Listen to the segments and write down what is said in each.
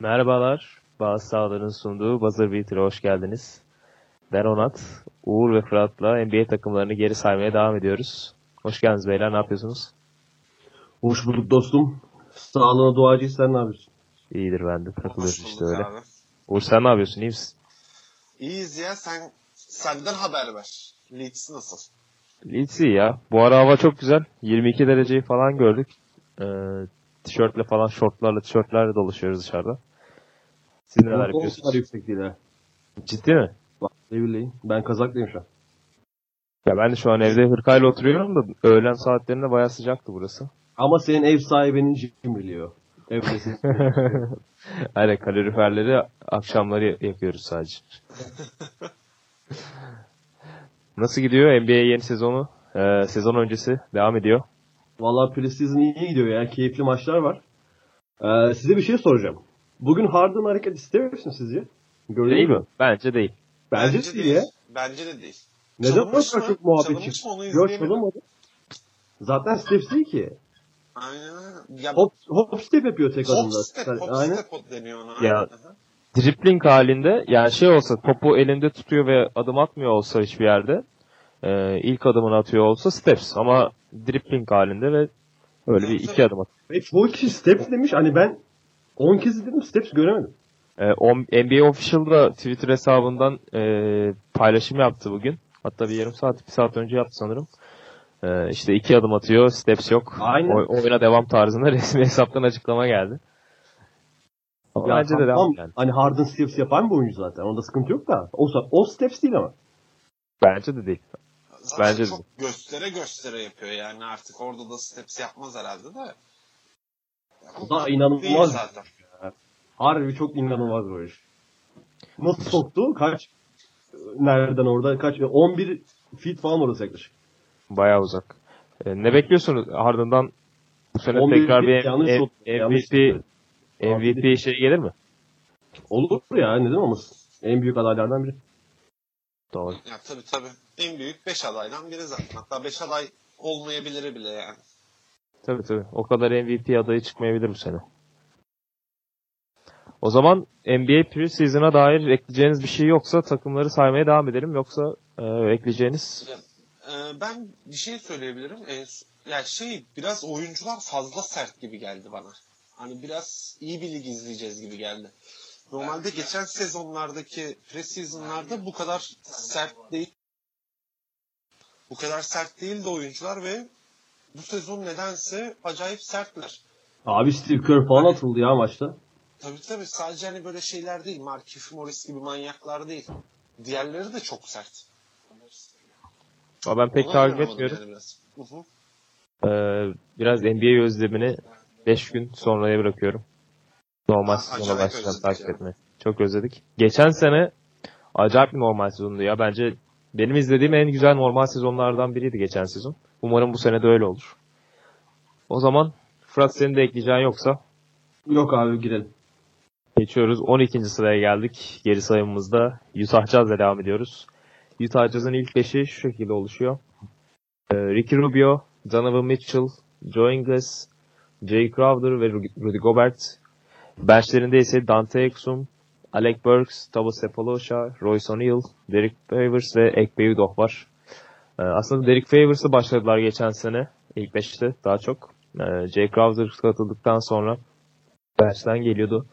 Merhabalar. Bazı Sağlar'ın sunduğu Buzzer Beater'a hoş geldiniz. Ben Onat. Uğur ve Fırat'la NBA takımlarını geri saymaya devam ediyoruz. Hoş geldiniz beyler. Ne yapıyorsunuz? Hoş bulduk dostum. Sağlığına duacıyız. Sen ne yapıyorsun? İyidir ben de. Takılıyoruz işte öyle. abi. Uğur sen ne yapıyorsun? İyi misin? İyiyiz ya sen senden haber ver. Leeds nasıl? Leeds iyi ya. Bu ara hava çok güzel. 22 dereceyi falan gördük. Ee, tişörtle falan, şortlarla, tişörtlerle dolaşıyoruz dışarıda. Siz neler O kadar yapıyorsunuz? yüksek değil ha. Ciddi mi? Bak ne bileyim. Ben kazaklıyım şu an. Ya ben de şu an evde hırkayla oturuyorum da öğlen saatlerinde bayağı sıcaktı burası. Ama senin ev sahibinin cimriliği o. Evdesin. Aynen kaloriferleri akşamları yakıyoruz sadece. Nasıl gidiyor NBA yeni sezonu? Ee, sezon öncesi devam ediyor. Valla preseason iyi gidiyor ya. Keyifli maçlar var. Ee, size bir şey soracağım. Bugün Harden hareket ister misin sizce? Gördün Değil mi? Bence değil. Bence, değil ya. Bence de değil. Neden bu kadar çok muhabbet Çalınmış çıktı? Yok çalınmadı. Zaten steps değil ki. Aynen. Ya, Hop, hop step yapıyor tek hop adımda. step, hop Aynen. step deniyor ona. Ya. Dribbling halinde yani şey olsa topu elinde tutuyor ve adım atmıyor olsa hiçbir yerde e, ilk adımını atıyor olsa steps ama dribbling halinde ve öyle bir iki adım atıyor. Ve çoğu kişi steps demiş. Hani ben 10 kez dedim steps göremedim. E, o- NBA Official da Twitter hesabından e, paylaşım yaptı bugün. Hatta bir yarım saat, bir saat önce yaptı sanırım. E, işte iki adım atıyor, steps yok. Aynen. O- oyuna devam tarzında resmi hesaptan açıklama geldi. Ama Ya bence de devam yani. Hani Harden steps yapan bir oyuncu zaten. Onda sıkıntı yok da. O, o steps değil ama. Bence de değil. Zaten Bence de. çok göstere göstere yapıyor yani artık orada da steps yapmaz herhalde de. Ya, O da inanılmaz. zaten. Harbi çok inanılmaz bir iş. Nasıl soktu? Kaç? Nereden orada? Kaç? 11 feet falan orası yaklaşık. Bayağı uzak. E, ne bekliyorsunuz ardından bu sene 11 tekrar bir M- oldu, MVP. MVP şey gelir mi? Olur ya neden olmasın? En büyük adaylardan biri. Doğru. Ya tabii tabii. En büyük 5 adaydan biri zaten. Hatta 5 aday olmayabilir bile yani. Tabii tabii. O kadar MVP adayı çıkmayabilir bu sene. O zaman NBA preseason'a dair ekleyeceğiniz bir şey yoksa takımları saymaya devam edelim. Yoksa e, ekleyeceğiniz Ee, ben bir şey söyleyebilirim. Ee, yani şey biraz oyuncular fazla sert gibi geldi bana. Hani biraz iyi bir lig izleyeceğiz gibi geldi. Normalde geçen sezonlardaki preseasonlarda bu kadar sert değil. Bu kadar sert değildi oyuncular ve bu sezon nedense acayip sertler. Abi Steve Kerr falan atıldı ya maçta. Tabii tabii sadece hani böyle şeyler değil. Markif Morris gibi manyaklar değil. Diğerleri de çok sert. Ama ben pek Ona takip etmiyorum. yani biraz. Ee, biraz NBA özlemini 5 gün sonraya bırakıyorum. Normal sezona başlayacağım takip etmeyi. Çok özledik. Geçen sene acayip bir normal sezondu ya. Bence benim izlediğim en güzel normal sezonlardan biriydi geçen sezon. Umarım bu sene de öyle olur. O zaman Fırat senin de ekleyeceğin yoksa Yok abi girelim. geçiyoruz. 12. sıraya geldik. Geri sayımımızda Utah Jazz'la devam ediyoruz. Utah Jazz'ın ilk 5'i şu şekilde oluşuyor. Ee, Ricky Rubio, Donovan Mitchell, Joe Ingles, Jay Crowder ve Rudy Rudy Gobert. Benchlerinde ise Dante Exum, Alec Burks, Tabas Cephalosha, Royce O'Neal, Derek Favors ve Ekpe Udoh var. Ee, aslında Derek Favors'la başladılar geçen sene. ilk 5'te daha çok. Ee, Jay Crowder katıldıktan sonra bench'ten geliyordu.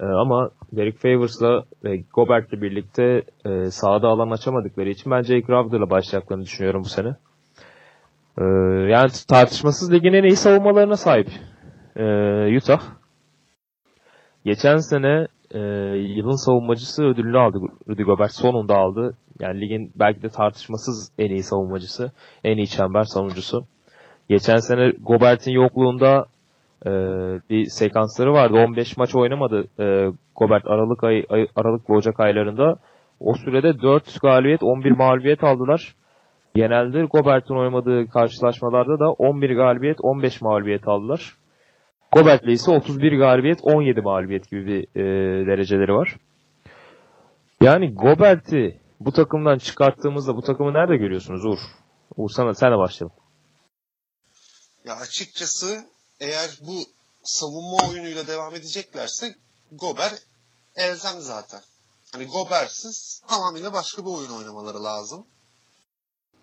Ee, ama Derek Favors'la ve Gobert'le birlikte e, sahada alan açamadıkları için ben Jay Crowder'la başlayacaklarını düşünüyorum bu sene. Yani tartışmasız ligin en iyi savunmalarına sahip ee, Utah. Geçen sene e, yılın savunmacısı ödülünü aldı Rudy Gobert. Sonunda aldı. Yani ligin belki de tartışmasız en iyi savunmacısı, en iyi çember savunucusu. Geçen sene Gobert'in yokluğunda e, bir sekansları vardı. 15 maç oynamadı e, Gobert Aralık ay, ay Aralık ve Ocak aylarında. O sürede 4 galibiyet, 11 mağlubiyet aldılar. Genelde Gobert'in oynadığı karşılaşmalarda da 11 galibiyet, 15 mağlubiyet aldılar. Gobert'le ise 31 galibiyet, 17 mağlubiyet gibi bir e, dereceleri var. Yani Gobert'i bu takımdan çıkarttığımızda bu takımı nerede görüyorsunuz Uğur? Uğur sana, senle başlayalım. Ya açıkçası eğer bu savunma oyunuyla devam edeceklerse Gober elzem zaten. Hani Gober'siz tamamıyla başka bir oyun oynamaları lazım.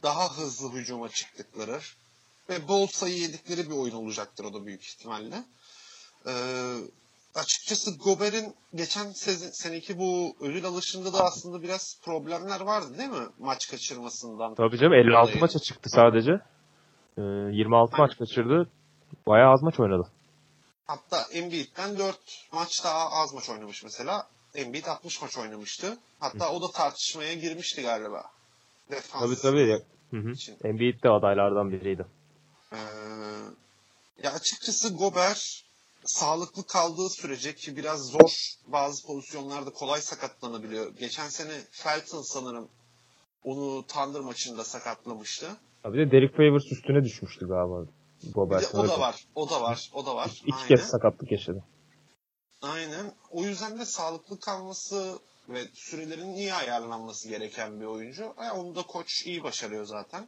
Daha hızlı hücuma çıktıkları ve bol sayı yedikleri bir oyun olacaktır o da büyük ihtimalle. Ee, açıkçası Gober'in geçen sezon, seneki bu ödül alışında da aslında biraz problemler vardı değil mi? Maç kaçırmasından. Tabii canım 56 dolayı. maça çıktı sadece. Ee, 26 maç kaçırdı. Bayağı az maç oynadı. Hatta Embiid'den 4 maç daha az maç oynamış mesela. Embiid 60 maç oynamıştı. Hatta o da tartışmaya girmişti galiba. Defans Tabii tabii. Hı hı. Embiid de adaylardan biriydi. Ee, ya açıkçası Gober sağlıklı kaldığı sürece ki biraz zor bazı pozisyonlarda kolay sakatlanabiliyor. Geçen sene Felton sanırım onu Thunder maçında sakatlamıştı. Abi de Derek Favors üstüne düşmüştü galiba. Bir Gobert. de o da var, o da var, o da var. İki, iki kez sakatlık yaşadı. Aynen. O yüzden de sağlıklı kalması ve sürelerin iyi ayarlanması gereken bir oyuncu. E, onu da koç iyi başarıyor zaten.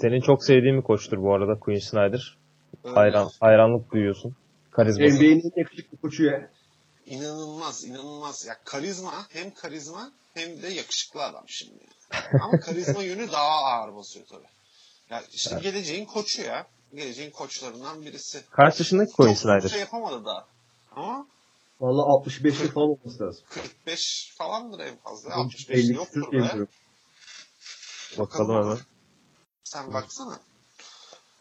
Senin çok sevdiğin bir koçtur bu arada Quinn Snyder. Öyle. Hayran, hayranlık duyuyorsun. Karizması. NBA'nin en yakışıklı koçu ya. İnanılmaz, inanılmaz. Ya karizma, hem karizma hem de yakışıklı adam şimdi. Ama karizma yönü daha ağır basıyor tabii. Ya işte geleceğin koçu ya. Geleceğin koçlarından birisi. Kaç yaşındaki Quinn Çok Snyder? şey yapamadı daha. Ama Valla 65'li falan olması lazım. 45 falandır en fazla. 65 50 yoktur be. Bakalım hemen. Sen baksana.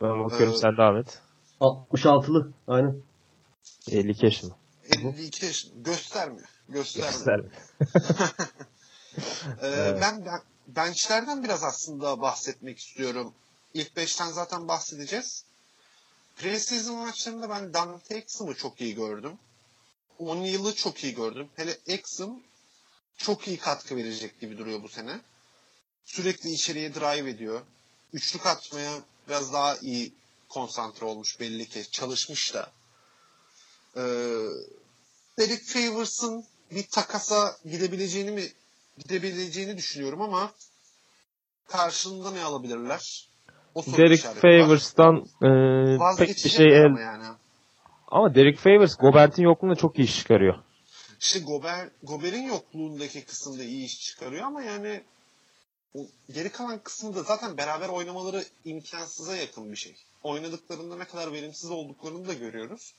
Ben bakıyorum Ee, sen devam et. 66'lı. Aynen. 52 yaşında. 52 yaşında. Göstermiyor. Göstermiyor. Gösterme. Ee, Evet. Ben, ben benchlerden biraz aslında bahsetmek istiyorum. İlk beşten zaten bahsedeceğiz. Preseason maçlarında ben Dante Exum'u çok iyi gördüm. O'Neal'ı çok iyi gördüm. Hele Exum çok iyi katkı verecek gibi duruyor bu sene. Sürekli içeriye drive ediyor. Üçlük atmaya biraz daha iyi konsantre olmuş belli ki. Çalışmış da. Ee, Derek Favors'ın bir takasa gidebileceğini mi gidebileceğini düşünüyorum ama karşılığında ne alabilirler? O Derek. Favors'tan e, pek bir şey el... ama yani. Ama Derek Favors Gobert'in yokluğunda çok iyi iş çıkarıyor. İşte Gober, Gober'in yokluğundaki kısımda iyi iş çıkarıyor ama yani o geri kalan kısımda zaten beraber oynamaları imkansıza yakın bir şey. Oynadıklarında ne kadar verimsiz olduklarını da görüyoruz.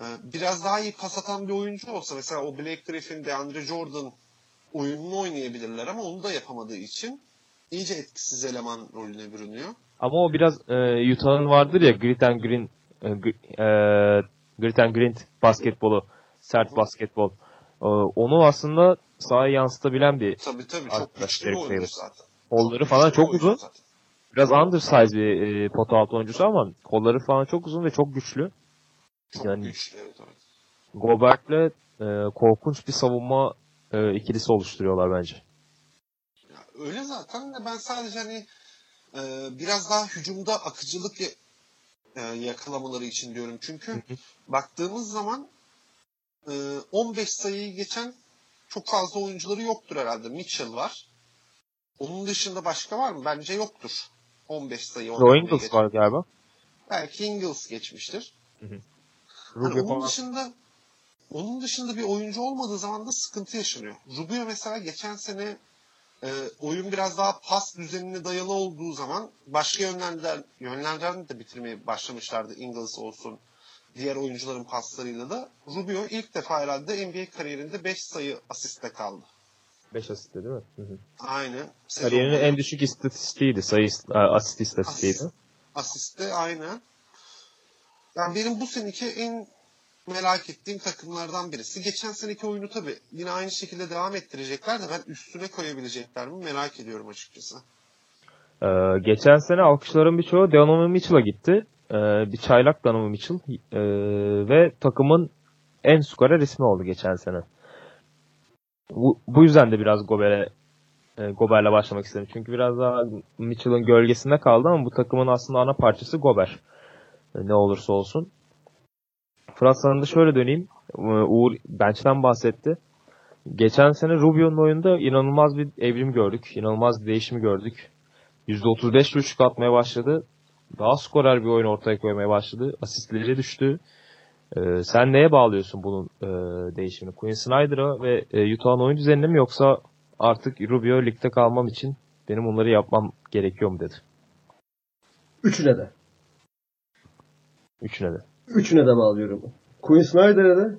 Ee, Biraz daha iyi pas atan bir oyuncu olsa mesela o Blake Griffin, DeAndre Jordan oyununu oynayabilirler ama onu da yapamadığı için iyice etkisiz eleman rolüne bürünüyor. Ama o biraz e, Utah'ın vardır ya Grit and Green e, e, Grit and Green basketbolu, sert basketbol. E, onu aslında sahaya yansıtabilen bir Tabii tabii çok güçlü bir oyuncu zaten. kolları Çok falan çok uzun. zaten. Biraz undersize bir e, pota altı oyuncusu ama kolları falan çok uzun ve çok güçlü. Çok Yani- güçlü evet, evet. Gobert'le e, korkunç bir savunma e, ikilisi oluşturuyorlar bence. Ya öyle zaten de ben sadece hani e, biraz daha hücumda akıcılık ya- e, yakalamaları için diyorum. Çünkü baktığımız zaman e, 15 sayıyı geçen çok fazla oyuncuları yoktur herhalde. Mitchell var. Onun dışında başka var mı? Bence yoktur. 15 sayı. Oynamaya Ingles geçen. var galiba. Belki Ingles geçmiştir. Hani Rubio onun falan. dışında onun dışında bir oyuncu olmadığı zaman da sıkıntı yaşanıyor. Rubio mesela geçen sene e, oyun biraz daha pas düzenine dayalı olduğu zaman başka yönlerden yönlerden de bitirmeye başlamışlardı Ingles olsun diğer oyuncuların paslarıyla da. Rubio ilk defa herhalde NBA kariyerinde 5 sayı asiste kaldı. 5 asistte değil mi? Hı hı. Aynen. Sezon Kariyerinin en düşük istatistiğiydi. Sayı asist istatistiğiydi. Asist. Asiste aynen. Yani benim bu seneki en merak ettiğim takımlardan birisi. Geçen seneki oyunu tabii yine aynı şekilde devam ettirecekler de ben üstüne koyabilecekler mi merak ediyorum açıkçası. Ee, geçen sene alkışların birçoğu Donovan Mitchell'a gitti. Ee, bir çaylak Donovan Mitchell. Ee, ve takımın en skorer ismi oldu geçen sene. Bu, bu yüzden de biraz Gober'e e, Gober'le başlamak istedim. Çünkü biraz daha Mitchell'ın gölgesinde kaldı ama bu takımın aslında ana parçası Gober. E, Ne olursa olsun. Fırat sana da şöyle döneyim. Ee, Uğur bench'ten bahsetti. Geçen sene Rubio'nun oyunda inanılmaz bir evrim gördük. İnanılmaz bir değişimi gördük. %35 üçlük atmaya başladı. Daha skorer bir oyun ortaya koymaya başladı. Asistleri düştü. Ee, sen neye bağlıyorsun bunun e, değişimini? Quinn Snyder'a ve e, Utah'ın oyun düzenine mi yoksa artık Rubio ligde kalmam için benim bunları yapmam gerekiyor mu dedi. Üçüne de. Üçüne de. Üçüne de bağlıyorum. Quinn Snyder'e de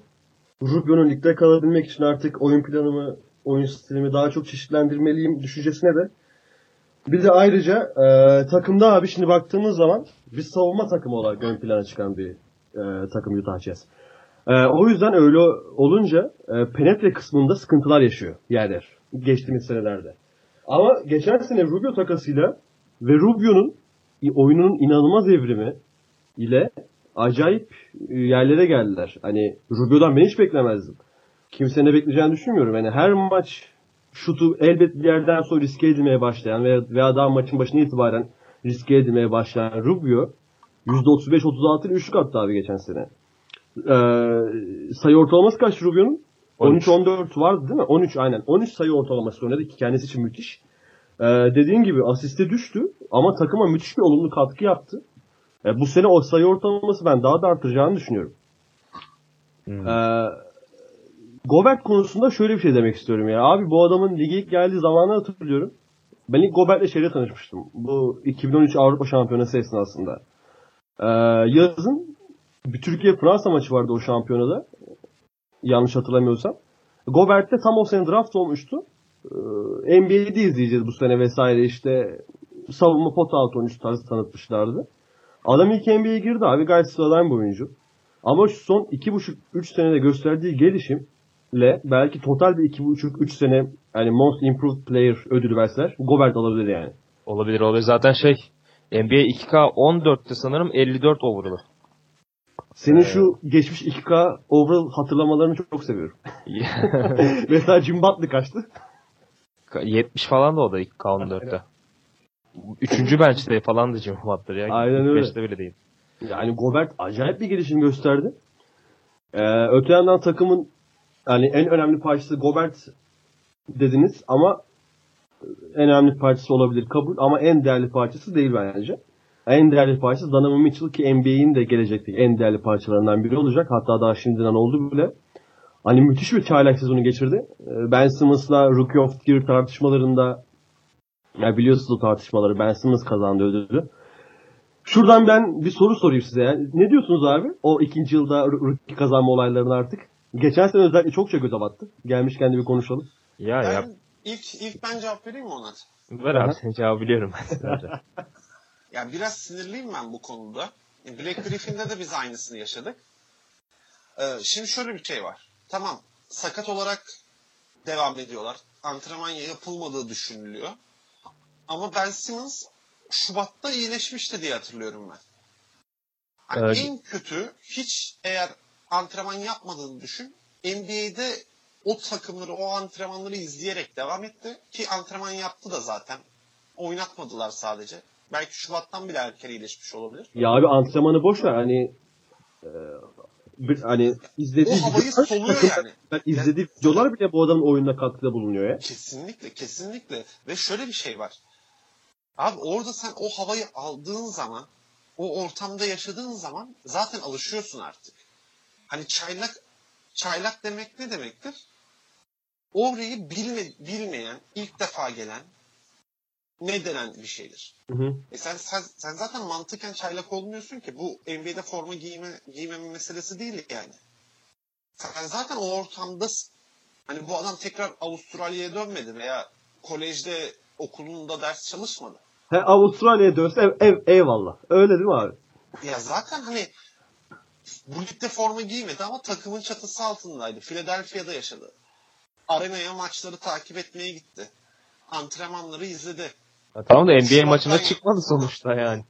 Rubio'nun ligde kalabilmek için artık oyun planımı, oyun stilimi daha çok çeşitlendirmeliyim düşüncesine de bir de ayrıca e, takımda abi şimdi baktığımız zaman bir savunma takımı olarak ön plana çıkan bir e, takım Utah Jazz. E, o yüzden öyle olunca e, penetre kısmında sıkıntılar yaşıyor yerler geçtiğimiz senelerde. Ama geçen sene Rubio takasıyla ve Rubio'nun oyunun inanılmaz evrimi ile acayip e, yerlere geldiler. Hani Rubio'dan ben hiç beklemezdim. Kimsenin bekleyeceğini düşünmüyorum. Yani her maç şutu elbet bir yerden sonra riske edilmeye başlayan veya, veya daha maçın başına itibaren riske edilmeye başlayan Rubio %35-36 ile üçlük attı abi geçen sene. Ee, sayı ortalaması kaç Rubio'nun? 13-14 vardı değil mi? 13 aynen. 13 sayı ortalaması oynadı ki kendisi için müthiş. Ee, dediğin gibi asiste düştü ama takıma müthiş bir olumlu katkı yaptı. Ee, bu sene o sayı ortalaması ben daha da artacağını düşünüyorum. Hmm. Ee, Gobert konusunda şöyle bir şey demek istiyorum ya. Abi bu adamın lige ilk geldiği zamanı hatırlıyorum. Ben ilk Gobert'le şeyle tanışmıştım. Bu 2013 Avrupa Şampiyonası esnasında. Ee, yazın bir Türkiye-Fransa maçı vardı o şampiyonada. Yanlış hatırlamıyorsam. Gobert de tam o sene draft olmuştu. Ee, NBA'de izleyeceğiz bu sene vesaire işte savunma pot altı oyuncu tarzı tanıtmışlardı. Adam ilk NBA'ye girdi abi gayet sıradan bir oyuncu. Ama şu son 2,5-3 senede gösterdiği gelişimle belki total bir 2,5-3 sene yani Most Improved Player ödülü verseler Gobert alabilir yani. Olabilir olabilir. Zaten şey NBA 2K 14'te sanırım 54 overall'ı. Senin Ee, şu geçmiş 2K overall hatırlamalarını çok, çok seviyorum. Mesela Jim Butler kaçtı? 70 falan da o da 2K 14'te. Üçüncü bench'te falan da Jim Butler ya. Aynen öyle. 5'te bile değil. Yani Gobert acayip bir gelişim gösterdi. Ee, öte yandan takımın yani en önemli parçası Gobert dediniz ama en önemli parçası olabilir kabul ama en değerli parçası değil bence. En değerli parçası Donovan Mitchell ki NBA'in de gelecekteki en değerli parçalarından biri olacak. Hatta daha şimdiden oldu bile. Hani müthiş bir çaylak sezonu geçirdi. Ee, Ben Simmons'la Rookie of the Year tartışmalarında ya biliyorsunuz o tartışmaları Ben Simmons kazandı ödülü. Şuradan ben bir soru sorayım size. Ne diyorsunuz abi? O ikinci yılda rookie kazanma olaylarını artık. Geçen sene özellikle çokça göze battı. Gelmişken de bir konuşalım. Ya ya. Ben ilk, ilk ben cevap vereyim mi ona? Ver abi senin cevabı biliyorum ben. Yani biraz sinirliyim ben bu konuda. Black Griffin'de de biz aynısını yaşadık. Ee, şimdi şöyle bir şey var. Tamam sakat olarak devam ediyorlar. Antrenman yapılmadığı düşünülüyor. Ama Ben Simmons Şubat'ta iyileşmişti diye hatırlıyorum ben. Hani Evet. En kötü hiç eğer antrenman yapmadığını düşün. NBA'de o takımları, o antrenmanları izleyerek devam etti. Ki antrenman yaptı da zaten. Oynatmadılar sadece. Belki Şubat'tan bile erken iyileşmiş olabilir. Ya abi antrenmanı boş ver hani e, bir, hani izlediği O havayı videolar- soluyor yani. Ben izlediği videolar bile bu adamın oyununa katkıda bulunuyor ya. Kesinlikle, kesinlikle. Ve şöyle bir şey var. Abi orada sen o havayı aldığın zaman, o ortamda yaşadığın zaman zaten alışıyorsun artık. Hani çaylak, çaylak demek ne demektir? Orayı bilme, bilmeyen, ilk defa gelen, ne denen bir şeydir. Hı hı. E sen, sen, sen zaten mantıken çaylak olmuyorsun ki. Bu NBA'de forma giyme, giymeme meselesi değil yani. Sen zaten o ortamdasın. Hani bu adam tekrar Avustralya'ya dönmedi veya kolejde okulunda ders çalışmadı. He, Avustralya'ya dönse ev, ev, eyvallah. Öyle değil mi abi? Ya zaten hani bu ligde forma giymedi ama takımın çatısı altındaydı. Philadelphia'da yaşadı. Arenaya maçları takip etmeye gitti. Antrenmanları izledi. Ya tamam da NBA Şubat'tan- maçına çıkmadı sonuçta yani.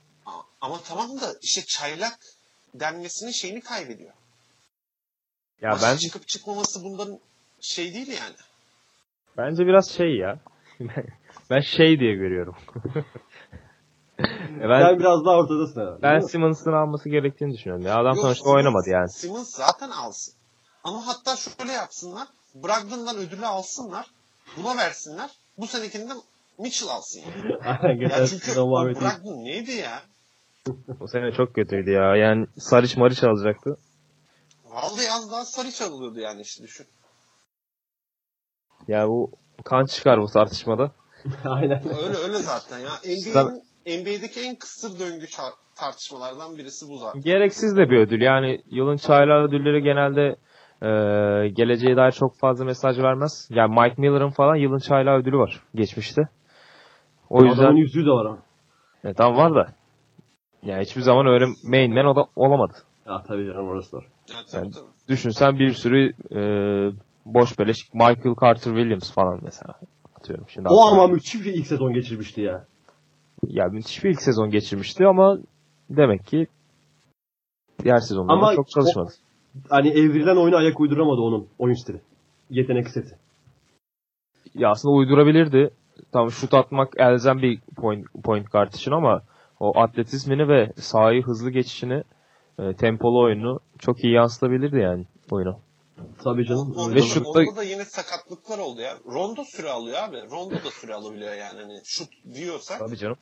Ama tamam da işte çaylak denmesinin şeyini kaybediyor. Ya Maça ben çıkıp çıkmaması bundan şey değil yani. bence biraz şey ya. ben şey diye görüyorum. Ya Ben, ben biraz daha ortadasın herhalde. ben? Simmons'ın alması gerektiğini düşünüyorum. Ya adam Yok, sonuçta Simmons- oynamadı yani. Simmons zaten alsın. Ama hatta şöyle yapsınlar. Brogdon'dan ödülü alsınlar. Buna versinler. Bu senekinde Mitchell alsın yani. Ya çünkü o. Brogdon neydi ya? Bu sene çok kötüydü ya. Yani Saric Maric alacaktı. Vallahi az daha sarı çalıyordu yani işte düşün. Ya bu kan çıkar bu tartışmada. Aynen. Öyle öyle zaten ya. NBA'nin NBA'deki en kısır döngü tartışmalardan birisi bu zaten. Gereksiz de bir ödül. Yani yılın çaylar ödülleri genelde e, geleceğe dair çok fazla mesaj vermez. Yani Mike Miller'ın falan yılın çaylar ödülü var geçmişte. O Adamın yüzden yüzüğü de var ama. e, tam var da. Yani hiçbir zaman öyle main man o da olamadı. Ya tabii canım orası var. Ya, tabii, Yani- tabii. Düşünsen bir sürü e, boş beleş Michael Carter Williams falan mesela atıyorum. Şimdi O ama müthiş bir ilk sezon geçirmişti ya. Ya müthiş bir ilk sezon geçirmişti ama demek ki diğer sezonlarda çok çalışmadı. Hani evrilen oyuna ayak uyduramadı onun oyun stili. Yetenek seti. Ya aslında uydurabilirdi. Tam şut atmak elzem bir point, point guard için ama o atletizmini ve sahayı hızlı geçişini e, tempolu oyunu çok iyi yansıtabilirdi yani oyuna. Tabii canım. Onda, Ve şutta- onda da yine sakatlıklar oldu ya. Rondo süre alıyor abi. Rondo da süre alabiliyor yani. Hani şut diyorsak. Tabii canım.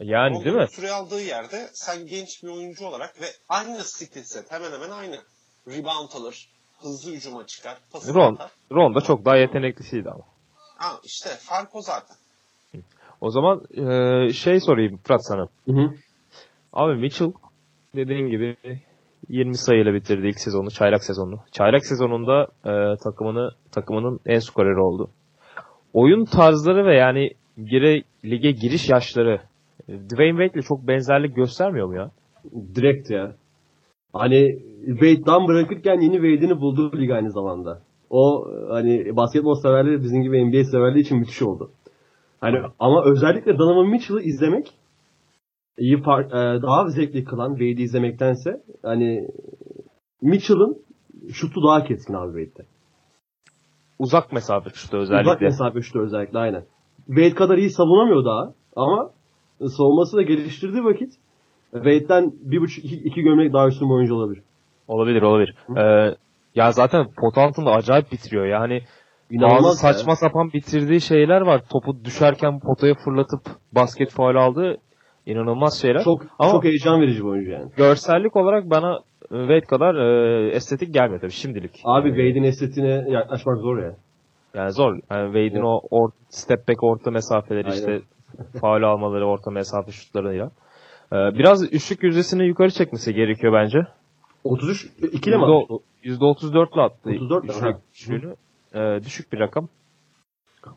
Yani değil Rondo'nun mi? süre aldığı yerde sen genç bir oyuncu olarak ve aynı skill set hemen hemen aynı. Rebound alır, hızlı hücuma çıkar, pasını Ron, atar. Ron da çok daha yeteneklisiydi ama. Ha işte fark o zaten. O zaman e, şey sorayım Fırat sana. Hı hı. Abi Mitchell dediğim gibi 20 sayıyla bitirdi ilk sezonu, çaylak sezonunu. Çaylak sezonunda e, takımını takımının en skoreri oldu. Oyun tarzları ve yani gire, lige giriş yaşları Dwayne Wade'le çok benzerlik göstermiyor mu ya? Direkt ya. Hani Wade'dan bırakırken yeni Wade'ini buldu lig aynı zamanda. O hani basketbol severleri bizim gibi NBA severleri için müthiş oldu. Hani ama özellikle Donovan Mitchell'ı izlemek iyi far- e, daha zevkli kılan Wade'i izlemektense hani Mitchell'ın şutu daha keskin abi Wade'de. Uzak mesafe şutu özellikle. Uzak mesafe şutu özellikle aynen. Wade kadar iyi savunamıyor daha ama savunması da geliştirdiği vakit Wade'den bir buçuk iki, iki gömlek daha üstün oyuncu olabilir. Olabilir olabilir. E, ya zaten pot altında acayip bitiriyor yani. Bazı İnanılmaz ya. saçma sapan bitirdiği şeyler var. Topu düşerken potaya fırlatıp basket faul aldı. İnanılmaz şeyler. Çok Ama- çok heyecan verici bir oyuncu yani. görsellik olarak bana e, Wade kadar e, estetik gelmiyor tabii şimdilik. Abi E, Wade'in estetiğine yaklaşmak zor ya. Yani zor. Yani Wade'in o or, step back orta mesafeleri Aynen. işte faul almaları orta mesafe şutlarıyla. E, biraz üçlük yüzdesini yukarı çekmesi gerekiyor bence. 33 ikili mi? Yüzde- %34'le attı. 34 'le, üçlük üçlüğünü. Düşük bir rakam.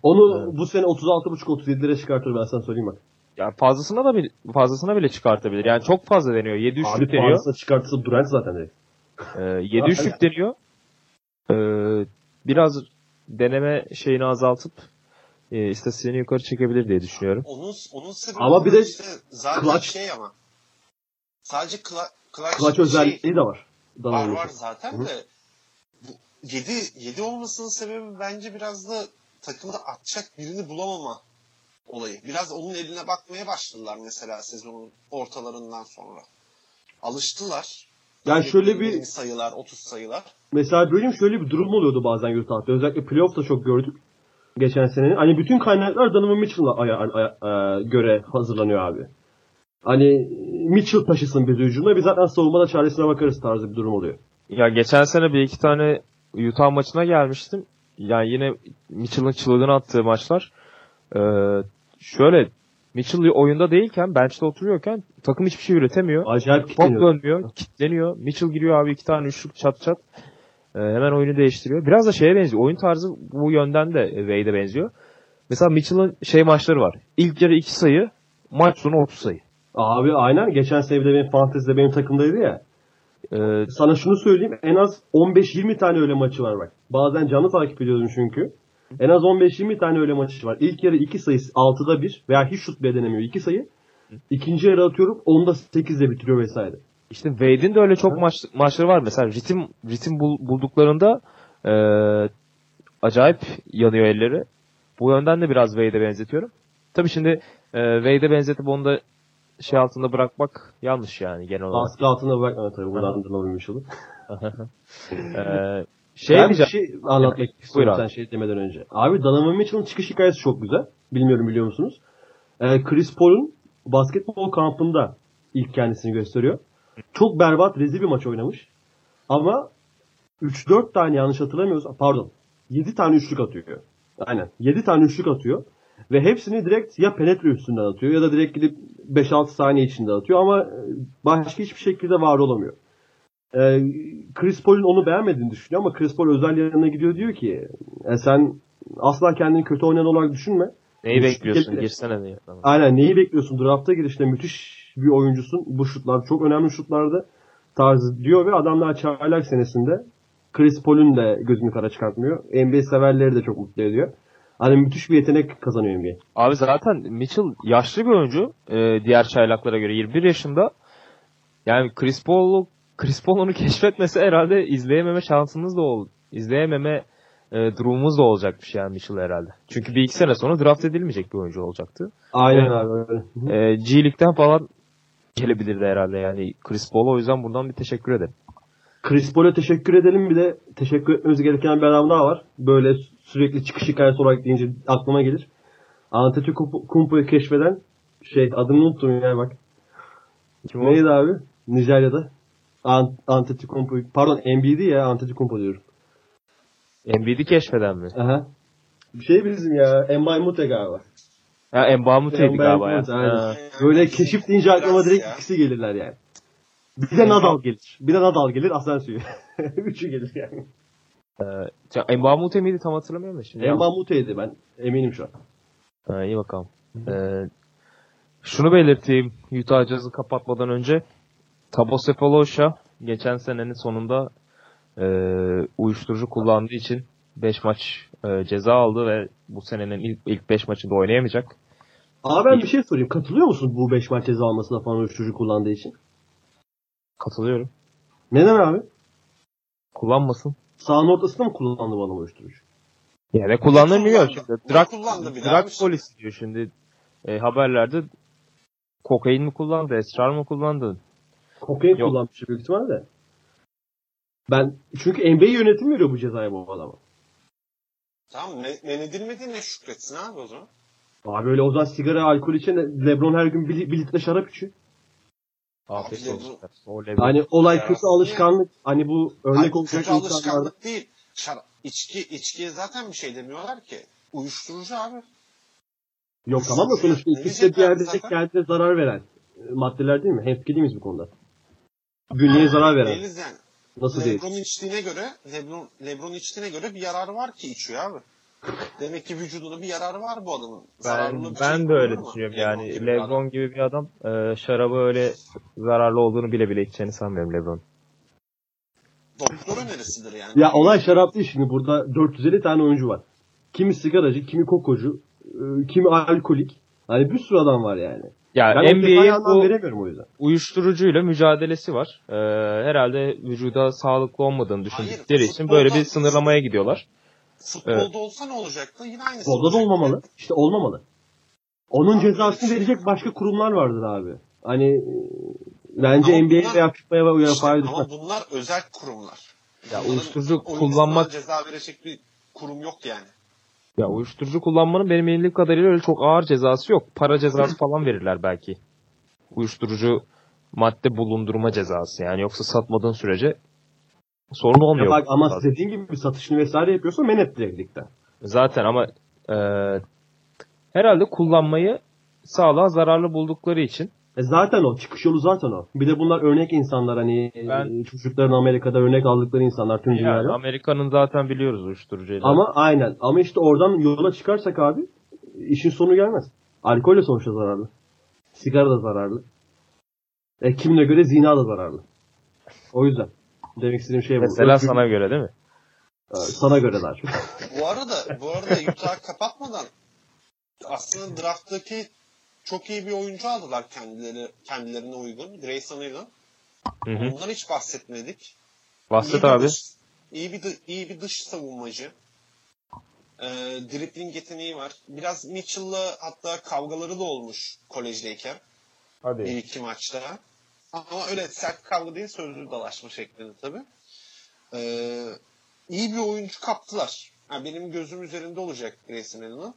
Onu bu sene 36.5-37'lere çıkartır ben sana söyleyeyim bak. Yani fazlasına da bir fazlasına bile çıkartabilir. Yani çok fazla deniyor. 7 Abi üçlük deniyor. fazlasına çıkartırsa Durant zaten direkt. E, 7 üçlük deniyor. E, biraz deneme şeyini azaltıp e, istatistiğini yukarı çekebilir diye düşünüyorum. Onun onun sebebi Ama bir de işte zaten clutch- şey ama. Sadece clutch, clutch, Clutch şey, özelliği de var. var Donovan'ın. var zaten Hı. de bu 7 7 olmasının sebebi bence biraz da takımda atacak birini bulamama olayı. Biraz onun eline bakmaya başladılar mesela sezonun ortalarından sonra. Alıştılar. Yani şöyle bir 20 sayılar, 30 sayılar. mesela bölüm şöyle bir durum oluyordu bazen Utah'ta. Özellikle playoff'ta çok gördük. Geçen senenin. Hani bütün kaynaklar Donovan Mitchell'a aya- aya- aya- göre hazırlanıyor abi. Hani Mitchell taşısın bizi hücumda. Biz zaten savunmada çaresine bakarız tarzı bir durum oluyor. Ya geçen sene bir iki tane Utah maçına gelmiştim. Yani yine Mitchell'ın çılgın attığı maçlar. Ee, şöyle Mitchell oyunda değilken, bench'te oturuyorken takım hiçbir şey üretemiyor. Acayip Top kitleniyor. dönmüyor, kitleniyor. Mitchell giriyor abi iki tane üçlük çat çat. Ee, hemen oyunu değiştiriyor. Biraz da şeye benziyor. Oyun tarzı bu yönden de Wade'e benziyor. Mesela Mitchell'ın şey maçları var. İlk yarı iki sayı, maç sonu 30 sayı. Abi aynen. Geçen sene bir de benim fantezide benim takımdaydı ya. Ee, Sana şunu söyleyeyim. En az 15-20 tane öyle maçı var bak. Bazen canlı takip ediyordum çünkü. En az 15-20 tane öyle maçı var. İlk yarı 2 sayı 6'da 1 veya hiç şut bile denemiyor 2 sayı. İkinci yarı atıyorum 10'da 8'de bitiriyor vesaire. İşte Wade'in de öyle çok maç, maçları var. Mesela ritim ritim bul- bulduklarında e, acayip yanıyor elleri. Bu yönden de biraz Wade'e benzetiyorum. Tabii şimdi e, Wade'e benzetip onu da şey altında bırakmak yanlış yani genel olarak. Baskı altına bırakma tabii buradan dırnabilmiş olur. E, şey ben bir şey anlatmak istiyorum Buyur sen şey demeden önce. Abi Donovan Mitchell'ın çıkış hikayesi çok güzel. Bilmiyorum biliyor musunuz? Ee, Chris Paul'un basketbol kampında ilk kendisini gösteriyor. Çok berbat, rezil bir maç oynamış. Ama 3-4 tane yanlış hatırlamıyorsam pardon 7 tane üçlük atıyor. Aynen 7 tane üçlük atıyor. Ve hepsini direkt ya penetre üstünden atıyor ya da direkt gidip 5-6 saniye içinde atıyor ama başka hiçbir şekilde var olamıyor. Ee, Chris Paul'un onu beğenmediğini düşünüyor ama Chris Paul özel yanına gidiyor diyor ki e, sen asla kendini kötü oynayan olarak düşünme. Neyi Üç bekliyorsun? Girsene diye. Tamam. Aynen neyi bekliyorsun? Drafta girişte müthiş bir oyuncusun. Bu şutlar çok önemli şutlardı tarzı diyor ve adamlar çaylak senesinde Chris Paul'un da gözünü kara çıkartmıyor. NBA severleri de çok mutlu ediyor. Hani müthiş bir yetenek kazanıyor NBA. Abi zaten Mitchell yaşlı bir oyuncu. e, diğer çaylaklara göre 21 yaşında. Yani Chris Paul'u Chris Paul onu keşfetmese herhalde izleyememe şansımız da ol. izleyememe e, durumumuz da olacakmış yani Mitchell herhalde. Çünkü bir iki sene sonra draft edilmeyecek bir oyuncu olacaktı. Aynen Evet. abi öyle. E, G League'den falan gelebilirdi herhalde yani Chris Paul'a o yüzden buradan bir teşekkür ederim. Chris Paul'a teşekkür edelim bir de teşekkür etmemiz gereken bir adam daha var. Böyle sürekli çıkış hikayesi olarak deyince aklıma gelir. Antetokounmpo'yu keşfeden şey adını unuttum ya bak. Kim o? Neydi abi? Nijerya'da. Ant Antetokounmpo. Pardon NBA'di ya Antetokounmpo diyorum. Embiid'i keşfeden mi? Aha. Bir şey bizim ya. Mbay Mute galiba. Ha Mbamute'ydi Mbay galiba ya. Mute. Ha. Böyle keşif deyince aklıma direkt ya. ikisi gelirler yani. Bir de Nadal gelir. Bir de Nadal gelir Asensio'yu. Üçü gelir yani. Ee, Mbamute miydi tam hatırlamıyorum da şimdi. Mbay Mute'ydi ben. Eminim şu an. Ha, iyi bakalım. Ee, şunu belirteyim Utah Jazz'ı kapatmadan önce. Tabo Cephalosha geçen senenin sonunda e, uyuşturucu kullandığı için 5 maç e, ceza aldı ve bu senenin ilk ilk 5 maçında oynayamayacak. Abi ben bir şey sorayım. Katılıyor musun bu 5 maç ceza almasına falan uyuşturucu kullandığı için? Katılıyorum. Neden abi? Kullanmasın. Sağın ortasında mı kullandı bu adam uyuşturucu? Ya ne kullandığını Ne bilmiyorum kullandı? şimdi. Drug, kullandı bir de drug polisi diyor şimdi e, haberlerde. Kokain mi kullandı, esrar mı kullandı? Kokain Yok. kullanmış büyük ihtimalle. Ben çünkü NBA yönetim veriyor bu cezayı bu adama. Tamam men, men edilmediğine şükretsin abi o zaman. Abi öyle o zaman sigara, alkol için Lebron her gün bir, bir litre şarap içiyor. Afiyet Abi, olsun. O. Hani olay Ya, kötü alışkanlık. Hani bu örnek Hayır, olacak kötü insanlarda. alışkanlık değil. Şara, içki, içkiye zaten bir şey demiyorlar ki. Uyuşturucu abi. Yok tamam da sonuçta ikisi de bir yerde kendine zarar veren e, maddeler değil mi? Hemfikir değil miyiz bu konuda? Bünyeye zarar veren. Değiliz yani. Nasıl değil? Lebron içtiğine göre, Lebron, Lebron içtiğine göre bir yararı var ki içiyor abi. Demek ki vücuduna bir yararı var bu adamın. Zararlı Ben, şey ben de öyle düşünüyorum Lebron yani. gibi bir adam. Lebron gibi bir adam e, şarabı öyle zararlı olduğunu bile bile içeceğini sanmıyorum Lebron. Doktor önerisidir yani. Ya olay şarap değil şimdi burada 450 tane oyuncu var. Kimi sigaracı, kimi kokocu, e, kimi alkolik. Hani bir sürü adam var yani. Ya Ben anlam bu veremiyorum o yüzden. uyuşturucuyla mücadelesi var. E, herhalde vücuda sağlıklı olmadığını düşündükleri Hayır, için böyle bir sınırlamaya gidiyorlar. Futbolda Evet. olsa ne olacaktı? Yine aynısı Futbolda da olmamalı. İşte olmamalı. Onun Abi, cezasını verecek başka kurumlar vardır abi. Hani e, bence Ama NBA bunlar- veya FIFA'ya ve İşte, UEFA'ya ama düşmez. bunlar özel kurumlar. Ya uyuşturucu kullanmak ceza verecek bir kurum yok yani. Ya uyuşturucu kullanmanın benim bildiğim kadarıyla öyle çok ağır cezası yok. Para cezası falan verirler belki. Uyuşturucu madde bulundurma cezası yani yoksa satmadığın sürece sorun Ya olmuyor. bak ama dediğin gibi satışını vesaire yapıyorsa men et. Zaten ama e, herhalde kullanmayı sağlığa zararlı buldukları için E zaten o. Çıkış yolu zaten o. Bir de bunlar örnek insanlar hani Ben- e, çocukların Amerika'da örnek aldıkları insanlar tüm yani dünyada. Amerika'nın zaten biliyoruz uyuşturucuyla. Ama aynen. Ama işte oradan yola çıkarsak abi işin sonu gelmez. Alkol de sonuçta zararlı. Sigara da zararlı. E, kimine göre zina da zararlı. O yüzden. Demek istediğim şey bu. mesela Özgür- sana göre değil mi? E, sana göre daha çok. Bu arada bu arada Utah'ı kapatmadan aslında drafttaki çok iyi bir oyuncu aldılar kendileri kendilerine uygun. Grayson Allen. Ondan hiç bahsetmedik. Bahset bir abi. Dış, iyi bir iyi bir dış savunmacı. Ee, dribbling yeteneği var. Biraz Mitchell'la hatta kavgaları da olmuş kolejdeyken. Bir Hadi. iki maçta. Ama öyle sert kavga değil sözlü dalaşma şeklinde tabii. Ee, iyi bir oyuncu kaptılar. Yani benim gözüm üzerinde olacak Grayson Allen'ın.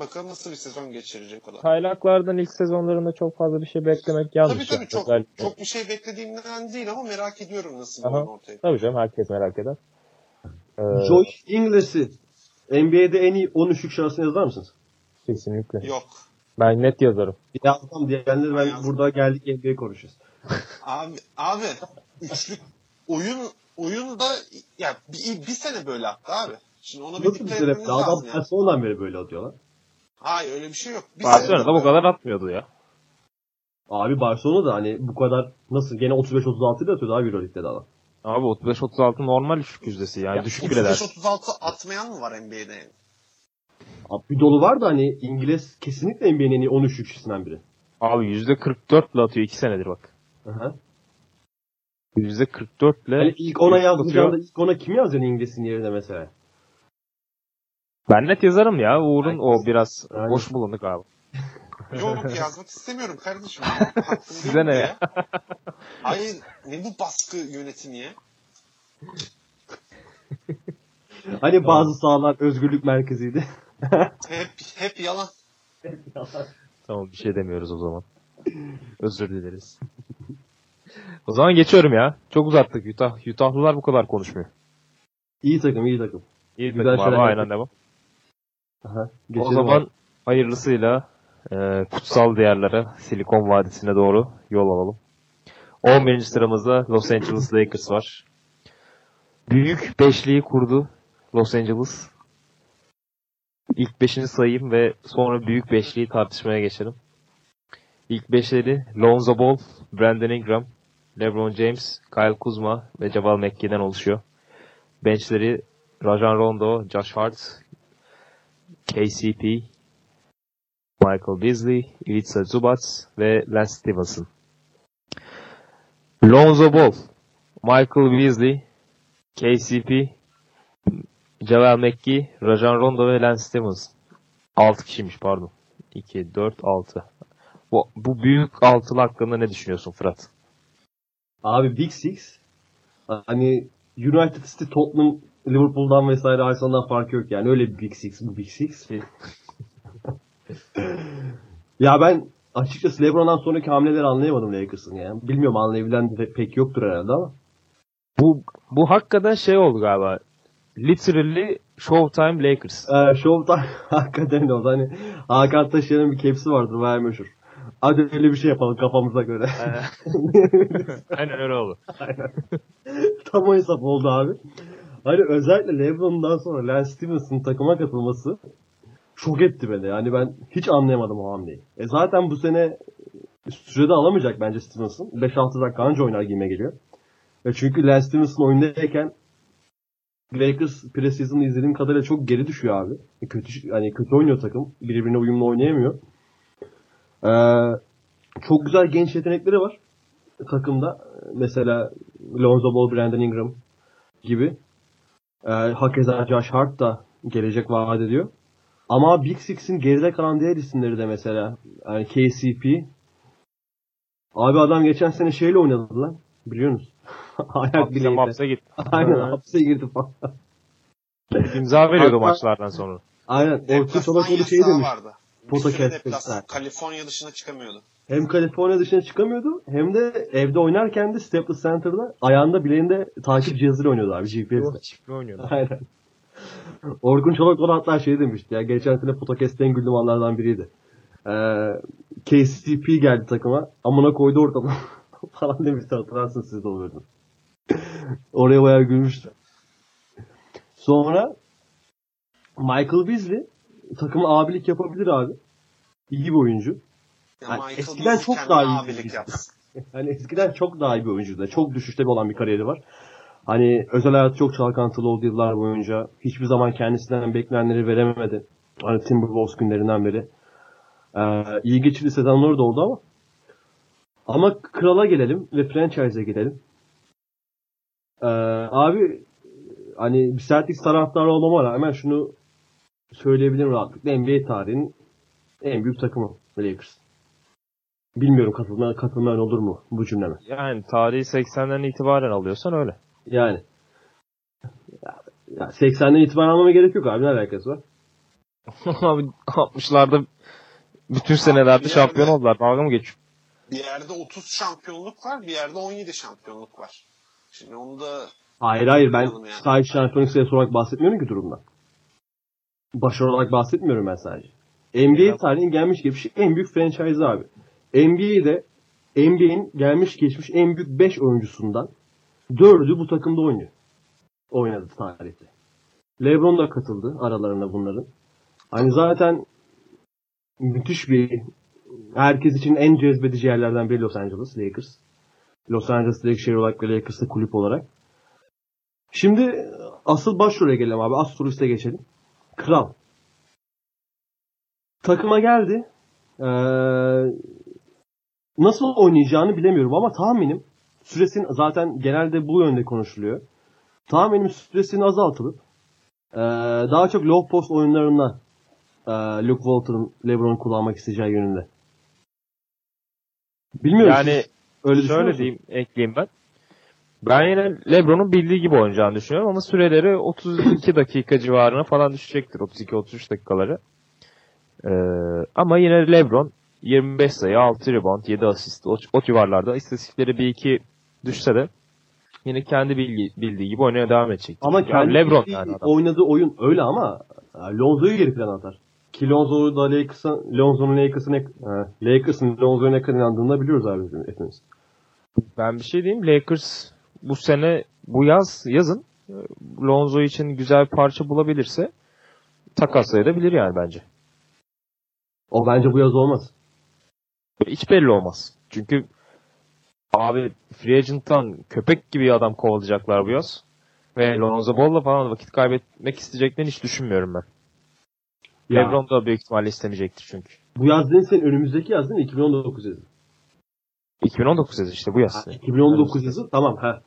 Bakalım nasıl bir sezon geçirecek o da. Kaylaklardan ilk sezonlarında çok fazla bir şey beklemek yanlış. Tabii tabii çok, Özellikle- çok bir şey beklediğimden değil ama merak ediyorum nasıl bir Aha. oyun ortaya. Tabii canım herkes merak eder. Ee, Josh Ingles'i NBA'de en iyi 10 üçlük şansını yazar mısınız? kesinlikle. Yok. Ben net yazarım. Yazmam diyenler ben Yazdım. burada geldik NBA konuşacağız. Abi abi üçlük oyun oyun da ya bir, bir sene böyle attı abi. Şimdi ona bir Nasıl bir dikkat sebep? Adam yani. Barcelona'dan beri böyle atıyor lan. Hayır öyle bir şey yok. Bir Barcelona'da bu kadar atmıyordu ya. Abi Barcelona da hani bu kadar nasıl gene 35-36 ile atıyordu abi Euroleague'de de adam. Abi 35-36 normal üçlük yüzdesi yani Ya, düşük bile der. 35-36 atmayan mı var NBA'de yani? Abi bir dolu var da hani İngiliz kesinlikle NBA'nin en iyi 10 üçlükçüsünden biri. Abi %44 ile atıyor 2 senedir bak. Aha. %44 ile Hani ilk ona atıyor. yazacağında ilk ona kimi yazacaksın İngiliz'in yerine mesela? Ben net yazarım ya. Uğur'un o biraz Aynen. boş bulunduk abi. Yok yazmak istemiyorum kardeşim. Size ne ya? Hayır ne bu baskı yönetimi ya? Hani bazı sahalar özgürlük merkeziydi. Hep, hep yalan. Tamam bir şey demiyoruz o zaman. Özür dileriz. o zaman geçiyorum ya. Çok uzattık. Utah, Utah'lılar bu kadar konuşmuyor. iyi takım iyi takım. İyi Güzel takım abi şeyler aynen devam. Aha. O zaman abi. hayırlısıyla e, kutsal diyarlara Silikon Vadisi'ne doğru yol alalım. 11. sıramızda Los Angeles Lakers var. Büyük beşliği kurdu Los Angeles. İlk beşini sayayım ve sonra büyük beşliği tartışmaya geçelim. İlk beşleri Lonzo Ball, Brandon Ingram, LeBron James, Kyle Kuzma ve Javal McGee'den oluşuyor. Benchleri Rajon Rondo, Josh Hart, KCP, Michael Beasley, Ivica Zubac ve Lance Stevenson. Lonzo Ball, Michael Beasley, KCP, Javel McGee, Rajon Rondo ve Lance Stevenson. 6 kişiymiş pardon. 2, 4, 6. Bu, bu büyük altılı hakkında ne düşünüyorsun Fırat? Abi Big Six hani United City, Tottenham, Liverpool'dan vesaire Arsenal'dan farkı yok yani. Öyle bir Big Six bu Big Six. ya ben açıkçası LeBron'dan sonraki hamleleri anlayamadım Lakers'ın yani. Bilmiyorum anlayabilen de pek yoktur herhalde ama. Bu bu hakikaten şey oldu galiba. Literally Showtime Lakers. Ee, Showtime hakikaten oldu. Hani Hakan Taşıyan'ın bir kepsi vardır bayağı meşhur. Hadi öyle bir şey yapalım kafamıza göre. Aynen öyle oldu. Tam o hesap oldu abi. Hani özellikle LeBron'dan sonra Lance Stevenson'ın takıma katılması şok etti beni. Yani ben hiç anlayamadım o hamleyi. E zaten bu sene sürede alamayacak bence Stevenson. 5-6 dakika anca oynar gibime geliyor. E çünkü Lance Stevenson oyundayken Lakers preseason'ı izlediğim kadarıyla çok geri düşüyor abi. E kötü hani kötü oynuyor takım. Birbirine uyumlu oynayamıyor. Ee, çok güzel genç yetenekleri var takımda. Mesela Lonzo Ball, Brandon Ingram gibi. Ee, hakeza Josh Hart da gelecek vaat ediyor. Ama Big Six'in geride kalan diğer isimleri de mesela yani KCP. Abi adam geçen sene şeyle oynadı lan. Biliyor musun? Ayak Hapse bileğiyle. mapse git. Aynen hapse girdi falan. İmza veriyordu maçlardan sonra. Aynen. Orkun Deplasman Çolakoğlu şey demiş. vardı. Deplasman. Kaliforniya dışına çıkamıyordu. Hem Kaliforniya dışına çıkamıyordu hem de evde oynarken de Staples Center'da ayağında bileğinde takip cihazıyla oynuyordu abi GPS'le. Çiftli oynuyordu. Aynen. Orkun Çolakoğlu hatta şey demişti ya geçen sene podcast'te en güldüğüm anlardan biriydi. Ee, KCP geldi takıma amına koydu ortalığı falan demişti hatırlarsınız siz de olurdunuz. Oraya bayağı gülmüştü. Sonra Michael Beasley takıma abilik yapabilir abi. İyi bir oyuncu. Ya Yani Michael eskiden çok daha iyi abilik bir yapsın. Hani eskiden çok daha iyi bir oyuncuydu. Çok düşüşte olan bir kariyeri var. Hani özel hayatı çok çalkantılı oldu yıllar boyunca. Hiçbir zaman kendisinden beklenenleri veremedi. Hani Timberwolves günlerinden beri. Ee, iyi geçirdi sezonları da oldu ama. Ama krala gelelim ve franchise'e gelelim. Ee, abi hani bir Celtics taraftarı olmama rağmen şunu söyleyebilirim rahatlıkla. NBA tarihinin en büyük takımı Lakers. Bilmiyorum katılma, katılmayan olur mu bu cümleme? Yani tarihi 80'den itibaren alıyorsan öyle. Yani. Ya, ya 80'den itibaren almama gerek yok abi ne alakası var? Abi 60'larda bütün senelerde bir şampiyon yerde- oldular. Dalga mı geçiyor? Bir yerde 30 şampiyonluk var, bir yerde 17 şampiyonluk var. Şimdi onu da Hayır hayır ben yani. sadece şampiyonluk sayısı olarak bahsetmiyorum ki durumdan. Başarı olarak bahsetmiyorum ben sadece. NBA tarihinin gelmiş geçmiş en büyük franchise abi. NBA'de NBA'in gelmiş geçmiş en büyük 5 oyuncusundan 4'ü bu takımda oynuyor. Oynadı tarihte. LeBron da katıldı aralarına bunların. Hani zaten müthiş bir herkes için en cezbedici yerlerden biri Los Angeles Lakers. Los Angeles direkt şehir olarak ve Lakers'ta kulüp olarak. Şimdi asıl başrole gelelim abi. Astrolist'e geçelim. Kral. Takıma geldi. Ee, nasıl oynayacağını bilemiyorum ama tahminim süresinin zaten genelde bu yönde konuşuluyor. Tahminim süresinin azaltılıp ee, daha çok low post oyunlarında ee, Luke Walton'ın LeBron'u kullanmak isteyeceği yönünde. Bilmiyorum. Yani öyle Şöyle diyeyim, ekleyeyim ben. Ben yine LeBron'un bildiği gibi oynayacağını düşünüyorum ama süreleri 32 dakika civarına falan düşecektir. 32-33 dakikaları. Ee, ama yine LeBron 25 sayı, 6 rebound, 7 asist o, o civarlarda istatistikleri bir iki düşse de yine kendi bilgi, bildiği gibi oynaya devam edecek. Ama Ya kendi LeBron yani adam. oynadığı oyun öyle ama e, Lonzo'yu geri plana atar. Ki Lonzo'yu da Lakers'ın Lonzo'nun Lakers'ın e, Lakers'ın Lonzo'ya ne kadar inandığını biliyoruz abi hepimiz. Ben bir şey diyeyim. Lakers bu sene bu yaz yazın e, Lonzo için güzel bir parça bulabilirse takaslayabilir yani bence. O bence bu yaz olmaz. Hiç belli olmaz. Çünkü abi free agent'tan köpek gibi adam kovalayacaklar bu yaz. Ve Lonzo Ball'la falan vakit kaybetmek isteyeceklerini hiç düşünmüyorum ben. Ya, LeBron da büyük ihtimalle istemeyecektir çünkü. Bu yaz değil senin önümüzdeki yaz değil mi? 2019 yazı. 2019 yazı işte bu yaz. Ha, 2019 yazı tamam ha.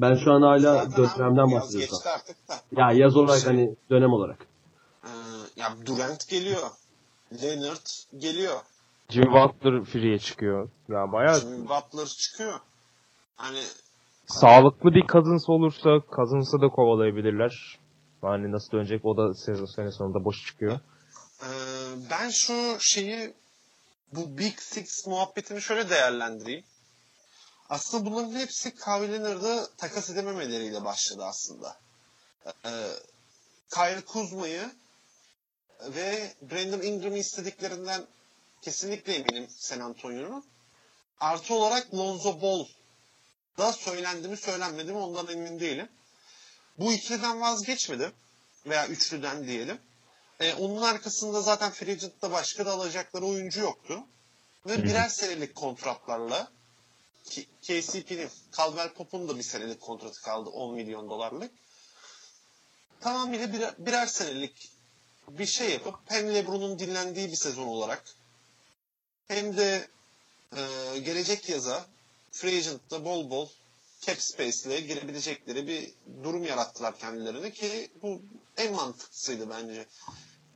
Ben şu an hala dönemden yaz bahsediyorum. artık da. Ya yaz olarak Şey- hani dönem olarak. Ee, ya Durant geliyor. Leonard geliyor. Jimmy Butler free'ye çıkıyor. Ya bayağı Jimmy Butler çıkıyor. Hani sağlıklı bir Cousins olursa Cousins'ı da kovalayabilirler. Yani nasıl dönecek o da sezon sene sonunda boş çıkıyor. Ee, ben şu şeyi bu Big Six muhabbetini şöyle değerlendireyim. Aslında bunların hepsi Kawhi Leonard'ı takas edememeleriyle başladı aslında. Ee, Kyle Kuzma'yı ve Brandon Ingram'ı istediklerinden kesinlikle eminim San Antonio'nun. Artı olarak Lonzo Ball da söylendi mi söylenmedi mi ondan emin değilim. Bu ikiliden vazgeçmedi veya üçlüden diyelim. E, onun arkasında zaten Free Agent'ta başka da alacakları oyuncu yoktu. Ve birer senelik kontratlarla ki- KCP'nin, Caldwell Pop'un da bir senelik kontratı kaldı 10 milyon dolarlık. Tamamıyla birer, birer senelik bir şey yapıp hem LeBron'un dinlendiği bir sezon olarak hem de e, gelecek yaza Free Agent'ta bol bol cap space ile girebilecekleri bir durum yarattılar kendilerine ki bu en mantıklısıydı bence.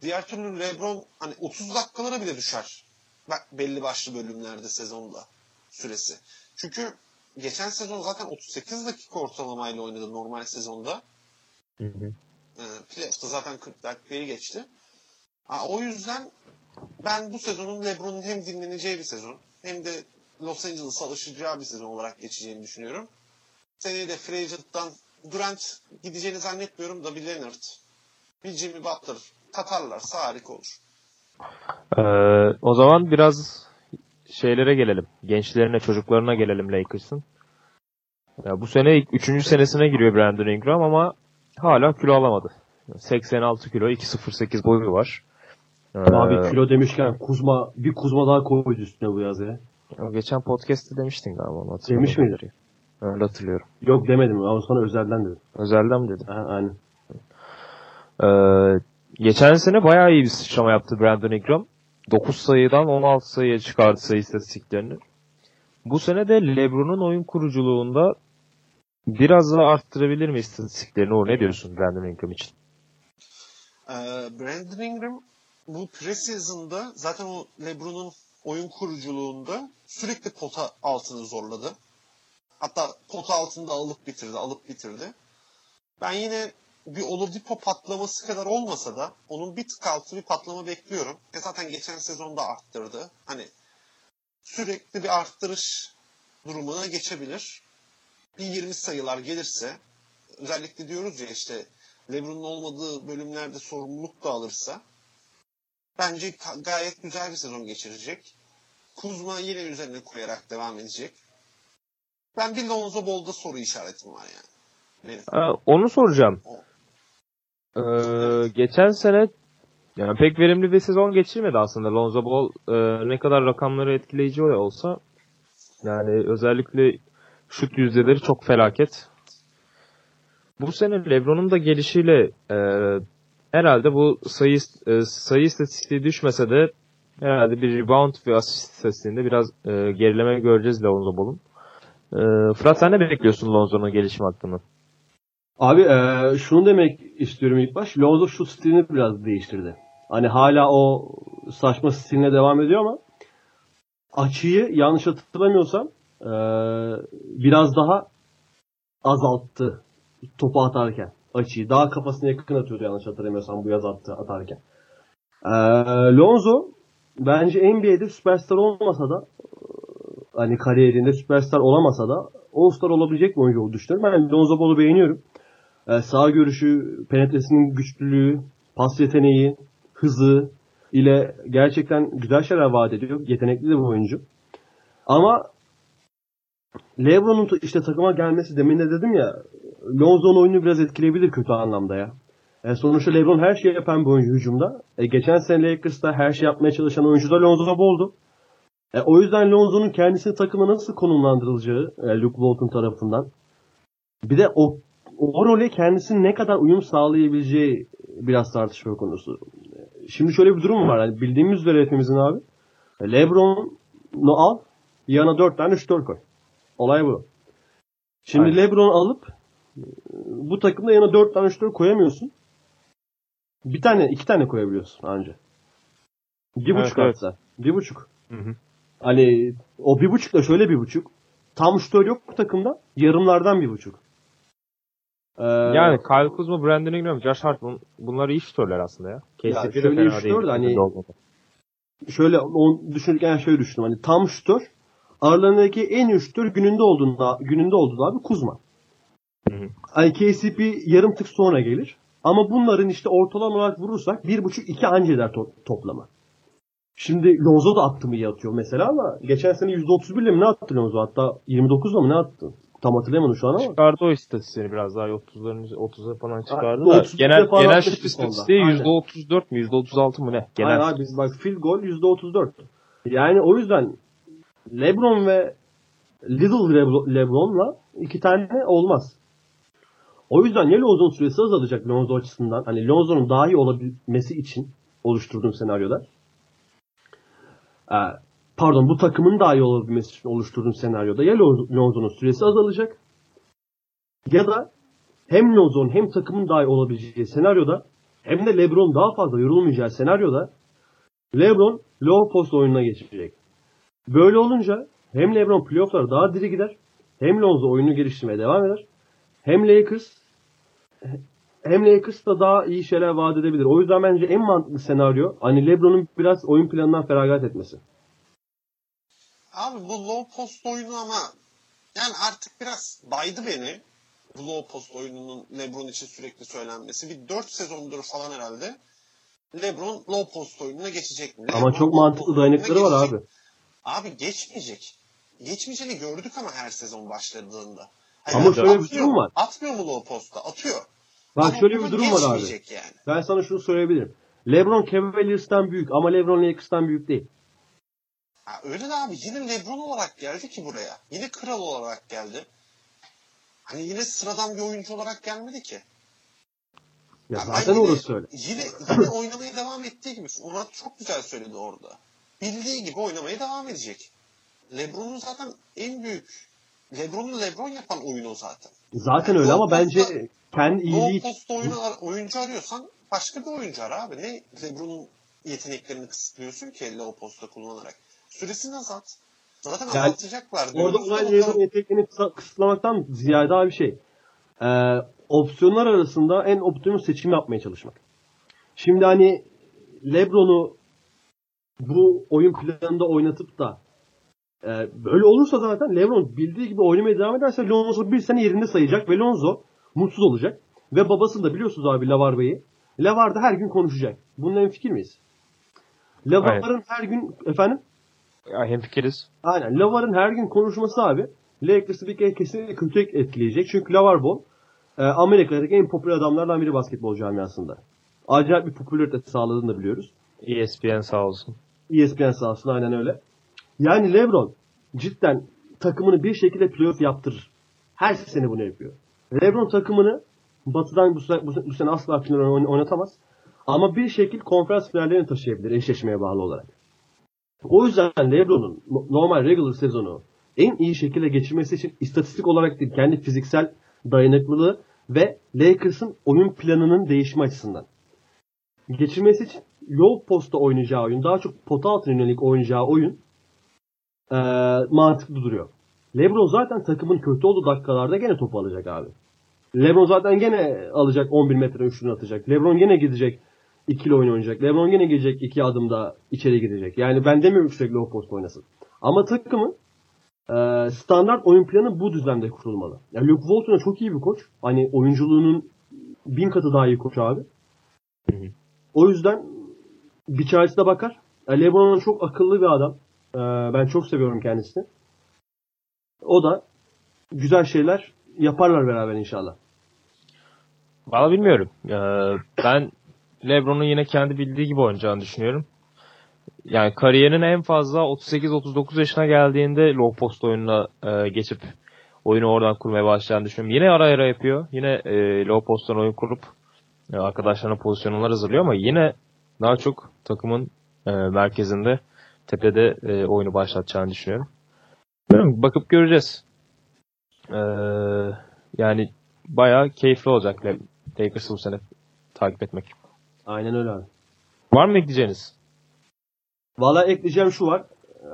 Diğer türlü LeBron hani 30 dakikalara bile düşer. Bak belli başlı bölümlerde sezonda süresi. Çünkü geçen sezon zaten 38 dakika ortalamayla oynadı normal sezonda. Hı hı. E, zaten 40 dakikayı geçti. Ha, o yüzden ben bu sezonun LeBron'un hem dinleneceği bir sezon hem de Los Angeles'a alışacağı bir sezon olarak geçeceğini düşünüyorum. Seneye de Free Durant gideceğini zannetmiyorum da bir Leonard, bir Jimmy Butler katarlarsa harika olur. Ee, o zaman biraz şeylere gelelim. Gençlerine, çocuklarına gelelim Lakers'ın. Ya bu sene ilk 3. senesine giriyor Brandon Ingram ama hala kilo alamadı. 86 kilo, 2.08 boyu var. Ee, Abi kilo demişken Kuzma bir Kuzma daha koydu üstüne bu yaz ya. Geçen podcast'te demiştin galiba onu hatırlıyorum. Demiş miydin? Öyle hatırlıyorum. Yok demedim ama sana özelden dedim. Özelden mi dedin? Ha, aynen. Ee, geçen sene bayağı iyi bir sıçrama yaptı Brandon Ingram. 9 sayıdan 16 sayıya çıkardı sayı istatistiklerini. Bu sene de LeBron'un oyun kuruculuğunda biraz daha arttırabilir mi istatistiklerini? O ne diyorsun Brandon Ingram için? Ee, Brandon Ingram bu preseason'da zaten o LeBron'un oyun kuruculuğunda sürekli pota altını zorladı. Hatta pota altında alıp bitirdi, alıp bitirdi. Ben yine bir Oladipo patlaması kadar olmasa da onun bir tık altı bir patlama bekliyorum. E zaten geçen sezonda arttırdı. Hani sürekli bir arttırış durumuna geçebilir. Bir 20 sayılar gelirse özellikle diyoruz ya işte LeBron'un olmadığı bölümlerde sorumluluk da alırsa bence gayet güzel bir sezon geçirecek. Kuzma yine üzerine koyarak devam edecek. Ben bir Lonzo Ball'da soru işaretim var yani. Benim. Ha, onu soracağım. Ee, geçen sene yani pek verimli bir sezon geçirmedi aslında. Lonzo Ball e, ne kadar rakamları etkileyici olsa yani özellikle şut yüzdeleri çok felaket. Bu sene LeBron'un da gelişiyle e, herhalde bu sayı e, sayı istatistiği düşmese de herhalde bir rebound ve asist istatistiğinde biraz e, gerileme göreceğiz Lonzo Ball'un. E, Fırat sen ne bekliyorsun Lonzo'nun gelişimi hakkında? Abi e, şunu demek istiyorum ilk baş. Lonzo şu stilini biraz değiştirdi. Hani hala o saçma stiline devam ediyor ama açıyı yanlış hatırlamıyorsam e, biraz daha azalttı topu atarken açıyı. Daha kafasına yakın atıyordu yanlış hatırlamıyorsam bu yaz attı atarken. E, Lonzo bence NBA'de süperstar olmasa da hani kariyerinde süperstar olamasa da All-Star olabilecek bir oyuncu olduğunu düşünüyorum. Ben Lonzo Ball'u beğeniyorum. Ee, sağ görüşü, penetresinin güçlülüğü, pas yeteneği, hızı ile gerçekten güzel şeyler vaat ediyor. Yetenekli de bir oyuncu. Ama LeBron'un işte takıma gelmesi demin de dedim ya Lonzo'nun oyunu biraz etkileyebilir kötü anlamda ya. E sonuçta LeBron her şeyi yapan bir oyuncu hücumda. E geçen sene Lakers'ta her şey yapmaya çalışan oyuncu da Lonzo Ball'du. E, o yüzden Lonzo'nun kendisini takıma nasıl konumlandırılacağı e, Luke Walton tarafından. Bir de o, o role kendisinin ne kadar uyum sağlayabileceği biraz tartışma konusu. E, şimdi şöyle bir durum var. Yani bildiğimiz üzere hepimizin abi. E, Lebron'u al. Yana dört tane şutör koy. Olay bu. Şimdi Aynen. Lebron'u alıp bu takımda yana dört tane şutör koyamıyorsun. Bir tane, iki tane koyabiliyorsun anca. Bir evet, buçuk evet. hatta. Bir buçuk. Hı hı. Hani o bir buçukla şöyle bir buçuk. Tam şutör yok bu takımda. Yarımlardan bir buçuk. Ee, yani Kyle Kuzma, Brandon Ingram, Josh Hart bunlar iyi şutörler aslında ya. KCP ya de fena de hani şöyle onu düşünürken şöyle düşündüm. Hani tam şutör aralarındaki en iyi şutör gününde olduğunda gününde olduğu abi Kuzma. Hı hı. Hani KCP yarım tık sonra gelir. Ama bunların işte ortalama olarak vurursak bir buçuk iki anca eder to- toplama. Şimdi Lonzo da attı mı iyi atıyor mesela ama geçen sene %31 ile mi ne attı Lonzo? Hatta 29 ile mi ne attı? Tam hatırlayamadım şu an ama. Çıkardı o istatistiğini biraz daha 30'ların 30'a falan çıkardı ha, da. Genel, genel şut istatistiği %34 mü %36 mı ne? Genel. Hayır abi biz bak field goal %34. Yani o yüzden LeBron ve Little LeBron'la iki tane olmaz. O yüzden ya Lonzo'nun süresi azalacak Lonzo açısından. Hani Lonzo'nun daha iyi olabilmesi için oluşturduğum senaryoda e, pardon bu takımın daha iyi olabilmesi için oluşturduğum senaryoda ya Lonzo'nun süresi azalacak ya da hem Lonzo'nun hem takımın daha iyi olabileceği senaryoda hem de LeBron daha fazla yorulmayacağı senaryoda LeBron low post oyununa geçecek. Böyle olunca hem LeBron playoff'lara daha diri gider hem Lonzo oyunu geliştirmeye devam eder. Hem Lakers hem Lakers da daha iyi şeyler vaat edebilir. O yüzden bence en mantıklı senaryo hani LeBron'un biraz oyun planından feragat etmesi. Abi bu low post oyunu ama yani artık biraz baydı beni. Bu low post oyununun LeBron için sürekli söylenmesi. Bir 4 sezondur falan herhalde. LeBron low post oyununa geçecek mi? Ama çok mantıklı dayanıkları var abi. Abi geçmeyecek. Geçmeyeceğini gördük ama her sezon başladığında. Hani ama şöyle bir durum var. Atmıyor mu low posta? Atıyor. Bak ama şöyle bir durum var abi. Yani. Ben sana şunu söyleyebilirim. LeBron Cavaliers'tan büyük ama LeBron Lakers'tan büyük değil. Ha, öyle de abi yine LeBron olarak geldi ki buraya. Yine kral olarak geldi. Hani yine sıradan bir oyuncu olarak gelmedi ki. Ya yani zaten yine, orası öyle. Yine, yine oynamaya devam ettiği gibi. Murat çok güzel söyledi orada. Bildiği gibi oynamaya devam edecek. LeBron'un zaten en büyük LeBron'u LeBron yapan oyunu zaten. Zaten yani öyle ama bence kendi iyiliği... post oyunu, oyuncu arıyorsan başka bir oyuncu ar abi. Ne LeBron'un yeteneklerini kısıtlıyorsun ki low posta kullanarak. Süresini azalt. Zaten yani, Orada olay LeBron'un yeteneklerini kısıtlamaktan ziyade abi şey. Ee, opsiyonlar arasında en optimum seçim yapmaya çalışmak. Şimdi hani LeBron'u bu oyun planında oynatıp da e, böyle olursa zaten LeBron bildiği gibi oynamaya devam ederse Lonzo bir sene yerinde sayacak ve Lonzo mutsuz olacak. Ve babasını da biliyorsunuz abi Lavar Bey'i. Lavar da her gün konuşacak. Bununla en fikir miyiz? Lavar'ın her gün efendim Ya, hemfikiriz. Aynen. Lavar'ın her gün konuşması abi Lakers'ı bir kere kesinlikle kötü etkileyecek. Çünkü Lavar Ball e, Amerika'daki en popüler adamlardan biri basketbol camiasında. Acayip bir popülarite sağladığını da biliyoruz. ESPN sağ olsun. ESPN sağ olsun aynen öyle. Yani LeBron cidden takımını bir şekilde playoff yaptırır. Her sene bunu yapıyor. LeBron takımını batıdan bu sene, bu, sene asla final oyn- oynatamaz. Ama bir şekilde konferans finallerine taşıyabilir eşleşmeye bağlı olarak. O yüzden LeBron'un normal regular sezonu en iyi şekilde geçirmesi için istatistik olarak değil kendi fiziksel dayanıklılığı ve Lakers'ın oyun planının değişimi açısından. Geçirmesi için low posta oynayacağı oyun, daha çok pot altına yönelik oynayacağı oyun eee, mantıklı duruyor. LeBron zaten takımın kötü olduğu dakikalarda gene topu alacak abi. LeBron zaten gene alacak 11 metre üçlüğünü atacak. LeBron gene gidecek ikili oyun oynayacak. LeBron gene gidecek iki adımda içeri gidecek. Yani ben demiyorum sürekli low post oynasın. Ama takımın eee, standart oyun planı bu düzlemde kurulmalı. Yani Luke Walton çok iyi bir koç. Hani oyunculuğunun bin katı daha iyi koç abi. Hı hı. O yüzden bir çaresine bakar. Yani LeBron çok akıllı bir adam. Ee, ben çok seviyorum kendisini. O da güzel şeyler yaparlar beraber inşallah. Valla bilmiyorum. Ee, ben LeBron'un yine kendi bildiği gibi oynayacağını düşünüyorum. Yani kariyerinin en fazla 38-39 yaşına geldiğinde low post oyununa e, geçip oyunu oradan kurmaya başlayacağını düşünüyorum. Yine ara ara yapıyor. Yine e, low post'tan oyun kurup e, arkadaşlarına pozisyonlar hazırlıyor ama yine daha çok takımın e, merkezinde tepede e, oyunu başlatacağını düşünüyorum. Bilmiyorum, bakıp göreceğiz. Ee, yani bayağı keyifli olacak Lakers'ı bu sene takip etmek. Aynen öyle abi. Var mı ekleyeceğiniz? Valla ekleyeceğim şu var.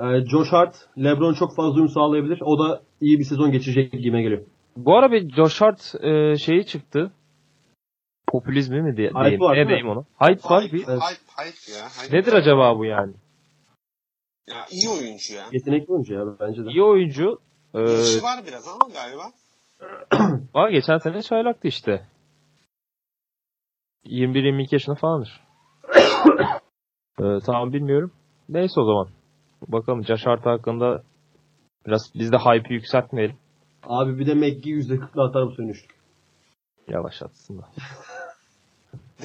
Ee, Josh Hart, LeBron çok fazla uyum sağlayabilir. O da iyi bir sezon geçirecek gibime geliyor. Bu ara bir Josh Hart e, şeyi çıktı. Popülizmi mi diye Hype diyeyim. var, Ne değil mi? diyeyim onu? Hype var bir. Hype, hype ya. Hype. Nedir acaba bu yani? Ya iyi oyuncu ya. Yetenekli oyuncu ya bence de. İyi oyuncu. E, Yaşı var biraz ama galiba. Aa, geçen sene çaylaktı işte. 21-22 yaşında falandır. ee, tamam bilmiyorum. Neyse o zaman. Bakalım Josh Hart hakkında biraz biz de hype'ı yükseltmeyelim. Abi bir de McGee %40'la atar bu sene üçlük. Yavaş atsın da.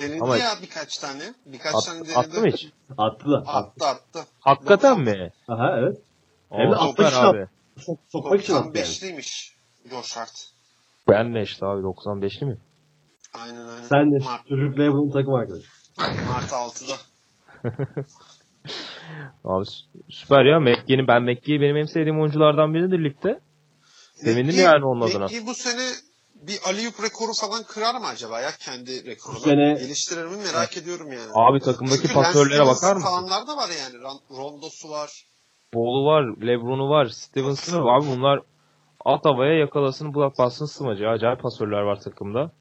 Denedi Ama- ya birkaç tane. Birkaç tane At, denedi. attı mı hiç? Attı da. Attı attı. Hakikaten mi? Aha evet. Hem de atmak için abi. Sok, sokmak için attı yani. 95'liymiş Josh Hart. Ben de işte abi 95'li mi? Aynen aynen. Sen de Mart, çocuk LeBron'un takım arkadaşı. Mart 6'da. Abi sü- süper ya. McGee'nin ben McGee'yi benim en sevdiğim oyunculardan biridir ligde. Sevindim yani onun adına. Peki bu sene bir Aliyup rekoru falan kırar mı acaba ya kendi rekorunu? Sene- Geliştirir mi merak ediyorum yani. Abi takımdaki Çünkü pasörlere bakar mısın? falanlar da var yani. Ron- Rondosu var. Ball'u var, Lebron'u var, Stevenson'u var. Abi bunlar at havaya yakalasın, bulak bassın sımacı. Acayip pasörler var takımda.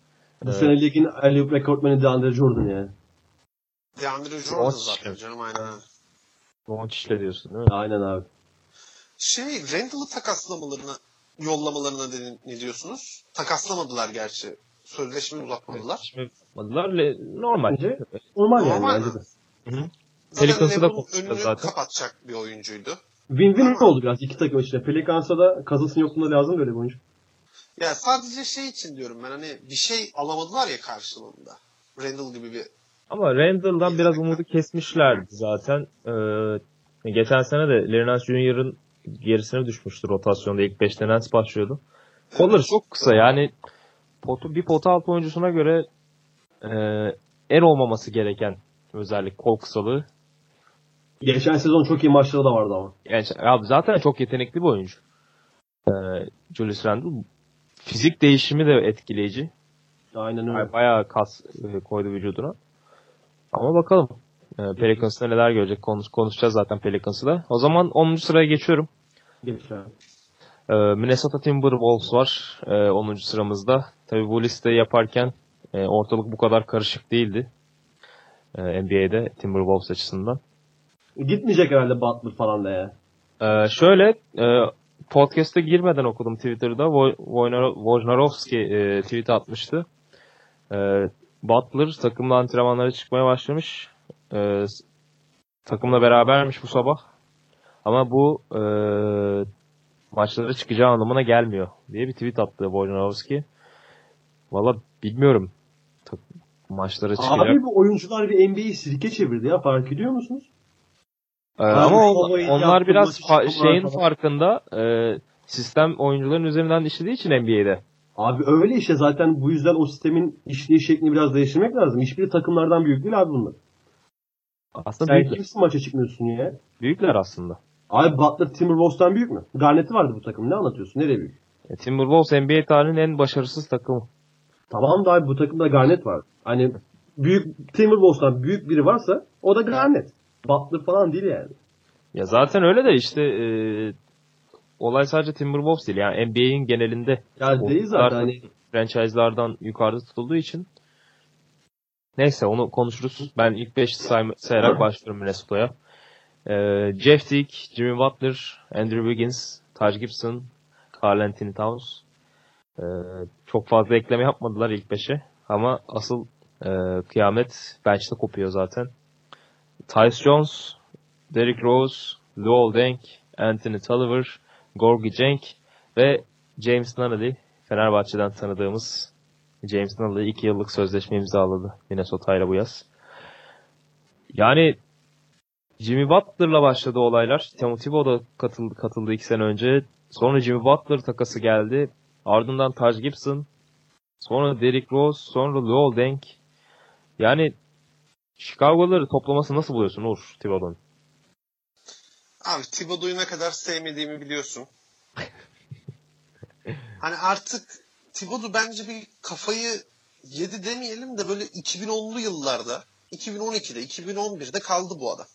Bu Evet. sene ligin alley rekortmeni DeAndre Jordan yani. DeAndre Jordan zaten canım aynen. Doncic'le diyorsun değil mi? Aynen abi. Şey Randall'ı takaslamalarına yollamalarına de, ne diyorsunuz? Takaslamadılar gerçi. Sözleşme uzatmadılar. Şimdi Aldılar le- normal. Normal yani Normal bence de. Pelicans'ı da önünü zaten. kapatacak bir oyuncuydu. Win-win oldu biraz iki takım içinde. Pelicans'a da Cousins'ın yokluğunda lazım böyle bir oyuncu. Ya sadece şey için diyorum ben hani bir şey alamadılar ya karşılığında. Randall gibi bir Ama Randall'dan biraz umudu kesmişlerdi zaten. Ee, geçen sene de Larry Nance Jr.'ın gerisine düşmüştü rotasyonda. İlk 5'te Nance başlıyordu. Kolları çok kısa yani potu, bir pota altı oyuncusuna göre e, en olmaması gereken özellik kol kısalığı. Geçen sezon çok iyi maçları da vardı ama. Yani, abi zaten çok yetenekli bir oyuncu. Ee, Julius Randle. Fizik değişimi de etkileyici. Aynen öyle. Yani bayağı kas e, koydu vücuduna. Ama bakalım. E, Pelicans'ta neler görecek konuş, konuşacağız zaten Pelicans'ı da. O zaman 10. sıraya geçiyorum. Geç abi. E, Minnesota Timberwolves var e, 10. sıramızda. Tabi bu listeyi yaparken e, ortalık bu kadar karışık değildi. E, NBA'de Timberwolves açısından. Gitmeyecek herhalde Butler falan da ya. E, şöyle e, podcast'e girmeden okudum Twitter'da. Wo- Wojnar- Wojnarowski e, tweet atmıştı. E, Butler takımla antrenmanlara çıkmaya başlamış. E, takımla berabermiş bu sabah. Ama bu e, maçlara çıkacağı anlamına gelmiyor diye bir tweet attı Wojnarowski. Valla bilmiyorum. Maçlara çıkacak. Abi bu oyuncular bir NBA'yi sirke çevirdi ya fark ediyor musunuz? Ee, ama o- onlar biraz fa- şeyin falan. farkında e, sistem oyuncuların üzerinden işlediği için NBA'de. Abi öyle işte zaten bu yüzden o sistemin işleyiş şeklini biraz değiştirmek lazım. Hiçbiri takımlardan büyük değil abi bunlar. Aslında Sen büyük, kimsin maça çıkmıyorsun ya? büyükler aslında. Abi Butler Timberwolves'tan büyük mü? Garnet'i vardı bu takım. Ne anlatıyorsun? Nereye büyük? E, Timberwolves NBA tarihinin en başarısız takımı. Tamam da abi bu takımda Garnet var. Hani büyük Timberwolves'tan büyük biri varsa o da Garnet. Butler falan değil yani. Ya zaten öyle de işte e, olay sadece Timberwolves değil. Yani NBA'in genelinde O değil zaten hani franchise'lardan yukarıda tutulduğu için. Neyse onu konuşuruz. Ben ilk 5 sayarak başlıyorum Minnesota'ya. Ee, Jeff Teague, Jimmy Butler, Andrew Wiggins, Taj Gibson, Carl Anthony Towns. Ee, çok fazla ekleme yapmadılar ilk 5'e. Ama asıl e, kıyamet bench'te kopuyor zaten. Tyce Jones, Derrick Rose, Luol Deng, Anthony Tolliver, Gorgie Cenk ve James Nunnally Fenerbahçe'den tanıdığımız James Nunnally 2 yıllık sözleşme imzaladı Minnesota ile bu yaz. Yani Jimmy Butler'la başladı olaylar. Tim Thibodeau da katıldı, katıldı 2 sene önce. Sonra Jimmy Butler takası geldi. Ardından Taj Gibson. Sonra Derrick Rose. Sonra Luol Deng. Yani Chicago'ları toplaması nasıl buluyorsun Uğur Thibodeau'nun? Abi Thibodeau'yu ne kadar sevmediğimi biliyorsun. hani artık Thibodeau bence bir kafayı yedi demeyelim de böyle 2010'lu yıllarda 2012'de 2011'de kaldı bu adam.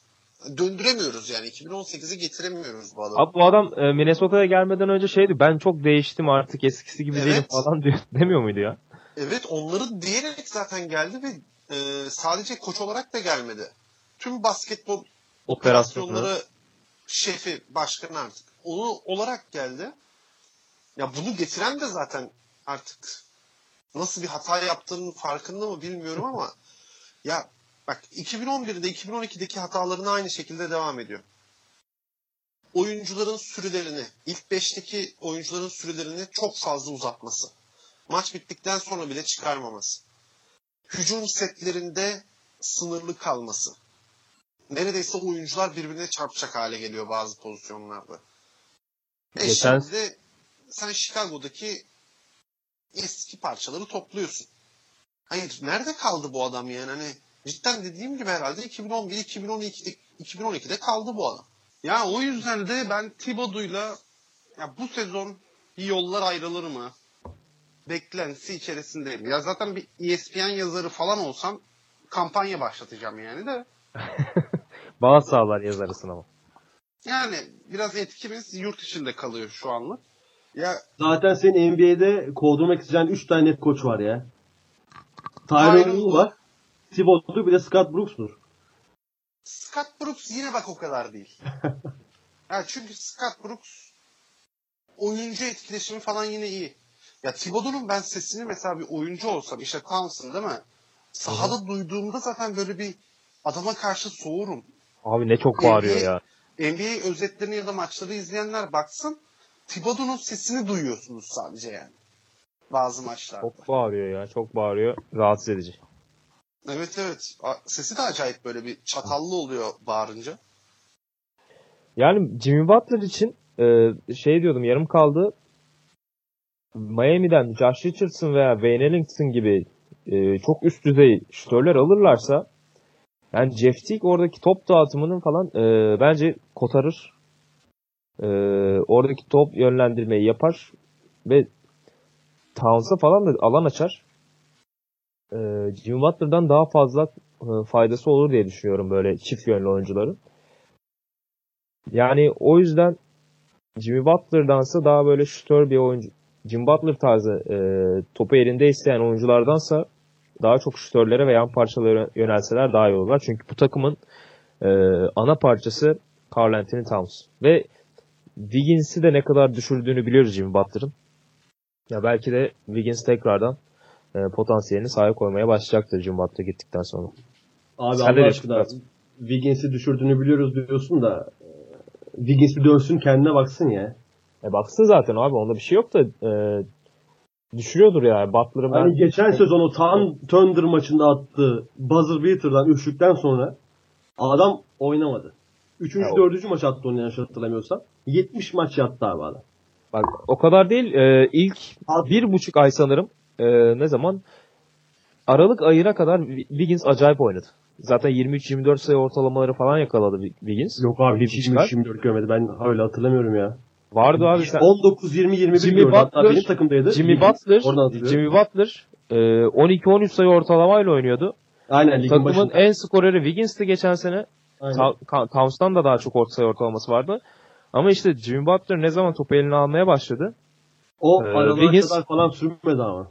Döndüremiyoruz yani 2018'e getiremiyoruz bu adamı. Abi bu adam e, Minnesota'ya gelmeden önce şeydi ben çok değiştim artık eskisi gibi değilim Evet. falan diyor, demiyor muydu ya? Evet onları diyerek zaten geldi ve e, sadece koç olarak da gelmedi. Tüm basketbol Operasyonları. operasyonları şefi, başkanı artık. Onu olarak geldi. Ya bunu getiren de zaten artık nasıl bir hata yaptığının farkında mı bilmiyorum ama ya bak 2011'de 2012'deki hatalarına aynı şekilde devam ediyor. Oyuncuların sürelerini, ilk 5'teki oyuncuların sürelerini çok fazla uzatması. Maç bittikten sonra bile çıkarmaması. Hücum setlerinde sınırlı kalması neredeyse oyuncular birbirine çarpacak hale geliyor bazı pozisyonlarda. E Geçen- şimdi sen Chicago'daki eski parçaları topluyorsun. Hayır nerede kaldı bu adam yani hani cidden dediğim gibi herhalde 2011 2012'de 2012'de kaldı bu adam. Ya o yüzden de ben Thibodeau'yla ya bu sezon bir yollar ayrılır mı? Beklentisi içerisindeyim. Ya zaten bir ESPN yazarı falan olsam kampanya başlatacağım yani de. Bazı sahalar yazarısın ama. Yani biraz etkimiz yurt içinde kalıyor şu anlık. Ya zaten senin NBA'de kovdurmak isteyen 3 tane net koç var ya. Tyronn Tyronn Lue var. Thibodeau bir de Scott Brooks'tur. Scott Brooks yine bak o kadar değil. ya çünkü Scott Brooks oyuncu etkileşimi falan yine iyi. Ya Thibodeau'nun ben sesini mesela bir oyuncu olsam işte Townsend değil mi? Sahada duyduğumda zaten böyle bir adama karşı soğurum. Abi ne çok bağırıyor NBA ya. NBA özetlerini ya da maçları izleyenler baksın. Thibodeau'nun sesini duyuyorsunuz sadece yani. Bazı maçlarda. Çok bağırıyor ya. Çok bağırıyor. Rahatsız edici. Evet evet. Sesi de acayip böyle bir çatallı oluyor bağırınca. Yani Jimmy Butler için e, şey diyordum yarım kaldı. Miami'den Josh Richardson veya Wayne Ellington gibi e, çok üst düzey şutörler alırlarsa yani Jeff Teague oradaki top dağıtımının falan e, bence kotarır. E, oradaki top yönlendirmeyi yapar ve Towns'a falan da alan açar. E, Jimmy Butler'dan daha fazla e, faydası olur diye düşünüyorum böyle çift yönlü oyuncuların. Yani o yüzden Jimmy Butler'dansa daha böyle şutör bir oyuncu Jim Butler tarzı e, topu elinde isteyen oyunculardansa daha çok şütörlere ve yan parçalara yönelseler daha iyi olurlar. Çünkü bu takımın e, ana parçası Carl Anthony Towns. Ve Wiggins'i de ne kadar düşürdüğünü biliyoruz Jimmy Butler'ın. Ya belki de Wiggins tekrardan e, potansiyelini sahaya koymaya başlayacaktır Jimmy Butler gittikten sonra. Abi Sen Allah aşkına. Wiggins'i düşürdüğünü biliyoruz diyorsun da e, Wiggins bir dönsün kendine baksın ya. E baksın zaten abi onda bir şey yok da e, düşürüyordur ya. Butler'ı ben Hani geçen sezon o Tan Thunder maçında attığı buzzer beater'dan üçlükten sonra adam oynamadı. Üçüncü, Ya dördüncü maç attı onu yanlış hatırlamıyorsam. 70 maç yattı abi adam. Bak o kadar değil. E, ilk bir buçuk ay sanırım e, ne zaman Aralık ayına kadar Wiggins acayip oynadı. Zaten 23-24 sayı ortalamaları falan yakaladı Wiggins. Yok abi hiç buçuk ay. 24 görmedi. Ben öyle hatırlamıyorum ya. Vardı abi sen. 19 20 21 Jimmy Butler- benim takımdaydı. Jimmy. Butler. Jimmy Butler e, 12-13 sayı ortalamayla oynuyordu. Aynen ligin Takımın başında. en skoreri Wiggins'ti geçen sene. Aynen. Ta- Ka- Towns'tan da daha çok orta sayı ortalaması vardı. Ama işte Jimmy Butler ne zaman topu eline almaya başladı. O Ee, aralığa Wiggins- kadar falan sürmedi ama.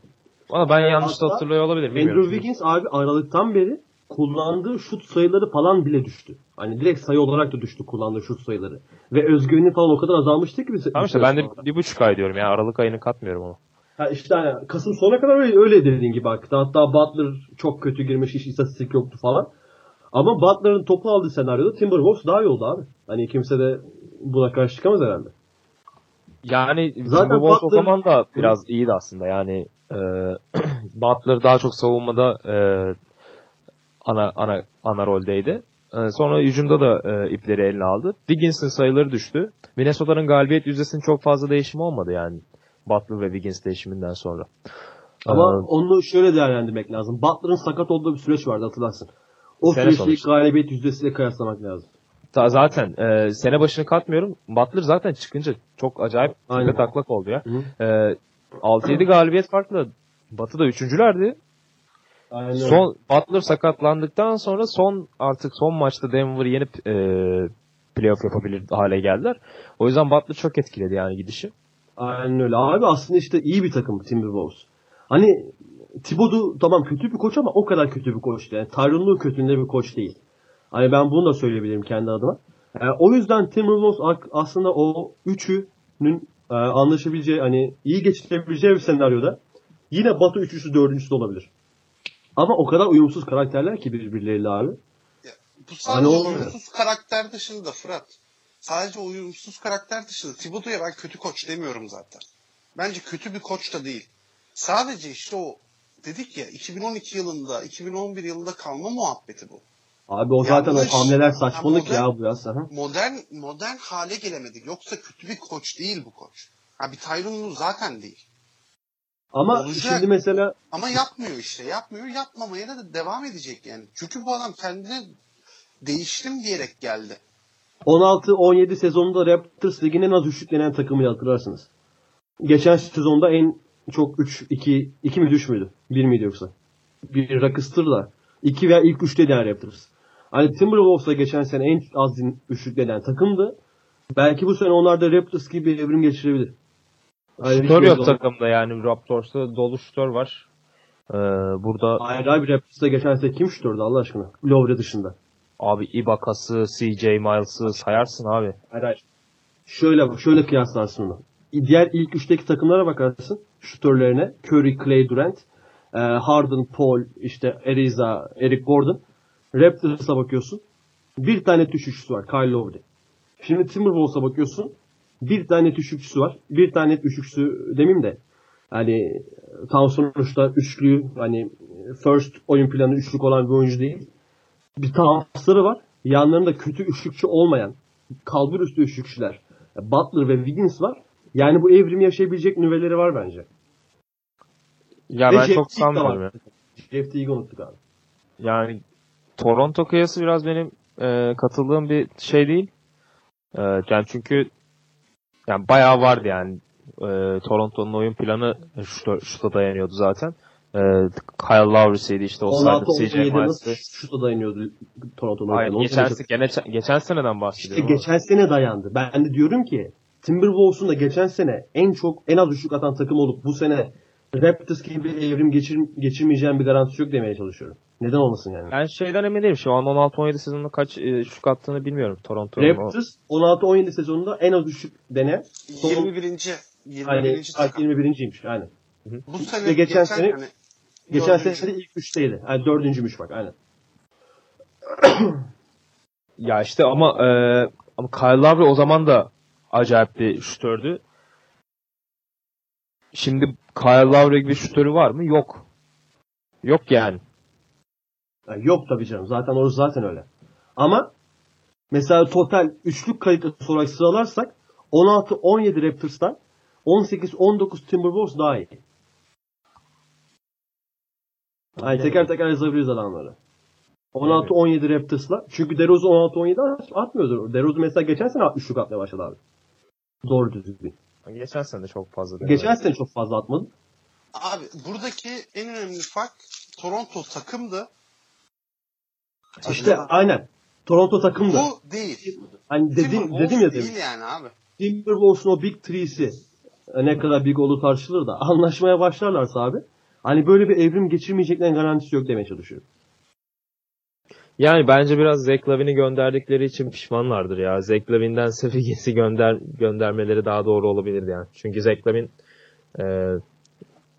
Valla ben yanlış da Hatta hatırlıyor olabilirim. Andrew. Wiggins abi aralıktan beri kullandığı şut sayıları falan bile düştü. Hani direkt sayı olarak da düştü kullandığı şut sayıları. Ve özgüveni falan o kadar azalmıştı ki. Tamam işte ben de bir buçuk ay diyorum ya. Aralık ayını katmıyorum onu. Ha işte hani Kasım sonuna kadar öyle, öyle dediğin gibi hakkında. Hatta Butler çok kötü girmiş hiç istatistik yoktu falan. Ama Butler'ın topu aldığı senaryoda Timberwolves daha iyi oldu abi. Hani kimse de buna karşı çıkamaz herhalde. Yani Zaten Timberwolves o Butler- zaman da biraz iyiydi aslında. Yani e, Butler daha çok savunmada e, ana ana ana roldeydi. E, sonra hücumda da e, ipleri eline aldı. Wiggins'in sayıları düştü. Minnesota'nın galibiyet yüzdesinin çok fazla değişimi olmadı yani. Butler ve Wiggins değişiminden sonra. Ama Ee, onu şöyle değerlendirmek lazım. Butler'ın sakat olduğu bir süreç vardı hatırlarsın. O sonuçta. galibiyet yüzdesiyle kıyaslamak lazım. Ta- zaten e, sene başını katmıyorum. Butler zaten çıkınca çok acayip tepe taklak oldu ya. Hı. E, 6-7 galibiyet farklı. Batı'da üçüncülerdi. Aynen. Son Butler sakatlandıktan sonra son artık son maçta Denver'ı yenip e, playoff yapabilir hale geldiler. O yüzden Butler çok etkiledi yani gidişi. Aynen öyle. Abi aslında işte iyi bir takım Timberwolves. Hani Thibodeau tamam kötü bir koç ama o kadar kötü bir koç değil. Yani Tyronn Lue kötüünde bir koç değil. Hani ben bunu da söyleyebilirim kendi adıma. Yani o yüzden Timberwolves aslında o üçünün e, anlaşabileceği hani iyi geçirebileceği bir senaryoda yine Batı üçüncüsü dördüncüsü de olabilir. Ama o kadar uyumsuz karakterler ki birbirleriyle abi. Bu sadece Hani uyumsuz karakter dışında Fırat. Sadece uyumsuz karakter dışında Thibodeau'ya ben kötü koç demiyorum zaten. Bence kötü bir koç da değil. Sadece işte o dedik ya 2012 yılında 2011 yılında kalma muhabbeti bu. Abi o zaten Yanlış. o hamleler saçmalık Ha, ya bu yaz. Aha. Modern modern hale gelemedik. Yoksa kötü bir koç değil bu koç. Ha bir Tyronn Lue zaten değil. Ama Olacak. şimdi mesela Ama yapmıyor işte. Yapmıyor. Yapmamaya da devam edecek yani. Çünkü bu adam kendine değiştim diyerek geldi. 16-17 sezonunda Raptors ligin en az üçlüklenen takımıyla hatırlarsınız. Geçen sezonda en çok 3 2 2 mi 3 müydü? 1 miydi yoksa? Bir Rockets'tırla 2 veya ilk 3'te yani Raptors. Hani Timberwolves'la geçen sene en az üçlüklenen takımdı. Belki bu sene onlar da Raptors gibi bir evrim geçirebilir. Ayrı Şutör bir yok takımda yani Raptors'ta dolu şutör var. E, burada Hayır abi Raptors'ta geçen sene kim şutördü Allah aşkına? Lowry dışında. abi Ibaka'sı, CJ Miles'ı sayarsın abi. Hayır hayır. Şöyle şöyle kıyaslarsın onu. Diğer ilk üçteki takımlara bakarsın. Şutörlerine. Curry, Clay, Durant, e, Harden, Paul, işte Ariza, Eric Gordon. Raptors'a bakıyorsun. Bir tane üçlükçüsü var. Kyle Lowry. Şimdi Timberwolves'a bakıyorsun. Bir tane üçlükçüsü var. Bir tane üçlükçüsü demeyeyim de. Hani tam sonuçta üçlü hani first oyun planı üçlük olan bir oyuncu değil. Bir tahsları var. Yanlarında kötü üçlükçü olmayan kalbur üstü üçlükçüler. Butler ve Wiggins var. Yani bu evrimi yaşayabilecek nüveleri var bence. Ya Ve ben Jeff çok sanmıyorum. Jeff Teague'i unuttuk abi. Yani Toronto kıyası biraz benim e, katıldığım bir şey değil. E, yani çünkü yani bayağı vardı yani. E, Toronto'nun oyun planı şuta, şuta dayanıyordu zaten. E, Kyle Lowry'siydi işte o sayede 16 CJ 17 Miles'ı. nasıl şuta dayanıyordu Toronto'nun. Hayır, oyunu. geçen, gene, geçen seneden İşte bahsediyorum. ama. geçen sene dayandı. Ben de diyorum ki Timberwolves'un da geçen sene en çok en az üçlük atan takım olup bu sene Raptors gibi bir evrim geçir, geçirmeyeceğim bir garantisi yok demeye çalışıyorum. Neden olmasın yani? Ben şeyden emin değilim. Şu an 16-17 sezonunda kaç e, şut attığını bilmiyorum Toronto'nun. o- Raptors 16-17 sezonunda en az üçlük dene. Son, 21. 21. hani, takım. 21.ymiş aynen. Bu sene Ve geçen sene- hani Geçen dördüncü. sene de ilk üçteydi. Yani dördüncümüş bak aynen. Ya işte ama e, ama Kyle Lowry o zaman da acayip bir şutördü. Şimdi Kyle Lowry gibi şutörü var mı? Yok. Yok yani. Yani yok tabii canım. Zaten orası zaten öyle. Ama mesela total üçlük kalitesi olarak sıralarsak 16-17 Raptors'tan 18-19 Timberwolves daha iyi. Yani teker teker yazabiliriz adamları. 16-17 Raptors'la. Çünkü DeRozan 16-17 at- atmıyordu. DeRozan mesela geçen sene üçlük atmaya başladı abi. Doğru düzgün. Geçen sene de çok fazla. Geçen sene çok fazla atmadı. Abi buradaki en önemli fark Toronto takımdı. İşte aynen. Toronto takımdı. Bu değil. Hani dedim, dedim ya demin. değil yani abi. Timberwolves'un o Big Three'si e, ne kadar big olduğu tartışılır da anlaşmaya başlarlarsa abi hani böyle bir evrim geçirmeyeceklerin garantisi yok demeye çalışıyorum. Yani bence biraz Zach Lavin'i gönderdikleri için pişmanlardır ya. Zach Lavin'den Sefigens'i gönder göndermeleri daha doğru olabilirdi yani. Çünkü Zach Lavin e,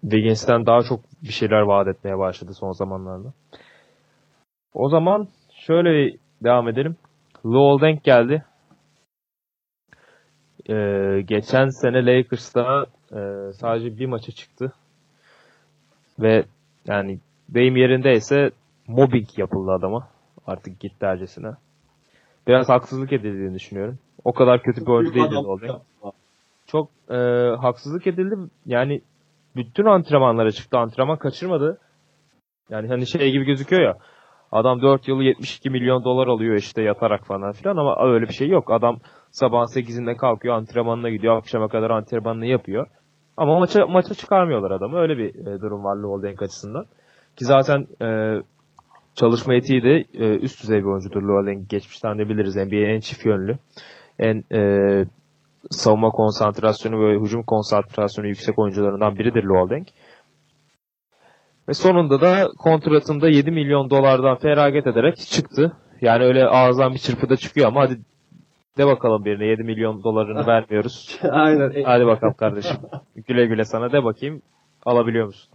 Wiggins'ten daha çok bir şeyler vaat etmeye başladı son zamanlarda. O zaman şöyle devam edelim. Lowell Denk geldi. E, geçen sene Lakers'ta e, sadece bir maça çıktı. Ve yani deyim yerindeyse mobbing yapıldı adama. Artık gitti dercesine. Biraz haksızlık edildiğini düşünüyorum. O kadar kötü bir oyuncu değildi Lowell çok e, haksızlık edildi. Yani bütün antrenmanlara çıktı. Antrenman kaçırmadı. Yani hani şey gibi gözüküyor ya. Adam 4 yılı 72 milyon dolar alıyor işte yatarak falan filan ama öyle bir şey yok. Adam sabah 8'inde kalkıyor antrenmanına gidiyor. Akşama kadar antrenmanını yapıyor. Ama maça maça çıkarmıyorlar adamı. Öyle bir e, durum var Lowell açısından. Ki zaten e, çalışma etiği de e, üst düzey bir oyuncudur Lowell Geçmişten de biliriz. NBA'nin en çift yönlü. En e, savunma konsantrasyonu ve hücum konsantrasyonu yüksek oyuncularından biridir Lowell Ve sonunda da kontratında 7 milyon dolardan feragat ederek çıktı. Yani öyle ağızdan bir çırpıda çıkıyor ama hadi de bakalım birine 7 milyon dolarını vermiyoruz. aynen. Hadi bakalım kardeşim. Güle güle sana de bakayım alabiliyor musun?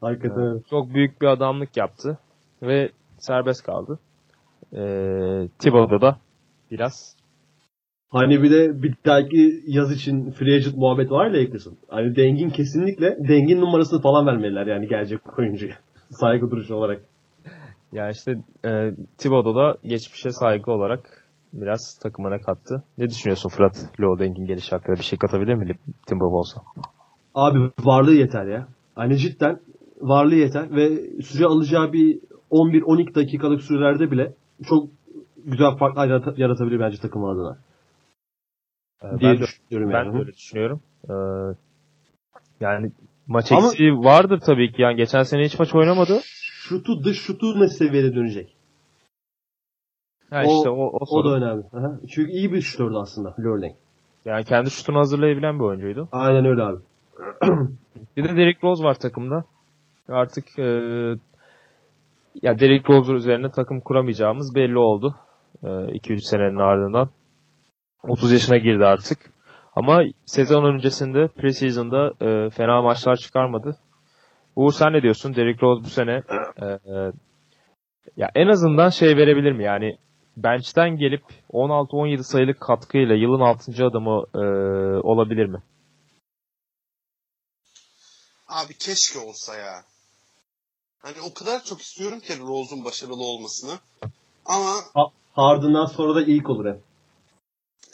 Hakikaten öyle. Çok büyük bir adamlık yaptı ve serbest kaldı. Ee, Thibodeau da biraz Hani bir de bir dahaki yaz için free agent muhabbet var ya Lakers'ın. Hani Dengin kesinlikle Dengin numarasını falan vermeliler yani gelecek oyuncuya. Saygı duruşu olarak. Yani işte e, Thibodeau da geçmişe saygı olarak biraz takımına kattı. Ne düşünüyorsun Fırat Lowdenk'in gelişi hakkında? Bir şey katabilir mi Timberwolves'a? Abi varlığı yeter ya. Hani cidden varlığı yeter ve süre alacağı bir 11-12 dakikalık sürelerde bile çok güzel farklar yarata- yaratabilir bence takım adına. Ee, diye ben düşünüyorum ben yani. de öyle düşünüyorum. Ee, yani maç Ama- eksiği vardır tabii ki. Yani geçen sene hiç maç oynamadı. Şutu dış şutu ne seviyede dönecek? Ha O- işte o, o, O sorun. da önemli. Aha. Çünkü iyi bir şutördü aslında Lurling. Yani kendi şutunu hazırlayabilen bir oyuncuydu. Aynen öyle abi. Bir de Derrick Rose var takımda. Artık e, ya Derrick Rose üzerine takım kuramayacağımız belli oldu. 2-3 senenin ardından. 30 yaşına girdi artık. Ama sezon öncesinde preseason'da e, fena maçlar çıkarmadı. Uğur sen ne diyorsun? Derrick Rose bu sene e, e, ya en azından şey verebilir mi? Yani bench'ten gelip 16-17 sayılık katkıyla yılın 6. adamı e, olabilir mi? Abi keşke olsa ya. Hani o kadar çok istiyorum ki Rose'un başarılı olmasını. Ama Ha- Harden'dan sonra da ilk olur hep.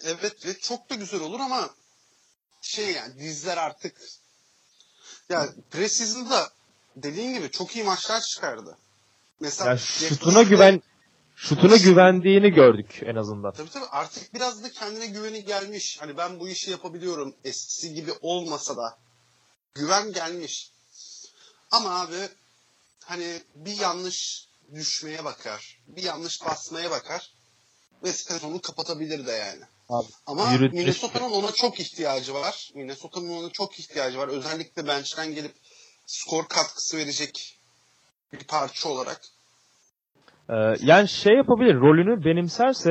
Evet ve çok da güzel olur ama şey yani dizler artık ya preseason'da dediğin gibi çok iyi maçlar çıkardı. Mesela Ya şutuna güven şutuna güvendiğini gördük en azından. Tabii tabii artık biraz da kendine güveni gelmiş. Hani ben bu işi yapabiliyorum. Eskisi gibi olmasa da güven gelmiş. Ama abi hani bir yanlış düşmeye bakar. Bir yanlış basmaya bakar. Ve sezonu kapatabilir de yani. Abi, Ama Minnesota'nın ona çok ihtiyacı var. Minnesota'nın ona çok ihtiyacı var. Özellikle bench'ten gelip skor katkısı verecek bir parça olarak. Ee, yani şey yapabilir. Rolünü benimserse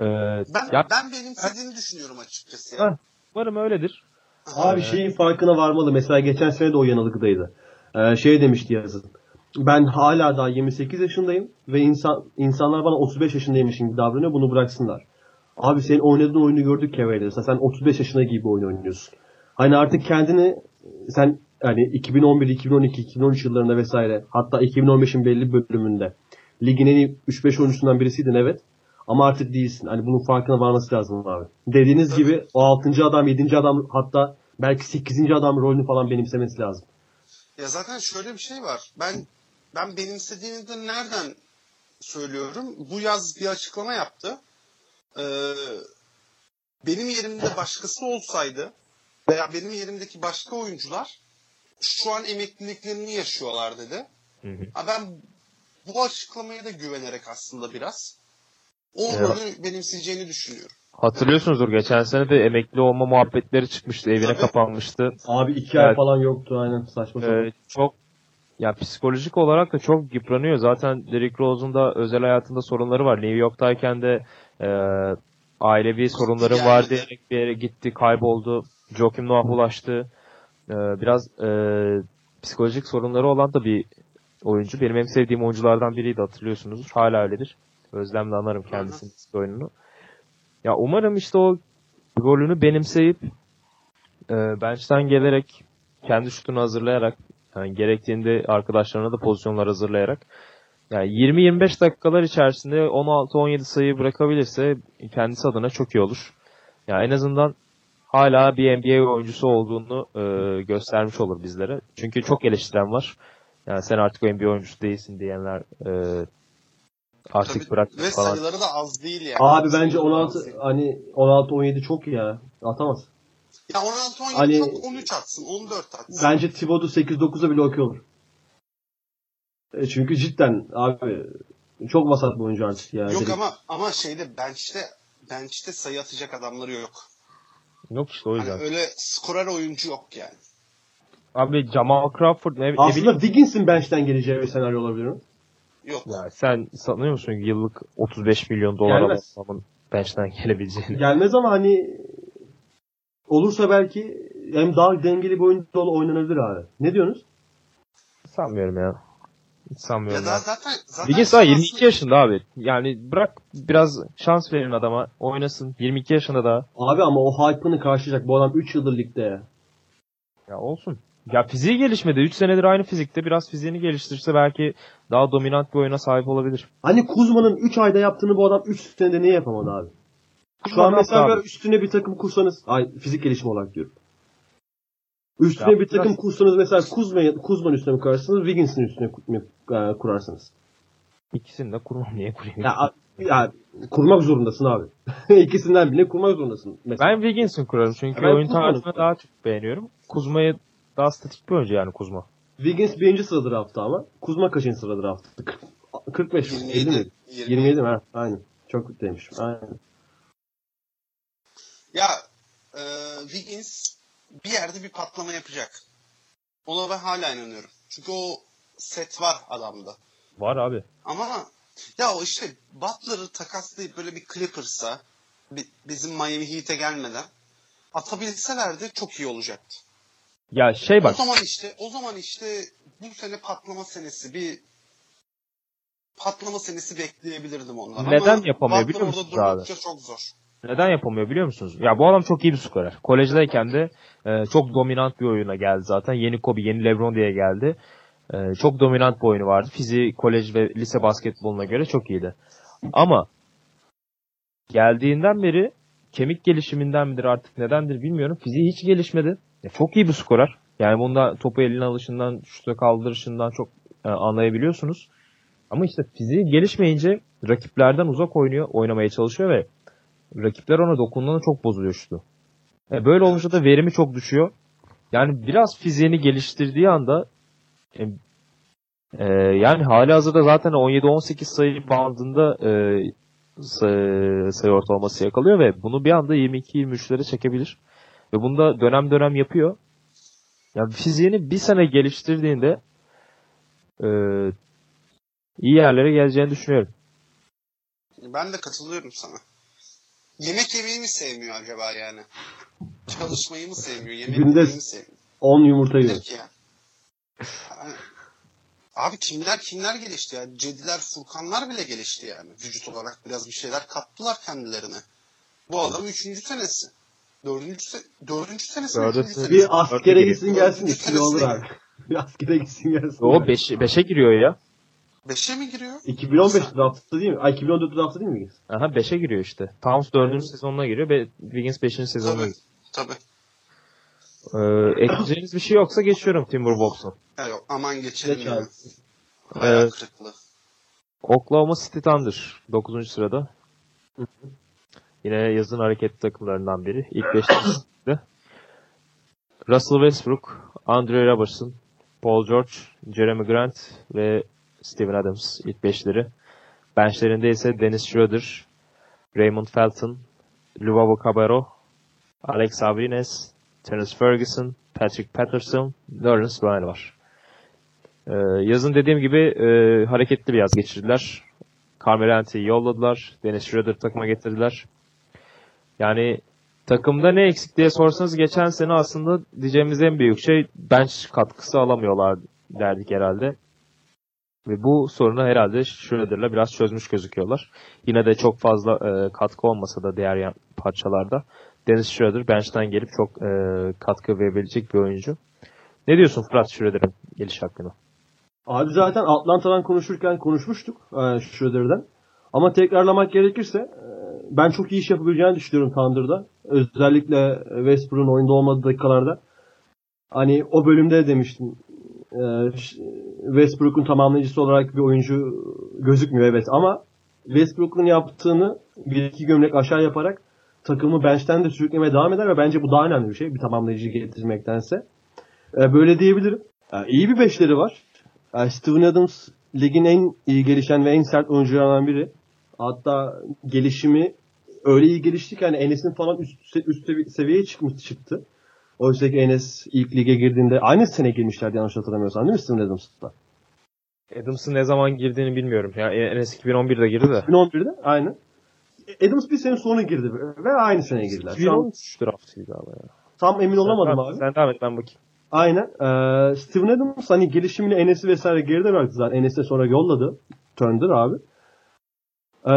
e, Ben ya, ben benimsediğini düşünüyorum açıkçası. Ha. Ya. umarım öyledir. Abi şeyin farkına varmalı. Mesela geçen sene de o yanılgıdaydı. Ee, şey demişti yazın. Ben hala daha 28 yaşındayım ve insan insanlar bana 35 yaşındaymışım gibi davranıyor. Bunu bıraksınlar. Abi senin oynadığın oyunu gördük Kevra'da. Sen 35 yaşında gibi oyun oynuyorsun. Hani artık kendini sen hani 2011, 2012, 2013 yıllarında vesaire hatta 2015'in belli bölümünde ligin en iyi 3-5 oyuncusundan birisiydin evet. Ama artık değilsin. Hani bunun farkına varması lazım abi. Dediğiniz Tabii. gibi o 6. adam, 7. adam hatta belki 8. adam rolünü falan benimsemesi lazım. Ya zaten şöyle bir şey var. Ben ben benimsediğini de nereden söylüyorum? Bu yaz bir açıklama yaptı. Ee, benim yerimde başkası olsaydı veya benim yerimdeki başka oyuncular şu an emekliliklerini yaşıyorlar dedi. Hı hı. Ha ben bu açıklamaya da güvenerek aslında biraz o Evet. rolü benimseyeceğini düşünüyorum. Hatırlıyorsunuzdur geçen sene de emekli olma muhabbetleri çıkmıştı. Evine Tabii. kapanmıştı. Abi 2 ay Evet. falan yoktu aynen saçma sapan. Ee, çok ya psikolojik olarak da çok yıpranıyor. Zaten Derrick Rose'un da özel hayatında sorunları var. New York'tayken de e, ailevi sorunları Gelmedi. var diyerek bir yere gitti, kayboldu. Joakim Noah ulaştı. E, biraz e, psikolojik sorunları olan da bir oyuncu. Benim en sevdiğim oyunculardan biriydi hatırlıyorsunuzdur. Hala öyledir. Özlemle anarım kendisinin eski oyununu. Ya umarım işte o rolünü benimseyip e, bench'ten gelerek kendi şutunu hazırlayarak yani gerektiğinde arkadaşlarına da pozisyonlar hazırlayarak yani 20-25 dakikalar içerisinde 16-17 sayı bırakabilirse kendisi adına çok iyi olur. Yani en azından hala bir NBA oyuncusu olduğunu e, göstermiş olur bizlere. Çünkü çok eleştiren var. Yani sen artık NBA oyuncusu değilsin diyenler e, artık Tabii, bırak ve falan. sayıları da az değil yani. Abi bence Sayıları da az 16 değil. hani 16 17 çok iyi ya. Atamaz. Ya 16 17 Hani- çok 13 atsın, 14 atsın. Bence Thibodeau 8 9'a bile okey olur. E çünkü cidden abi çok vasat bir oyuncu artık ya. Yok Dedik. ama ama şeyde bench'te bench'te sayı atacak adamları yok. Yok işte o Hani yüzden. öyle skorer oyuncu yok yani. Abi Jamal Crawford ne, ne Aslında bileyim. Wiggins'in bench'ten geleceği bir senaryo olabilir mi? Yok. Ya sen sanıyor musun yıllık 35 milyon dolar adamın bench'ten gelebileceğini? Gelmez ama hani olursa belki hem daha dengeli bir oyun dolu oynanabilir abi. Ne diyorsunuz? Sanmıyorum ya. Hiç sanmıyorum Ya zaten zaten Wiggins daha şu an 22 aslında- yaşında abi. Yani bırak biraz şans verin adama. Oynasın. 22 yaşında daha. Abi ama o hype'ını karşılayacak. Bu adam 3 yıldır ligde ya. Ya olsun. Ya fiziği gelişmedi. 3 senedir aynı fizikte. Biraz fiziğini geliştirse belki daha dominant bir oyuna sahip olabilir. Hani Kuzma'nın 3 ayda yaptığını bu adam 3 senede niye yapamadı abi? Şu an Kuzma mesela yaptı böyle abi. üstüne bir takım kursanız, ay fizik gelişimi olarak diyorum. Üstüne Ya bir takım biraz- kursanız mesela Kuzma'yı Kuzma'nın üstüne mi kurarsınız, Wiggins'in üstüne mi e, kurarsınız? İkisini de kurmam. Niye kurayım? Ya, a- ya kurmak zorundasın abi. İkisinden birini kurmak zorundasın. Mesela. Ben Wiggins'in kurarım. Çünkü Ben oyun tarzını daha çok beğeniyorum. Kuzma'yı daha statik bir oyuncu yani Kuzma. Wiggins birinci sırada draftta ama. Kuzma kaçıncı sırada draftta? 40 45 mi? 50 mi? 27. 27 mi? Ha, aynen. Çok demiş. Aynen. Ya e, Wiggins bir yerde bir patlama yapacak. Ona ben hala inanıyorum. Çünkü o set var adamda. Var abi. Ama ya o işte Butler'ı takaslayıp böyle bir Clippers'a bi- bizim Miami Heat'e gelmeden atabilselerdi çok iyi olacaktı. Ya şey bak. O zaman işte o zaman işte bu sene patlama senesi bir patlama senesi bekleyebilirdim ondan. Neden Ama yapamıyor biliyor musunuz abi? çok zor. Neden yapamıyor biliyor musunuz? Ya bu adam çok iyi bir skorer. Kolejdeyken de e, çok dominant bir oyuna geldi zaten. Yeni Kobe, yeni LeBron diye geldi. E, çok dominant bir oyunu vardı. Fiziği kolej ve lise basketboluna göre çok iyiydi. Ama geldiğinden beri kemik gelişiminden midir artık nedendir bilmiyorum. Fiziği hiç gelişmedi. E, çok iyi bir skorer. Yani bunda topu eline alışından, şuta kaldırışından çok e, anlayabiliyorsunuz. Ama işte fiziği gelişmeyince rakiplerden uzak oynuyor, oynamaya çalışıyor ve rakipler ona dokunduğunda çok bozuluyor şutu. E, böyle olunca da verimi çok düşüyor. Yani biraz fiziğini geliştirdiği anda e, e, yani hali hazırda zaten 17-18 sayı bandında e, sayı, sayı ortalaması yakalıyor ve bunu bir anda 22-23'lere çekebilir. Ve bunu da dönem dönem yapıyor. Yani fiziğini bir sene geliştirdiğinde e, iyi yerlere geleceğini düşünüyorum. Ben de katılıyorum sana. Yemek yemeyi mi sevmiyor acaba yani? Çalışmayı mı sevmiyor? Yemek Günde- yemeyi mi sevmiyor? 10 yumurta yiyor. Ya? Yani- Abi kimler kimler gelişti ya? Cediler, Furkanlar bile gelişti yani. Vücut olarak biraz bir şeyler kattılar kendilerine. Bu adam üçüncü senesi. Dördüncü, se dördüncü senesi. mi, Dördüncü senesi. Bir askere gitsin gelsin Dördüncü ikili olur senesine- abi. Bir askere gitsin gelsin. O 5'e 5'e giriyor ya. Beşe mi giriyor? 2015 draftı değil mi? Ay 2014 draftı değil mi? Aha 5'e giriyor işte. Towns 4. sezonuna giriyor ve Wiggins 5. sezonuna Tabii. giriyor. Tabii. Ee, ekleyeceğiniz bir şey yoksa geçiyorum Timberwolves'un. Ya yok aman geçelim Geç. Hayal Evet. kırıklığı. Oklahoma City Thunder 9. sırada. Yine yazın hareketli takımlarından biri. İlk 5'te. Russell Westbrook, Andre Robertson, Paul George, Jeremy Grant ve Steven Adams ilk beşleri. Benchlerinde ise Dennis Schroeder, Raymond Felton, Luvavo Cabarro, Alex Abrines, Terence Ferguson, Patrick Patterson, Lawrence Bryan var. Ee, yazın dediğim gibi e, hareketli bir yaz geçirdiler. Carmelo Anthony'yi yolladılar. Dennis Schroeder takıma getirdiler. Yani takımda ne eksik diye sorsanız geçen sene aslında diyeceğimiz en büyük şey bench katkısı alamıyorlar derdik herhalde. Ve bu sorunu herhalde Schroeder'la biraz çözmüş gözüküyorlar. Yine de çok fazla e, katkı olmasa da diğer parçalarda Dennis Schroeder bench'ten gelip çok e, katkı verebilecek bir oyuncu. Ne diyorsun Fırat Schroeder'in geliş hakkında? Abi zaten Atlanta'dan konuşurken konuşmuştuk e, Schroeder'den. Ama tekrarlamak gerekirse e, ben çok iyi iş yapabileceğini düşünüyorum Thunder'da. Özellikle Westbrook'un oyunda olmadığı dakikalarda. Hani o bölümde de demiştim. E, Ş- Westbrook'un tamamlayıcısı olarak bir oyuncu gözükmüyor evet ama Westbrook'un yaptığını bir iki gömlek aşağı yaparak takımı bench'ten de sürüklemeye devam eder ve bence bu daha önemli bir şey bir tamamlayıcı getirmektense. E, Böyle diyebilirim. E, İyi bir beşleri var. Steven Adams ligin en iyi gelişen ve en sert oyuncularından biri. Hatta gelişimi öyle iyi gelişti ki hani Enes'in falan üst, üst sevi- seviyeye çıkmış çıktı. Oysa ki Enes ilk lige girdiğinde aynı sene girmişlerdi yanlış hatırlamıyorsam değil mi Steven Adams'la? Adams'ın ne zaman girdiğini bilmiyorum. Ya Enes 2011'de girdi de. 2011'de aynı. Adams bir sene sonra girdi ve aynı sene girdiler. Tam, 2013 draftıydı ama ya. tam emin olamadım sen, abi. Sen devam et ben bakayım. Aynen. Ee, Steven Adams hani gelişimini Enes'i vesaire geride bıraktı zaten. Enes'e sonra yolladı. Turner abi. Ee,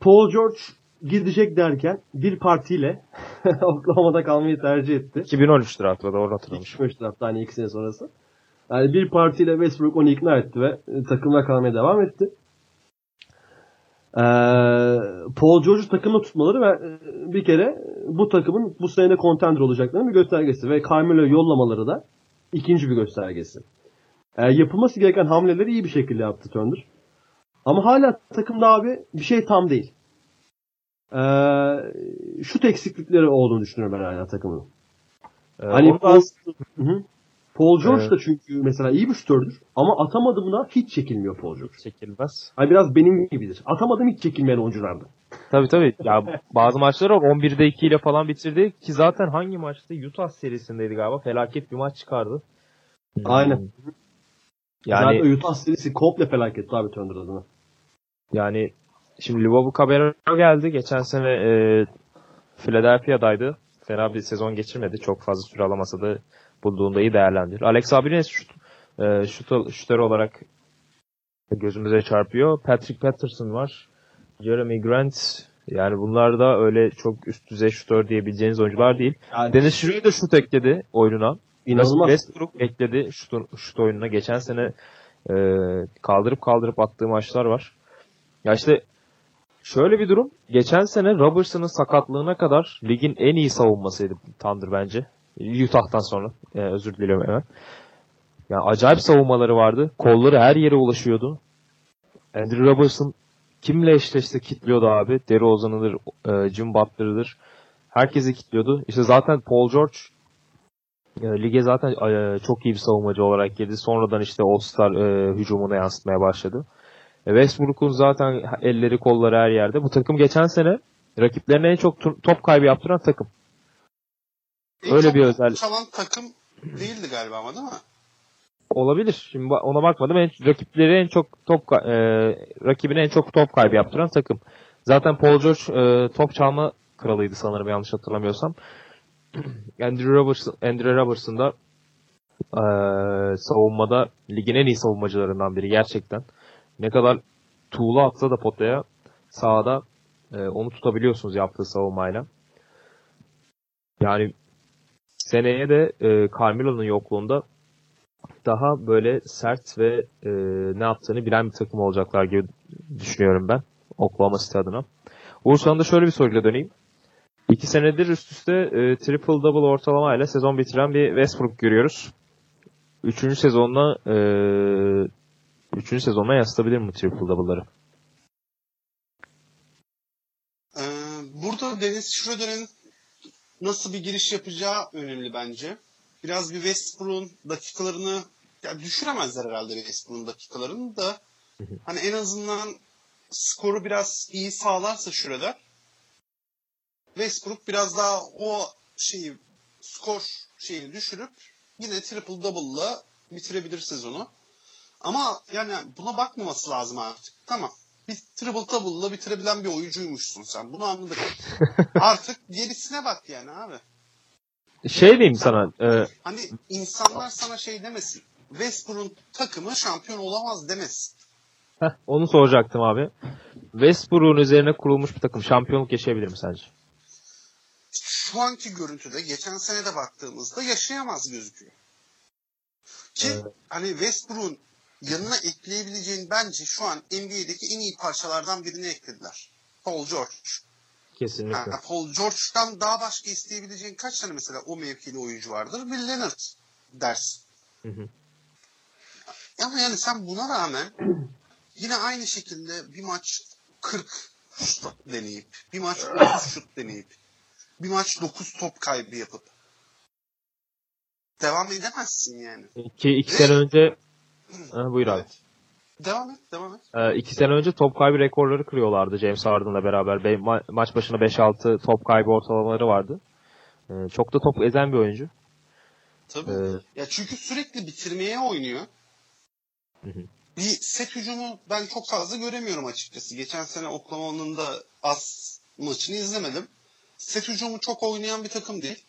Paul George gidecek derken bir partiyle Oklahoma'da kalmayı tercih etti. 2013 draftı doğru hatırlamışım. 2003 draftı hani iki sene sonrası. Yani bir partiyle Westbrook onu ikna etti ve e, takımda kalmaya devam etti. Ee, Paul George'u takımda tutmaları ve e, bir kere bu takımın bu sene contender olacaklarının bir göstergesi ve Carmelo'yu yollamaları da ikinci bir göstergesi. Ee, yapılması gereken hamleleri iyi bir şekilde yaptı Turner. Ama hala takımda abi bir şey tam değil. Ee, şut eksiklikleri olduğunu düşünüyorum ben hala takımın. Ee, Hani onu da Paul. Paul George Evet. da çünkü mesela iyi bir şutördür ama atamadığına hiç çekilmiyor Paul George. çekilmez. Hani biraz benim gibidir. Atamadım hiç çekilmeyen oyunculardı. Tabii tabii. Ya bazı maçlar var 11'de 2 ile falan bitirdi ki zaten hangi maçta Utah serisindeydi galiba felaket bir maç çıkardı. Aynen. Hmm. Yani Zaten Utah serisi komple felaket abi Turner adına. yani şimdi Luvavu Cabarro geldi. Geçen sene e, Philadelphia'daydı. Fena bir sezon geçirmedi. Çok fazla süre alamasa da bulduğunda iyi değerlendirir. Alex Abrines şut, e, şut, şutör olarak gözümüze çarpıyor. Patrick Patterson var. Jeremy Grant yani bunlar da öyle çok üst düzey şutör diyebileceğiniz oyuncular değil. Yani Dennis Schroeder şut ekledi oyununa. inanılmaz. Westbrook ekledi şut, şut oyununa. Geçen sene e, kaldırıp kaldırıp attığı maçlar var. Ya işte şöyle bir durum. Geçen sene Robertson'ın sakatlığına kadar ligin en iyi savunmasıydı Thunder bence. Utah'tan sonra. E, özür diliyorum hemen. Yani acayip savunmaları vardı. Kolları her yere ulaşıyordu. Andrew Robertson kimle eşleşse kitliyordu abi. DeRozan'ıdır, e, Jim Butler'ıdır. Herkesi kitliyordu. İşte zaten Paul George e, lige zaten e, çok iyi bir savunmacı olarak girdi. Sonradan işte All-Star e, hücumuna yansıtmaya başladı. E, Westbrook'un zaten elleri kolları her yerde. Bu takım geçen sene rakiplerine en çok top kaybı yaptıran takım. En Öyle bir özellik. Çalan takım değildi galiba ama değil mi? Olabilir. Şimdi ona bakmadım. En, rakipleri en çok top e, rakibine en çok top kaybı yaptıran takım. Zaten Paul George e, top çalma kralıydı sanırım yanlış hatırlamıyorsam. Andrew Robertson, Andrew Robertson da e, savunmada ligin en iyi savunmacılarından biri gerçekten. Ne kadar tuğla atsa da potaya sahada e, onu tutabiliyorsunuz yaptığı savunmayla. Yani seneye de e, Carmelo'nun yokluğunda daha böyle sert ve e, ne yaptığını bilen bir takım olacaklar gibi düşünüyorum ben. Oklahoma City adına. Uğur sana da şöyle bir soruyla döneyim. İki senedir üst üste e, triple double ortalamayla sezon bitiren bir Westbrook görüyoruz. Üçüncü sezonuna e, üçüncü sezonuna yansıtabilir mi triple double'ları? Ee, burada Dennis Schroeder'in nasıl bir giriş yapacağı önemli bence. Biraz bir Westbrook'un dakikalarını ya düşüremezler herhalde Westbrook'un dakikalarını da hani en azından skoru biraz iyi sağlarsa Schroeder Westbrook biraz daha o şeyi skor şeyini düşürüp yine triple double'la bitirebilir sezonu. Ama yani buna bakmaması lazım artık. Tamam. Bir triple double'la bitirebilen bir oyuncuymuşsun sen. Bunu anladık. artık gerisine bak yani abi. Şey diyeyim sana. e, Hani insanlar sana şey demesin. Westbrook'un takımı şampiyon olamaz demesin. heh, onu soracaktım abi. Westbrook'un üzerine kurulmuş bir takım şampiyonluk yaşayabilir mi sence? Şu anki görüntüde geçen sene de baktığımızda yaşayamaz gözüküyor. Ki Evet. hani Westbrook'un yanına ekleyebileceğin bence şu an NBA'deki en iyi parçalardan birini eklediler. Paul George. Kesinlikle. Ha, Paul George'dan daha başka isteyebileceğin kaç tane mesela o mevkili oyuncu vardır? Bill Leonard dersin. Hı hı. Ama yani sen buna rağmen yine aynı şekilde bir maç 40 şut deneyip, bir maç 30 şut deneyip, bir maç 9 top kaybı yapıp devam edemezsin yani. İki, iki sene önce ha, buyur abi. Evet. Devam et, devam et. Ee, iki sene önce top kaybı rekorları kırıyorlardı James Harden'la beraber. Be- ma- maç başına 5-6 top kaybı ortalamaları vardı. Ee, çok da top ezen bir oyuncu. Tabii. Ee, Ya çünkü sürekli bitirmeye oynuyor. Hı hı. Bir set hücumu ben çok fazla göremiyorum açıkçası. Geçen sene Oklahoma'nın da az maçını izlemedim. Set hücumu çok oynayan bir takım değil.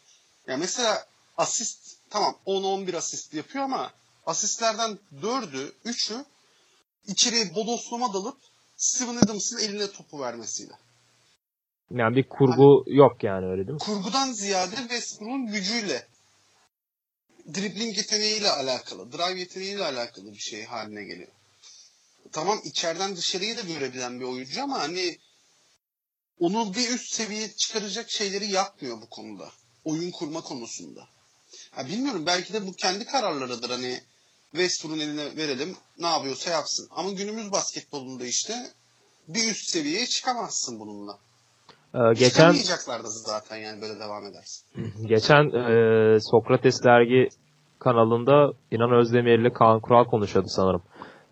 Ya mesela asist tamam 10-11 asist yapıyor ama asistlerden 4'ü 3'ü içeri bodoslama dalıp Steven Adams'ın eline topu vermesiyle. yani bir kurgu yok yani öyle değil mi? kurgudan ziyade Westbrook'un gücüyle dribbling yeteneğiyle alakalı, drive yeteneğiyle alakalı bir şey haline geliyor. Tamam içeriden dışarıyı da görebilen bir oyuncu ama hani onu bir üst seviyeye çıkaracak şeyleri yapmıyor bu konuda. Oyun kurma konusunda. Ha bilmiyorum belki de bu kendi kararlarıdır hani Westbrook'un eline verelim ne yapıyorsa yapsın. Ama günümüz basketbolunda işte bir üst seviyeye çıkamazsın bununla. Ee, geçen da zaten yani böyle devam edersin. geçen e, Sokrates dergi kanalında İnan Özdemir ile Kaan Kural konuşuyordu sanırım.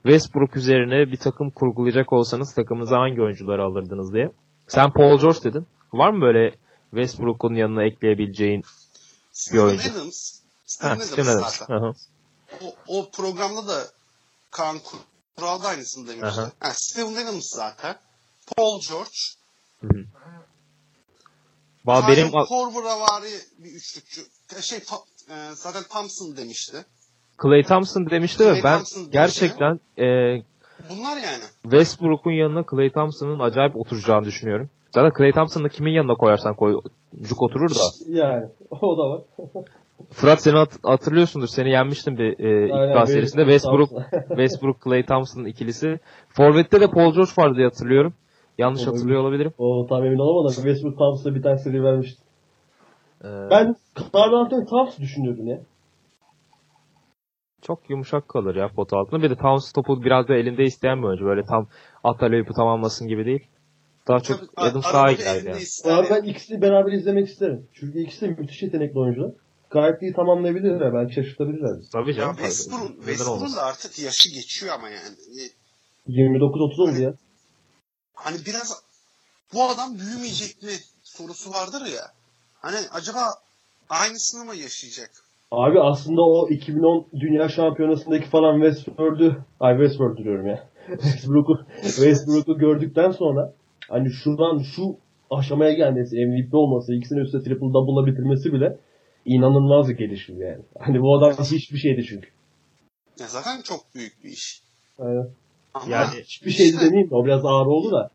Westbrook üzerine bir takım kurgulayacak olsanız takımınıza hangi oyuncuları alırdınız diye. Sen Paul George dedin. Var mı böyle Westbrook'un yanına ekleyebileceğin Steven oyuncu. Adams. Steven Adams Steven Adams. zaten. Hı hı. O, o programda da Kaan Kural da aynısını demişti. Aha. Ha, Steven Adams zaten. Paul George. Valla Kyle benim Korver'a bir üçlükçü. Şey e, zaten Thompson demişti. Clay Thompson demişti ve ben Thompson demişti. gerçekten e, Bunlar yani. Westbrook'un yanına Clay Thompson'ın acayip oturacağını düşünüyorum. Zaten Clay Thompson'ı kimin yanına koyarsan koy cuk oturur da. Yani o da var. Fırat seni hat- hatırlıyorsundur. Seni yenmiştim bir e, iddia serisinde. Westbrook Thompson. Westbrook Clay Thompson ikilisi. Forvet'te de Paul George vardı diye hatırlıyorum. Yanlış Olabilir. hatırlıyor olabilirim. O tam emin olamadım. Westbrook Thompson'a bir tane seri vermişti. Ee, Ben Carl Anthony Towns düşünüyordum ya. çok yumuşak kalır ya pot altında. Bir de Towns topu biraz da elinde isteyen bir oyuncu. Böyle tam ataleyip tamamlasın gibi değil. Daha çok Tabii, iyi geldi elinde yani. Abi ben yani. ikisini beraber izlemek isterim. Çünkü ikisi de müthiş yetenekli oyuncular. Gayet iyi tamamlayabilirler. Belki şaşırtabilirler. Tabii canım. Westbrook'un olmasın? da artık yaşı geçiyor ama yani. Hani 29-30 oldu ya. Hani biraz bu adam büyümeyecek mi sorusu vardır ya. Hani acaba aynısını mı yaşayacak? Abi aslında o 2010 Dünya Şampiyonası'ndaki falan Westworld'ü, ay Westworld diyorum ya. Westbrook'u Westbrook'u gördükten sonra hani şuradan şu aşamaya gelmesi, MVP olması, ikisini üstte triple double'la bitirmesi bile inanılmaz bir gelişim yani. Hani bu adam hiçbir şeydi çünkü. Ya zaten çok büyük bir iş. Aynen. Ama Yani Hiçbir şeydi işte- demeyeyim de o biraz ağır oldu da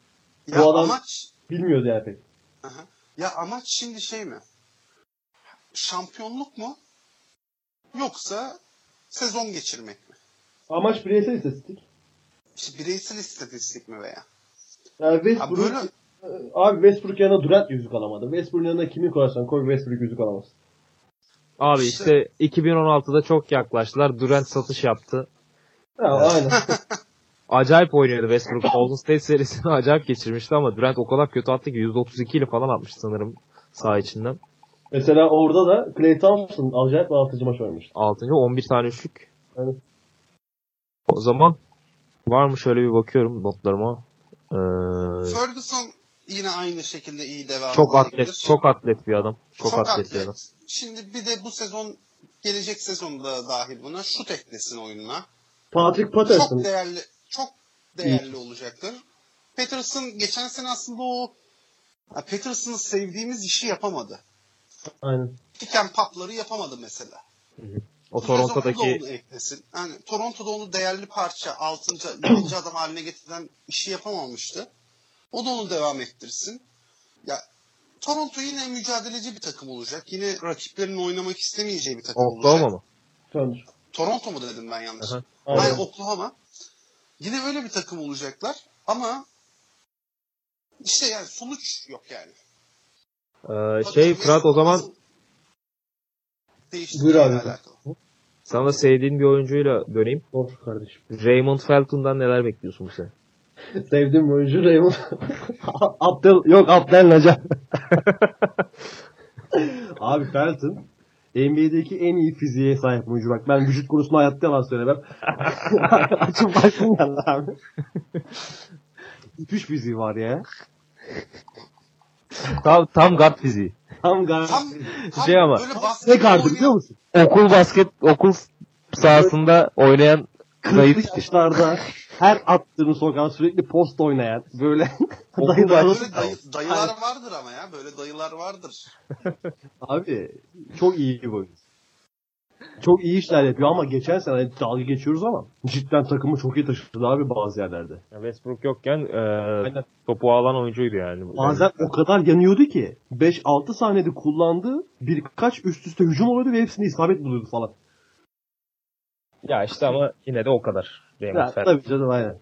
ya bu adam- amaç bilmiyordu yani pek. Aha. ya amaç şimdi şey mi? Şampiyonluk mu? Yoksa sezon geçirmek mi? Amaç bireysel istatistik. İşte bireysel istatistik mi veya? Yani Ya Westbrook, böyle abi Westbrook yanına Durant yüzük alamadı. Westbrook'un yanına kimi koyarsan koy Westbrook yüzük alamaz. Abi İşte- işte 2016'da çok yaklaştılar. Durant satış yaptı. Ha, aynen. Acayip oynuyordu Westbrook. Golden State serisini acayip geçirmişti ama Durant o kadar kötü attı ki 132 ile falan atmıştı sanırım saha içinden. Mesela orada da Clay Thompson acayip bir altıcı maç oynamıştı. 6. 11 tane üçlük. Evet. O zaman var mı şöyle bir bakıyorum notlarıma. Ee, Ferguson yine aynı şekilde iyi devam çok edebilir. atlet, çok atlet bir adam. Çok, atlet, bir adam. Şimdi bir de bu sezon gelecek sezonda dahil buna şut eklesin oyununa. Patrick Patterson. Çok değerli çok değerli olacaktır. Peterson geçen sene aslında o ya Peterson'ın sevdiğimiz işi yapamadı. Aynen. Pick and pop'ları yapamadı mesela. O Bu sezon Toronto'daki da onu eklesin. Yani Toronto'da onu değerli parça, 6. 7. adam haline getiren işi yapamamıştı. O da onu devam ettirsin. Ya Toronto yine mücadeleci bir takım olacak. Yine rakiplerinin oynamak istemeyeceği bir takım olacak. Oklahoma mı? Toronto mu dedim ben yanlış? Aha. Aynen. Hayır Oklahoma. Yine öyle bir takım olacaklar ama işte yani sonuç yok yani. Ee, şey Fırat o zaman Buyur abi. sana sevdiğin bir oyuncuyla döneyim. Sor kardeşim. Raymond Felton'dan neler bekliyorsun bu sene? Sevdiğim oyuncu Raymond. Abdel, yok Abdel Nacar. Abi Felton NBA'deki en iyi fiziğe sahip oyuncu. Bak ben vücut konusunda hayatta yalan söylemem. Açın baksın geldi abi. Müthiş fiziği var ya. Tam, tam guard fiziği. Tam gar Tam, tam Şey ama- ne gardı biliyor musun? Okul basket, okul sahasında oynayan Kırklı yaşlarda her attığını sokan sürekli post oynayan böyle dayılar- Böyle dayı, dayılar vardır ama ya. Böyle dayılar vardır. Abi çok iyi bir oyuncu. Çok iyi işler yapıyor ama geçen sene hani dalga geçiyoruz ama cidden takımı çok iyi taşıdı abi bazı yerlerde. Westbrook yokken e, topu alan oyuncuydu yani. Bazen o kadar yanıyordu ki 5-6 saniyede kullandığı birkaç üst üste hücum oluyordu ve hepsini isabet buluyordu falan. Ya işte ama yine de o kadar. Raymond Ya, tabii canım aynen.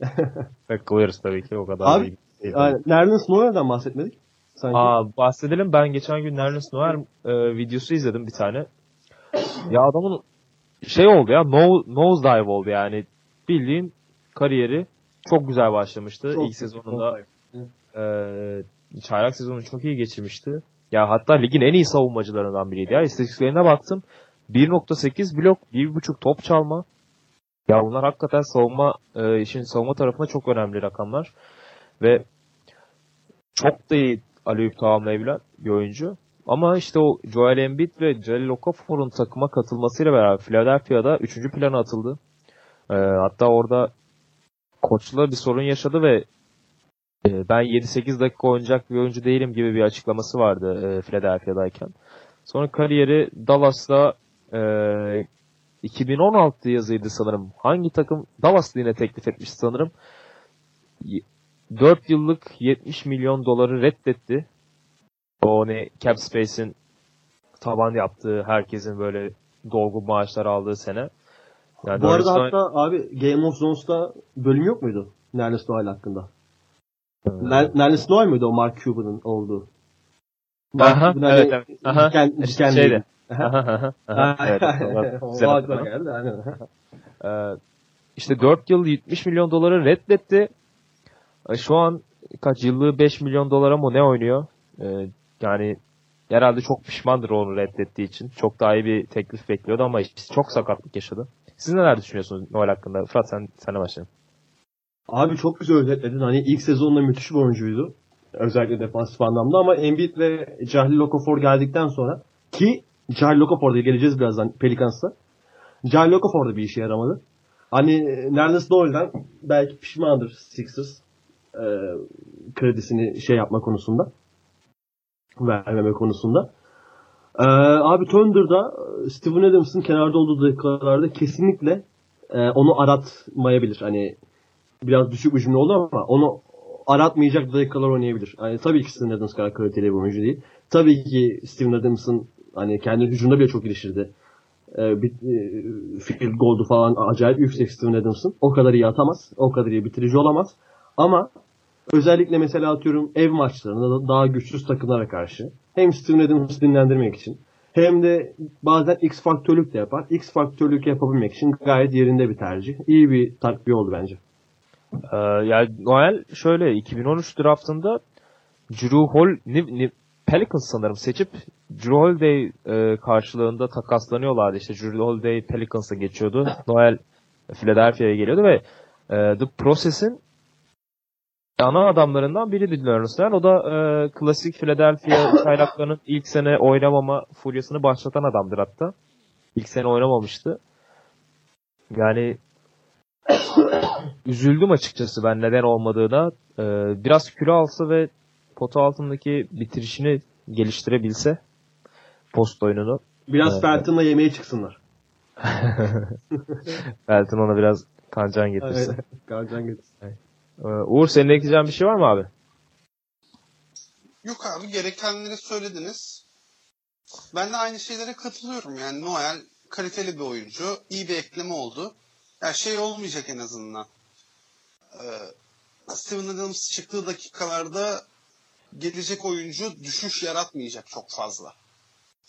Clears tabii ki o kadar Abi, değil. aynen. Snow'dan bahsetmedik? Sanki. Aa, bahsedelim. Ben geçen gün Nerlens Noel e, videosu izledim bir tane. Ya adamın şey oldu ya no, nose dive oldu yani. Bildiğin kariyeri çok güzel başlamıştı. Çok İlk sezonunda e, çaylak sezonu çok iyi geçirmişti. Ya hatta ligin en iyi savunmacılarından biriydi ya. İstatistiklerine baktım. 1.8 blok, 1.5 top çalma. Ya bunlar hakikaten savunma e, işin savunma tarafında çok önemli rakamlar. Ve çok da iyi Aliyup tamamlayabilen bir oyuncu. Ama işte o Joel Embiid ve Jalil Okafor'un takıma katılmasıyla beraber Philadelphia'da 3. plana atıldı. Ee, hatta orada koçla bir sorun yaşadı ve e, ben 7-8 dakika oynayacak bir oyuncu değilim gibi bir açıklaması vardı e, Philadelphia'dayken. Sonra kariyeri Dallas'ta e, 2016 yazıydı sanırım. Hangi takım? Dallas yine teklif etmiş sanırım. 4 yıllık 70 milyon doları reddetti. O ne cap space'in taban yaptığı, herkesin böyle dolgun maaşlar aldığı sene. Yani Bu arada hatta abi Game of Thrones'ta bölüm yok muydu? Nerlis Noel hakkında. Stein- Nerlis Noel muydu o Mark Cuban'ın olduğu? Aha, Cuban evet, hani evet. Aha, işte dikenliydi. Şeydi. Aha. Aha, aha, aha. evet, O aklıma geldi. Aynen. Ee, işte 4 yıl 70 milyon doları reddetti. Ee, Şu an kaç yıllığı 5 milyon dolara mı ne oynuyor? Ee, yani herhalde çok pişmandır onu reddettiği için. Çok daha iyi bir teklif bekliyordu ama işte çok sakatlık yaşadı. Siz neler düşünüyorsunuz Noel hakkında? Fırat sen, sana başlayalım. Abi çok güzel özetledin. Hani ilk sezonda müthiş bir oyuncuydu. Özellikle defansif anlamda ama Embiid ve Cahil Okafor geldikten sonra ki Cahil Okafor'da geleceğiz birazdan Pelicans'a. Cahil Okafor da bir işe yaramadı. Hani Nerlens Noel'den belki pişmandır Sixers e, kredisini şey yapma konusunda vermeme konusunda. Ee, abi Thunder'da Steven Adams'ın kenarda olduğu dakikalarda kesinlikle e, onu aratmayabilir. Hani biraz düşük bir cümle oldu ama onu aratmayacak dakikalar oynayabilir. Yani tabii ki Steven Adams kadar kaliteli bir oyuncu değil. Tabii ki Steven Adams'ın hani kendi hücumda bile çok geliştirdi. Ee, bir, e, field goal'du falan acayip yüksek Steven Adams'ın. O kadar iyi atamaz. O kadar iyi bitirici olamaz. Ama özellikle mesela atıyorum ev maçlarında daha güçsüz takımlara karşı hem Steven Adams'ı dinlendirmek için hem de bazen X faktörlük de yapar. X faktörlük yapabilmek için gayet yerinde bir tercih. İyi bir takviye oldu bence. Ee, yani Noel şöyle 2013 draftında Drew Hol Ni, Ni, Pelicans sanırım seçip Drew Holiday e, karşılığında takaslanıyorlardı. İşte Drew Holiday Pelicans'a geçiyordu. Noel Philadelphia'ya geliyordu ve e, The Process'in ana adamlarından biri Nerlens Noel. O da e, klasik Philadelphia çaylaklarının ilk sene oynamama furyasını başlatan adamdır hatta. İlk sene oynamamıştı. Yani üzüldüm açıkçası ben neden olmadığına. Ee, biraz kilo alsa ve pota altındaki bitirişini geliştirebilse post oyununu. Biraz Evet. Felton'la yemeğe çıksınlar. Belki ona biraz kancan getirse. Evet. Garcan getirsin. Ee, Uğur senin ekleyeceğin bir şey var mı abi? Yok abi gerekenleri söylediniz. Ben de aynı şeylere katılıyorum. Yani Noel kaliteli bir oyuncu. iyi bir ekleme oldu. Yani şey olmayacak en azından. Ee, Steven Adams çıktığı dakikalarda gelecek oyuncu düşüş yaratmayacak çok fazla.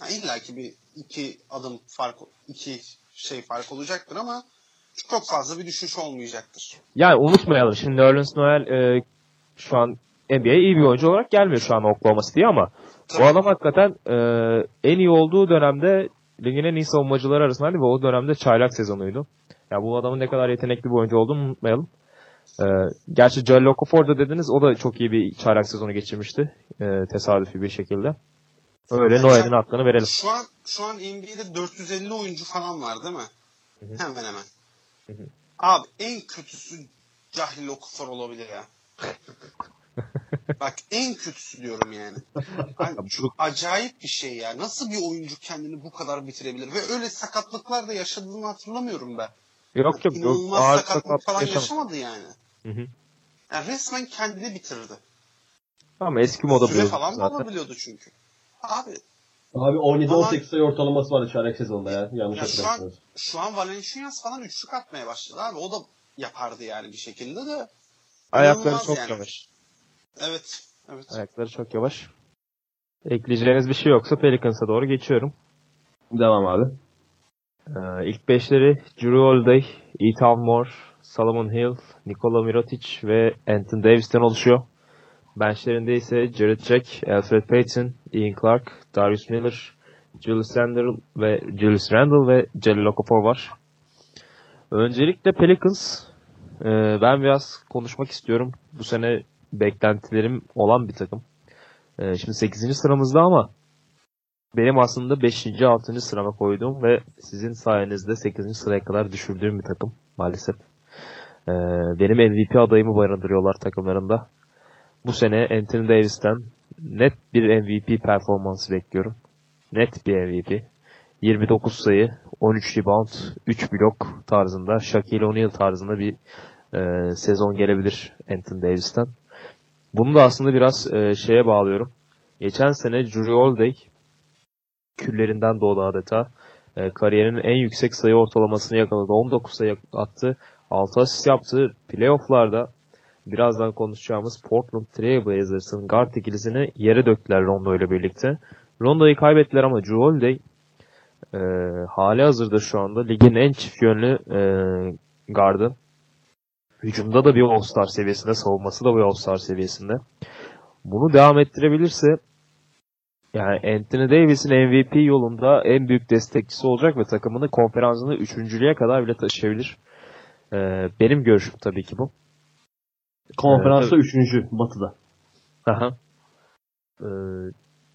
Yani İlla ki bir iki adım fark, iki şey fark olacaktır ama çok fazla bir düşüş olmayacaktır. Yani unutmayalım şimdi Nerlens Noel e, şu an NBA'ye iyi bir oyuncu olarak gelmiyor şu an Oklahoma City'ye ama bu adam hakikaten e, en iyi olduğu dönemde ligin en iyi savunmacıları arasındaydı ve o dönemde çaylak sezonuydu. Ya bu adamın ne kadar yetenekli bir oyuncu olduğunu unutmayalım. E, gerçi Joel Okafor'da dediniz o da çok iyi bir çaylak sezonu geçirmişti. E, tesadüfi bir şekilde. Öyle Noel'in hakkını verelim. Şu an şu an NBA'de 450 oyuncu falan var değil mi? Hemen hemen. hı. Abi en kötüsü Cahil Okufor olabilir ya. Bak en kötüsü diyorum yani. Hani Bu- acayip bir şey ya. Nasıl bir oyuncu kendini bu kadar bitirebilir? Ve öyle sakatlıklar da yaşadığını hatırlamıyorum ben. Yok yok. yok. İnanılmaz Ağır sakatlık falan yaşamadı. yaşamadı yani. Hı hı. yani. Resmen kendini bitirdi. Ama eski moda Süre falan zaten. alabiliyordu çünkü. Abi Abi 17-18 Ama- sayı ortalaması vardı çaylak sezonunda ya. Yanlış Ya şu an, hatırlamıyorsam. şu an Valenciunas falan üçlük atmaya başladı abi. O da yapardı yani bir şekilde de. Ayakları çok yani. yavaş. Evet. Evet. Ayakları çok yavaş. Ekleyeceğiniz bir şey yoksa Pelicans'a doğru geçiyorum. Devam abi. Ee, ilk beşleri Drew Holiday, Ethan Moore, Solomon Hill, Nikola Mirotic ve Anthony Davis'ten oluşuyor. Benchlerinde ise Jared Jack, Alfred Payton, Ian Clark, Darius Miller, Julius Randle ve Julius Randle ve Jelly Okafor var. Öncelikle Pelicans. Ee, ben biraz konuşmak istiyorum. Bu sene beklentilerim olan bir takım. Ee, şimdi 8. sıramızda ama benim aslında 5. 6. sırama koyduğum ve sizin sayenizde 8. sıraya kadar düşürdüğüm bir takım maalesef. Ee, benim MVP adayımı barındırıyorlar takımlarında. Bu sene Anthony Davis'ten net bir MVP performansı bekliyorum. Net bir MVP. 29 sayı, 13 rebound, 3 blok tarzında, Shaquille O'Neal tarzında bir e, sezon gelebilir Anthony Davis'ten. Bunu da aslında biraz e, şeye bağlıyorum. Geçen sene Drew Holiday küllerinden doğdu adeta. E, kariyerinin en yüksek sayı ortalamasını yakaladı. 19 sayı attı. 6 asist yaptı. Playoff'larda birazdan konuşacağımız Portland Trail Blazers'ın guard ikilisini yere döktüler Rondo ile birlikte. Rondo'yu kaybettiler ama Drew Holiday e, hali hazırda şu anda ligin en çift yönlü e, gardı. Hücumda da bir All-Star seviyesinde, savunması da bir All-Star seviyesinde. Bunu devam ettirebilirse yani Anthony Davis'in MVP yolunda en büyük destekçisi olacak ve takımını konferansını üçüncülüğe kadar bile taşıyabilir. Ee, benim görüşüm tabii ki bu. Konferansta üçüncü Batı'da. Aha. Ee,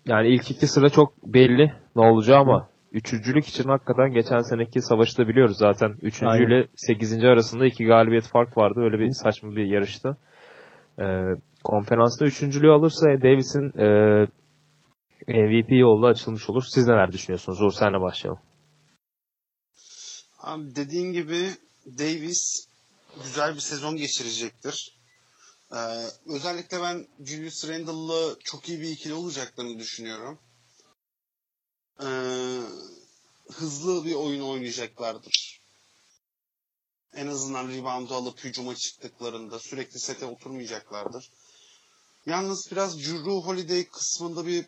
yani ilk iki sıra çok belli ne olacağı ama üçüncülük için hakikaten geçen seneki savaşı da biliyoruz zaten. Üçüncü Aynen. ile sekizinci arasında iki galibiyet fark vardı. Öyle bir saçma bir yarıştı. Ee, konferansta üçüncülüğü alırsa Davis'in e, MVP yolu açılmış olur. Siz neler düşünüyorsunuz? Uğur senle başlayalım. Abi dediğin gibi Davis güzel bir sezon geçirecektir. Ee, özellikle ben Julius Randle'la çok iyi bir ikili olacaklarını düşünüyorum. Ee, hızlı bir oyun oynayacaklardır. En azından rebound'u alıp hücuma çıktıklarında sürekli sete oturmayacaklardır. Yalnız biraz Drew Holiday kısmında bir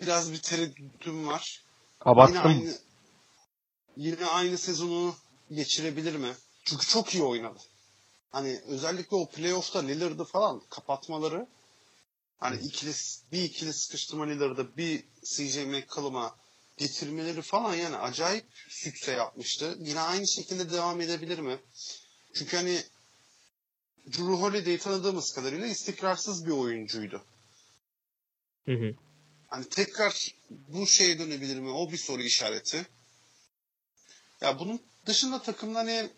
biraz bir tereddütüm var. Yine Abarttım. aynı yine aynı sezonu geçirebilir mi? Çünkü çok iyi oynadı. Hani özellikle o playoff'ta Lillard'ı falan kapatmaları hani ikili bir ikili sıkıştırma Lillard'ı bir CJ McCollum'a getirmeleri falan yani acayip sükse yapmıştı. Yine aynı şekilde devam edebilir mi? Çünkü hani Drew Holiday'i tanıdığımız kadarıyla istikrarsız bir oyuncuydu. Hı hı. Hani tekrar bu şeye dönebilir mi? O bir soru işareti. Ya bunun dışında takımda hani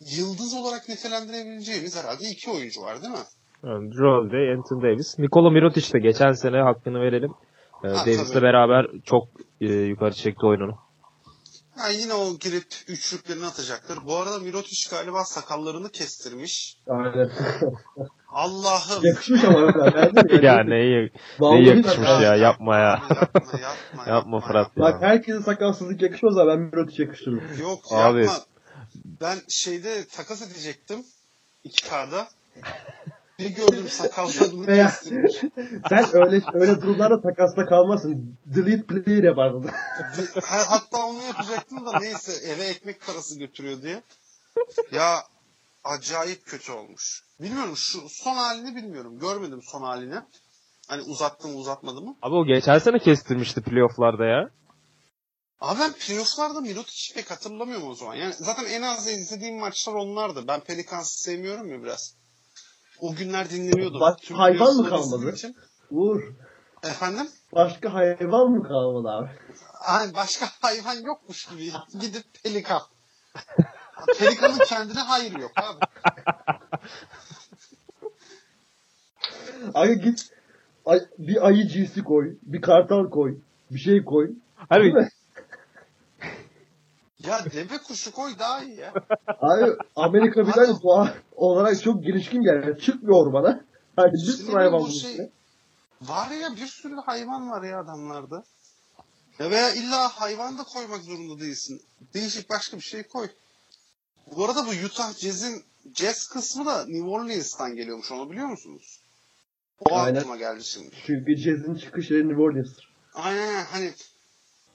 yıldız olarak nitelendirebileceğimiz herhalde iki oyuncu var değil mi? Yani Drew Holiday, Anthony Davis. Nikola Mirotic de geçen sene hakkını verelim. Ee, Davis'le beraber çok e, yukarı çekti oyununu. Ha, yine o girip üçlüklerini atacaktır. Bu arada Mirotic galiba sakallarını kestirmiş. Aynen. Allah'ım. Yakışmış ama mi? Ya ne, ne Vallahi yakışmış bak- ya yapma ya. Yapma yapma. Yapma Fırat ya. Bak herkese sakalsızlık yakışmaz ama ben Mirotic yakıştırırım. Yok Abi. yapma. Ben şeyde takas edecektim. 2K'da. Bir gördüm sakallarını Veya- kestirmiş. Sen öyle öyle durumlarda takasta kalmazsın. Delete player yapardın. Ha- Hatta onu yapacaktım da neyse eve ekmek parası götürüyor diye. Ya acayip kötü olmuş. Bilmiyorum şu son halini bilmiyorum. Görmedim son halini. Hani uzattı mı uzatmadı mı? Abi o geçen sene kestirmişti playofflarda ya. Abi ben playofflarda Mirotic'i pek hatırlamıyorum o zaman. Yani zaten en az izlediğim maçlar onlardı. Ben Pelicans'ı sevmiyorum ya biraz. O günler dinleniyordum. Bak, Tüm hayvan mı kalmadı? için. Uğur. Efendim? Başka hayvan mı kalmadı abi? Ay, başka hayvan yokmuş gibi. Gidip pelikan. Pelikanın kendine hayır yok abi. Abi git ay- bir ayı cinsi koy. Bir kartal koy. Bir şey koy. Mi? Ya deve kuşu koy daha iyi ya. Abi Amerika bir tane doğa olarak çok bir yer. Çıkmıyor bana. Hani bir sürü hayvan bunun şey-. Var ya bir sürü hayvan var ya adamlarda. Ya veya illa hayvan da koymak zorunda değilsin. Değişik başka bir şey koy. Bu arada bu Utah Jazz'in Jazz kısmı da New Orleans'tan geliyormuş onu biliyor musunuz? O Aynen. aklıma geldi şimdi. Çünkü Jazz'in çıkış yeri New Orleans'tır. Aynen hani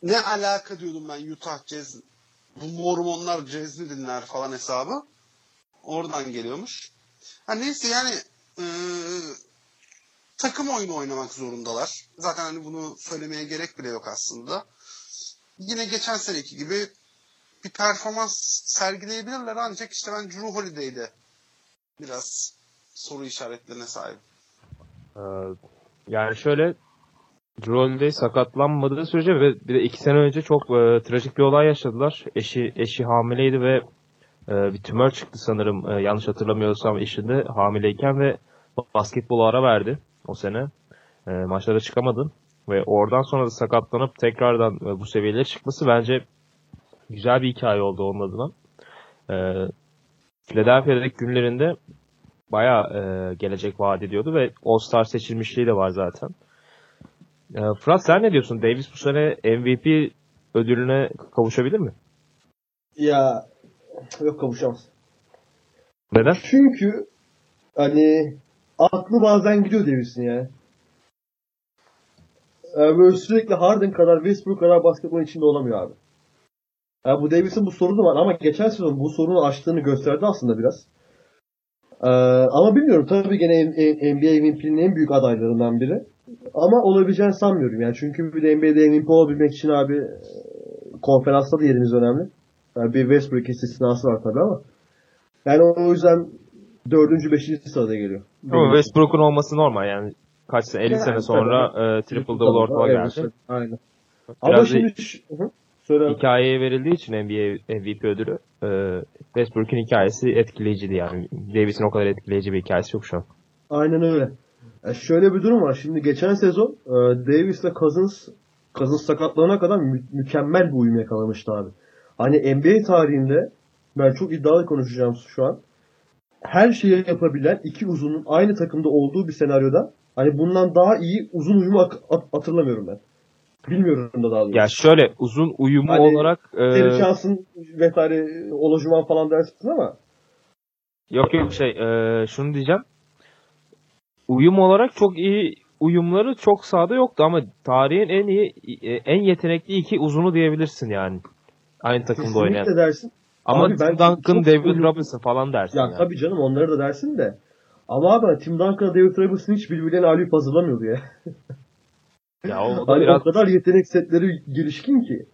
ne alaka diyordum ben Utah Jazz. Bu Mormonlar Jazz'i dinler falan hesabı. Oradan geliyormuş. Ha neyse yani eee, takım oyunu oynamak zorundalar. Zaten hani bunu söylemeye gerek bile yok aslında. Yine geçen seneki gibi bir performans sergileyebilirler ancak işte ben Drew Holiday'de biraz soru işaretlerine sahip. Ee, yani şöyle Holiday sakatlanmadığı sürece ve bir de iki sene önce çok e, trajik bir olay yaşadılar. Eşi eşi hamileydi ve e, bir tümör çıktı sanırım e, yanlış hatırlamıyorsam eşinde hamileyken ve basketbol ara verdi o sene. E, maçlara çıkamadı ve oradan sonra da sakatlanıp tekrardan e, bu seviyelere çıkması bence güzel bir hikaye oldu onun adına. E, Philadelphia'daki günlerinde bayağı e, gelecek vaat ediyordu ve All-Star seçilmişliği de var zaten. E, Fırat sen ne diyorsun? Davis bu sene MVP ödülüne kavuşabilir mi? Ya yok kavuşamaz. Neden? Çünkü hani aklı bazen gidiyor Davis'in ya. Ee, böyle sürekli Harden kadar, Westbrook kadar basketbol içinde olamıyor abi. Yani bu Davis'in bu sorunu var ama geçen sezon bu sorunu aştığını gösterdi aslında biraz. Ee, ama bilmiyorum tabii gene NBA MVP'nin en büyük adaylarından biri. Ama olabileceğini sanmıyorum yani. Çünkü bir de NBA'de MVP olabilmek için abi e, konferansta da yerimiz önemli. Yani bir Westbrook istisnası var tabii ama. Yani o yüzden Dördüncü, beşinci sırada geliyor. Ama. Westbrook'un olması normal yani. Kaç sene, 50 Yani sene sonra e, triple double ortama Evet, geldi. Aynen. Ama Biraz da şimdi Hı, söyle. hikayeye verildiği için NBA MVP ödülü e, Westbrook'un hikayesi etkileyiciydi yani. Davis'in o kadar etkileyici bir hikayesi yok şu an. Aynen öyle. E, şöyle bir durum var. Şimdi geçen sezon e, Davis ile Cousins Cousins sakatlanana kadar mü- mükemmel bir uyum yakalamıştı abi. Hani NBA tarihinde ben çok iddialı konuşacağım şu an. Her şeyi yapabilen iki uzunun aynı takımda olduğu bir senaryoda hani bundan daha iyi uzun uyumu at- hatırlamıyorum ben. Bilmiyorum da daha doğrusu. Ya şöyle uzun uyumu Hani olarak e, Terry Johnson vesaire Olajuwon falan dersin ama yok yok şey e, şunu diyeceğim. Uyum olarak çok iyi uyumları çok sahada yoktu ama tarihin en iyi e, en yetenekli iki uzunu diyebilirsin yani. Aynı takımda oynayan. kesinlikle dersin. Ama Abi Tim Duncan, David uyum- Robinson falan dersin Ya yani. tabii canım onları da dersin de. Ama abi Tim Duncan'la David Robinson hiç birbirlerine alüp hazırlamıyordu ya. Ya o, Hani biraz o kadar yetenek setleri gelişkin ki.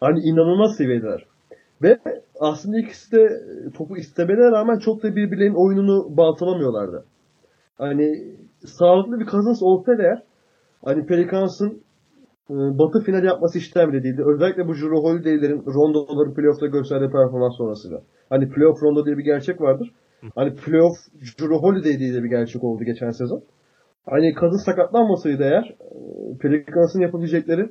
Hani inanılmaz seviyedeler. Ve aslında ikisi de topu istemelerine rağmen çok da birbirlerinin oyununu baltalamıyorlardı. Hani sağlıklı bir Cousins olsa da eğer hani Pelicans'ın e, batı final yapması işten bile değildi. Özellikle bu Jrue Holiday'lerin Rondo'ların playoff'ta gösterdiği performans sonrasıyla. Hani playoff Rondo diye bir gerçek vardır. Hani playoff Jrue Holiday diye de bir gerçek oldu geçen sezon. Hani Cousins sakatlanmasaydı eğer e, Pelicans'ın yapabilecekleri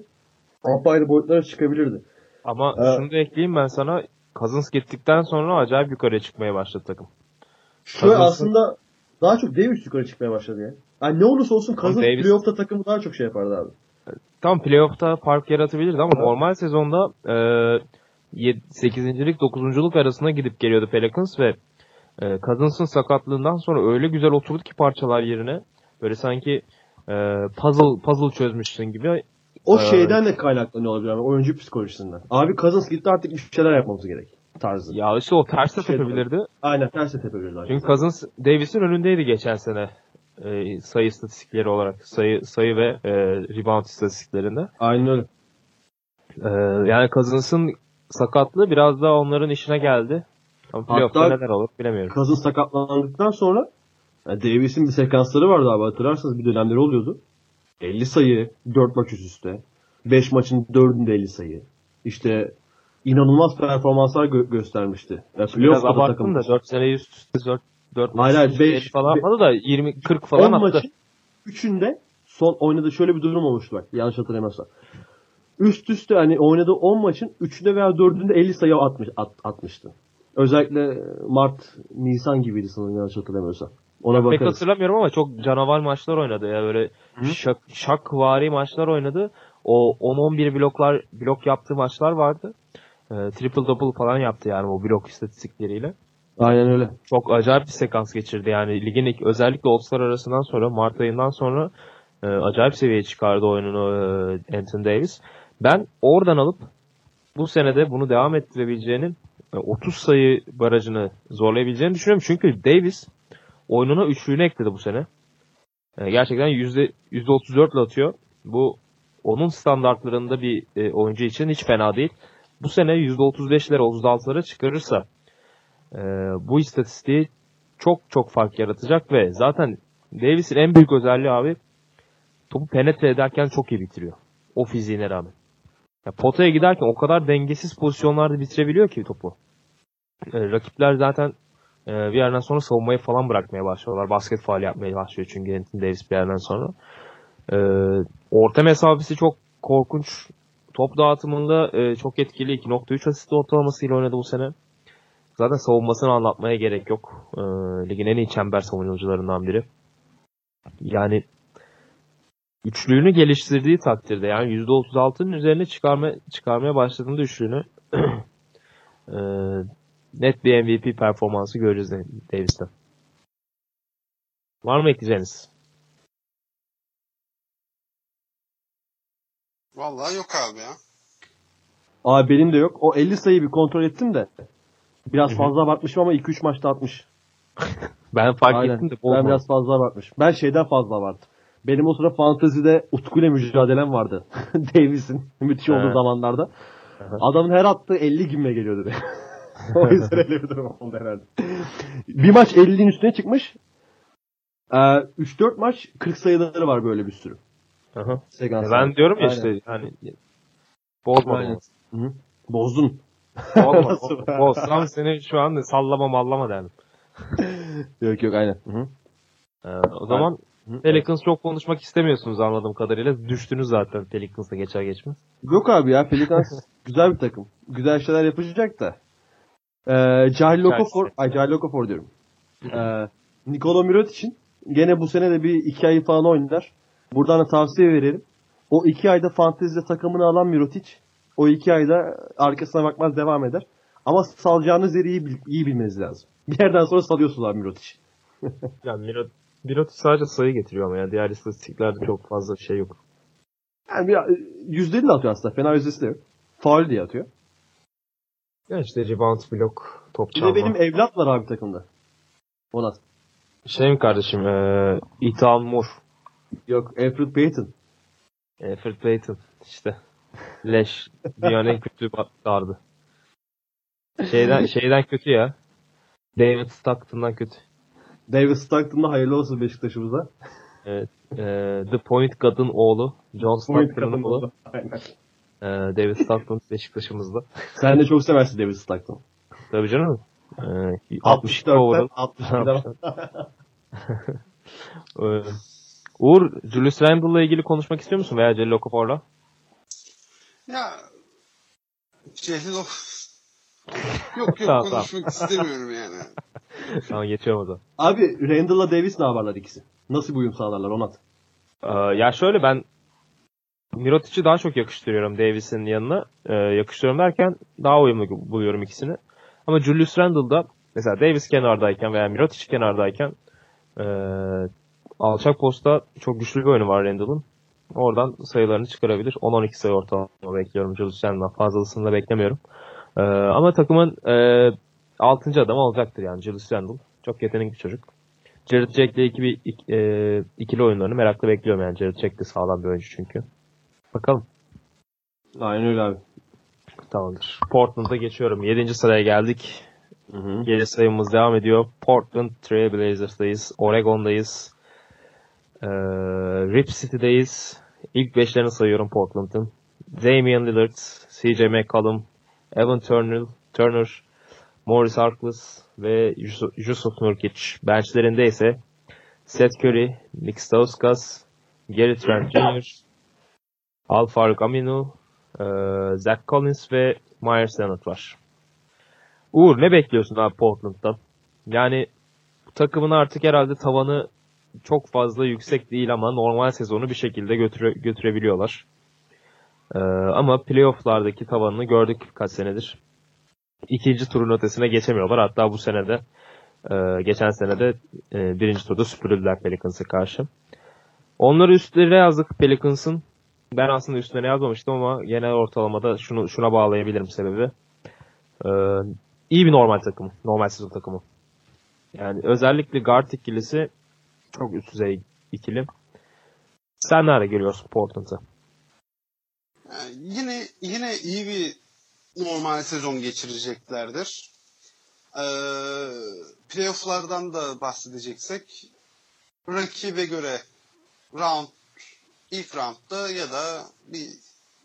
apayrı boyutlara çıkabilirdi. ama Evet. şunu da ekleyeyim ben sana. Cousins gittikten sonra acayip yukarıya çıkmaya başladı takım. Şöyle Cousins'ın- aslında daha çok Davis yukarı çıkmaya başladı ya. Yani ne olursa olsun Cousins Davis- playoff'ta takımı daha çok şey yapardı abi. Tam playoff'ta fark yaratabilirdi ama Evet. normal sezonda e, 8.lik 9.luk arasına gidip geliyordu Pelicans ve e, Cousins'ın sakatlığından sonra öyle güzel oturdu ki parçalar yerine. Böyle sanki e, puzzle puzzle çözmüşsün gibi. O Ee, şeyden de kaynaklanıyor olabilir ama oyuncu psikolojisinden. Abi Cousins gitti artık bir şeyler yapmamız gerek. Tarzı. Ya işte o ters de Şey tepebilirdi. Aynen terse tepebilirler. Çünkü Cousins Davis'in önündeydi geçen sene e, sayı istatistikleri olarak. Sayı sayı ve e, rebound istatistiklerinde. Aynen öyle. E, yani Cousins'ın sakatlığı biraz daha onların işine geldi. Ama playoff'ta neler olur bilemiyorum. Cousins sakatlandıktan sonra yani Davis'in bir sekansları vardı abi hatırlarsanız bir dönemleri oluyordu. 50 sayı, 4 maç üst üste. 5 maçın 4'ünde 50 sayı. İşte inanılmaz performanslar gö- göstermişti. Ya playoff'ta da takım. da 4 sene üst üste 4 4 Hayır, hayır, beş- falan be- atmadı da 20 40 falan 10 attı. maçın 3'ünde son oynadığı şöyle bir durum olmuştu bak. Yanlış hatırlamıyorsam. Üst üste hani oynadığı 10 maçın 3'ünde veya 4'ünde 50 sayı atmış, at- atmıştı. Özellikle Mart, Nisan gibiydi sanırım yanlış hatırlamıyorsam. Ona Pek bakarız. hatırlamıyorum ama çok canavar maçlar oynadı ya böyle şak, şakvari maçlar oynadı. O 10-11 bloklar blok yaptığı maçlar vardı. E, triple double falan yaptı yani o blok istatistikleriyle. Aynen öyle. Çok acayip bir sekans geçirdi yani ligin ilk, özellikle All-Star arasından sonra Mart ayından sonra e, acayip seviyeye çıkardı oyununu e, Anthony Davis. Ben oradan alıp bu senede bunu devam ettirebileceğinin e, 30 sayı barajını zorlayabileceğini düşünüyorum. Çünkü Davis oyununa üçlüğünü ekledi bu sene. E, gerçekten yüzde 34 ile atıyor. Bu onun standartlarında bir e, oyuncu için hiç fena değil. Bu sene %35'lere 36'lara çıkarırsa e, bu istatistiği çok çok fark yaratacak ve zaten Davis'in en büyük özelliği abi topu penetre ederken çok iyi bitiriyor. O fiziğine rağmen. Ya potaya giderken o kadar dengesiz pozisyonlarda bitirebiliyor ki topu. E, rakipler zaten e, bir yerden sonra savunmayı falan bırakmaya başlıyorlar. Basket faal yapmaya başlıyor çünkü Anthony Davis bir yerden sonra. E, orta mesafesi çok korkunç. Top dağıtımında e, çok etkili. 2.3 asist ortalamasıyla oynadı bu sene. Zaten savunmasını anlatmaya gerek yok. E, ligin en iyi çember savunucularından biri. Yani üçlüğünü geliştirdiği takdirde yani %36'nın üzerine çıkarma, çıkarmaya başladığında üçlüğünü e, net bir MVP performansı göreceğiz Davis'ten. Var mı ekleyeceğiniz? Vallahi yok abi ya. Abi benim de yok. O 50 sayıyı bir kontrol ettim de. Biraz fazla abartmışım ama 2-3 maçta atmış. Ben fark Aynen. ettim de Ben biraz fazla abartmış. Ben şeyden fazla abarttım. Benim o sıra fantezide Utku ile mücadelem vardı. Davis'in müthiş olduğu zamanlarda. Adamın her attığı 50 gibime geliyordu. be. o yüzden öyle bir durum oldu herhalde. Bir maç 50'nin üstüne çıkmış. Ee, 3-4 maç 40 sayıları var böyle bir sürü. Aha. Sekans. Ben diyorum ya Aynen. işte hani bozmadım. Aynen. Bozdun. Bozmadım. Bozsam seni şu an sallama mallama derdim. yok yok aynen. Hı hı. Ee, o zaman Hı. Pelicans çok konuşmak istemiyorsunuz anladığım kadarıyla. Düştünüz zaten Pelicans'a geçer geçmez. Yok abi ya Pelicans güzel bir takım. Güzel şeyler yapacak da. Ee, Cahil Okafor, ay Cahil Okafor diyorum. Ee, Nikola Mirotic'in gene bu sene de bir iki ay falan oynar. Buradan da tavsiye verelim. O iki ayda fantezide takımını alan Mirotic o iki ayda arkasına bakmaz devam eder. Ama salacağınız yeri iyi, iyi bilmeniz lazım. Bir yerden sonra salıyorsunuz abi Mirotic. Yani Miro, Mirotic sadece sayı getiriyor ama ya. Diğer istatistiklerde çok fazla bir şey yok. Yani bir, yüzdeli de atıyor aslında. Fena yüzdesi de yok. Faul diye atıyor. Ya işte rebound blok, top Bir de çalma. benim evlat var abi takımda. Onat. Şey mi kardeşim? Ee, Ethan Moore. Yok Alfred Payton. E, Fred Payton. işte. Leş. Dünyanın en kötü gardı. Şeyden, şeyden kötü ya. David Stockton'dan kötü. David Stockton'da hayırlı olsun Beşiktaş'ımıza. Evet. Ee, The Point God'ın oğlu. John Stockton'ın oğlu. Aynen. Ee, David Stockton Beşiktaş'ımızda. Sen de çok seversin David Stockton. Tabii canım. Ee, 62 overall. 64'ten 62'den. Uğur, Julius Randle'la ilgili konuşmak istiyor musun veya Jelly Okafor'la? Ya Cehlil o... yok yok Tamam, tamam. konuşmak istemiyorum yani. Tamam geçiyorum o zaman. Abi Randall'la Davis ne yaparlar ikisi? Nasıl bir uyum sağlarlar Onat? Ee, ya şöyle ben Mirotic'i daha çok yakıştırıyorum Davis'in yanına. Ee, yakıştırıyorum derken daha uyumlu buluyorum ikisini. Ama Julius Randle'da mesela Davis kenardayken veya Mirotic kenardayken ee, alçak posta çok güçlü bir oyunu var Randle'ın. Oradan sayılarını çıkarabilir. 10-12 sayı ortalama bekliyorum Julius Randle'dan. Fazlasını da beklemiyorum. Ee, ama takımın ee, 6. adamı olacaktır yani Julius Randle. Çok yetenekli bir çocuk. Jared Jack'le ikili, ik- e, ikili oyunlarını merakla bekliyorum yani. Jared Jack de sağlam bir oyuncu çünkü. Bakalım. Aynen öyle abi. Tamamdır. Portland'a geçiyorum. 7. sıraya geldik. Hı hı. Geri sayımız devam ediyor. Portland Trail Blazers'dayız. Oregon'dayız. Ee, Rip City'deyiz. İlk beşlerini sayıyorum Portland'ın. Damian Lillard, CJ McCollum, Evan Turner, Turner Morris Harkless ve Yusuf, Nurkic. Benchlerinde ise Seth Curry, Nick Stauskas, Gary Trent Jr., Al Faruk Aminu, e, Zach Collins ve Myers Leonard var. Uğur ne bekliyorsun abi Portland'dan? Yani takımın artık herhalde tavanı çok fazla yüksek değil ama normal sezonu bir şekilde götüre, götürebiliyorlar. Ee, ama playofflardaki tavanını gördük birkaç senedir. İkinci turun ötesine geçemiyorlar. Hatta bu senede e, geçen senede e, birinci turda süpürüldüler Pelicans'a karşı. Onları üstlerine yazdık Pelicans'ın. Ben aslında üstlerine yazmamıştım ama genel ortalamada şunu şuna bağlayabilirim sebebi. Ee, iyi bir normal takım. Normal sezon takımı. Yani özellikle guard ikilisi çok üst düzey ikili. Sen nerede görüyorsun Portland'ı? Yani yine yine iyi bir normal sezon geçireceklerdir. Ee, playofflardan da bahsedeceksek rakibe göre round ilk roundda ya da bir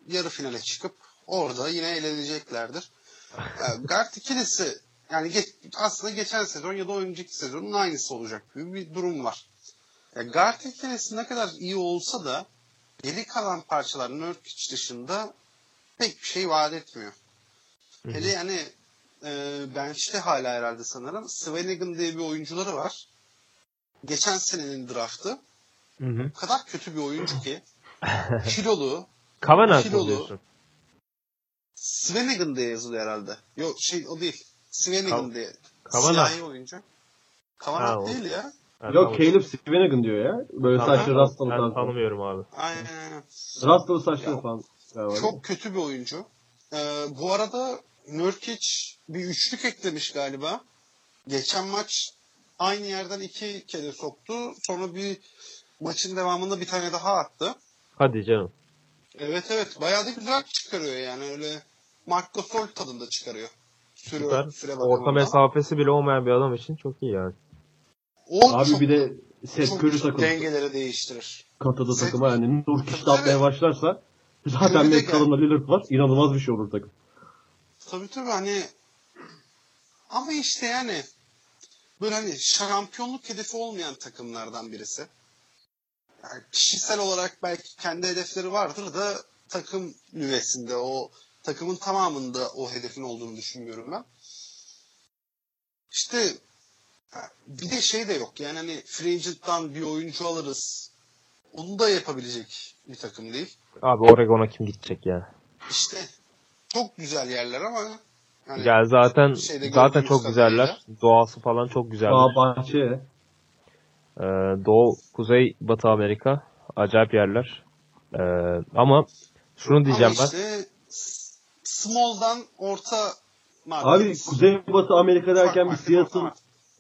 yarı finale çıkıp orada yine eleneceklerdir. Ee, guard ikilisi yani geç- aslında geçen sezon ya da önceki sezonun aynısı olacak gibi bir durum var. Yani guard ikilisi ne kadar iyi olsa da geri kalan parçalar Nurkic dışında pek bir şey vaat etmiyor. Hele yani e, bench'te hala herhalde sanırım Swanigan diye bir oyuncuları var. Geçen senenin draftı. Hı hı. O kadar kötü bir oyuncu ki. kilolu. Kavanagh mı Kilolu. diyorsun? Swanigan diye yazılıyor herhalde. Yok şey o değil. Swanigan Kav- diye. Kavanagh. Siyahi oyuncu. Ha, o. değil ya. Ben Yok. Caleb Swanigan diyor ya. Böyle Tamam. saçlı rastalı Ben falan. tanımıyorum abi. Aynen. Rastalı saçlı Ya, falan. galiba. Çok kötü bir oyuncu. Ee, bu arada Nurkic bir üçlük eklemiş galiba. Geçen maç aynı yerden iki kere soktu. Sonra bir maçın devamında bir tane daha attı. Hadi canım. Evet evet bayağı da güzel çıkarıyor yani öyle Marc Gasol tadında çıkarıyor. süre, Süper. süre Orta mesafesi bile olmayan bir adam için çok iyi yani. O Abi çok, bir de Seth Curry takıldı. dengeleri değiştirir. Katıldı Seth- takıma yani. Nur kişi Tabii, atmaya başlarsa zaten de kalınla Lillard var. İnanılmaz bir şey olur takım. Tabii tabii hani ama işte yani böyle hani şampiyonluk hedefi olmayan takımlardan birisi. Yani kişisel olarak belki kendi hedefleri vardır da takım nüvesinde o takımın tamamında o hedefin olduğunu düşünmüyorum ben. İşte bir de şey de yok yani hani free agent'tan bir oyuncu alırız. Onu da yapabilecek bir takım değil. Abi Oregon'a kim gidecek ya? İşte çok güzel yerler ama yani Gel zaten şeyde zaten çok güzeller. kadarıyla. Doğası falan çok güzel. Bağ bahçe. Ee, Doğu, Kuzey, Batı Amerika acayip yerler. Ee, ama şunu diyeceğim Ama ben. işte s- small'dan orta. Abi Kuzey Batı Amerika derken bir Seattle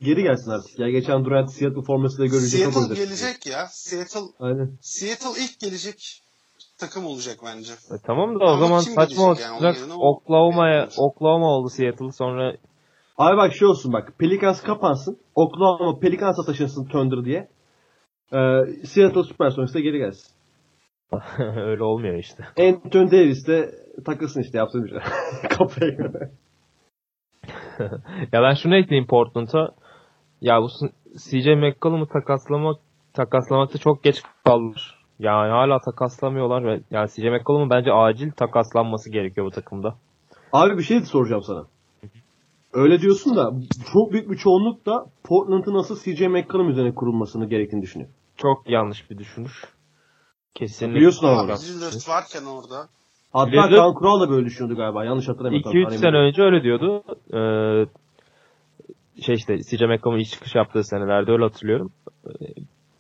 geri gelsin artık. Ya geçen Durant Seattle formasıyla görünce çok Seattle özledim. gelecek ya. Seattle Aynen. Seattle ilk gelecek takım olacak bence. E, tamam da o Ama zaman saçma yani? Olacak. o- Oklahoma'ya. Oklahoma oldu Seattle sonra Abi bak şey olsun bak. Pelicans kapansın. Oklahoma Pelicans'a taşınsın Thunder diye. Ee, Seattle Supersonics'e geri gelsin. öyle olmuyor işte. Anthony Davis de takılsın işte yapsın bir şey. Kafaya göre. ya ben şunu ekleyeyim Portland'a. Ya bu CJ McCollum'u takaslamak takaslamakta çok geç kaldılar. Yani hala takaslamıyorlar ve yani CJ McCollum'un bence acil takaslanması gerekiyor bu takımda. Abi bir şey de soracağım sana. Öyle diyorsun da çok büyük bir çoğunluk da Portland'ın nasıl CJ McCollum üzerine kurulmasını gerektiğini düşünüyor. Çok yanlış bir düşünüş. Kesinlikle. Biliyorsun Abi. Lillard varken orada Hatta Lillard- Kural da böyle düşünüyordu galiba. Yanlış hatırlamıyorsam. 2-3 Hani sene önce öyle diyordu. Ee, şey işte CJ McCollum'un ilk çıkış yaptığı senelerde öyle hatırlıyorum. Ee,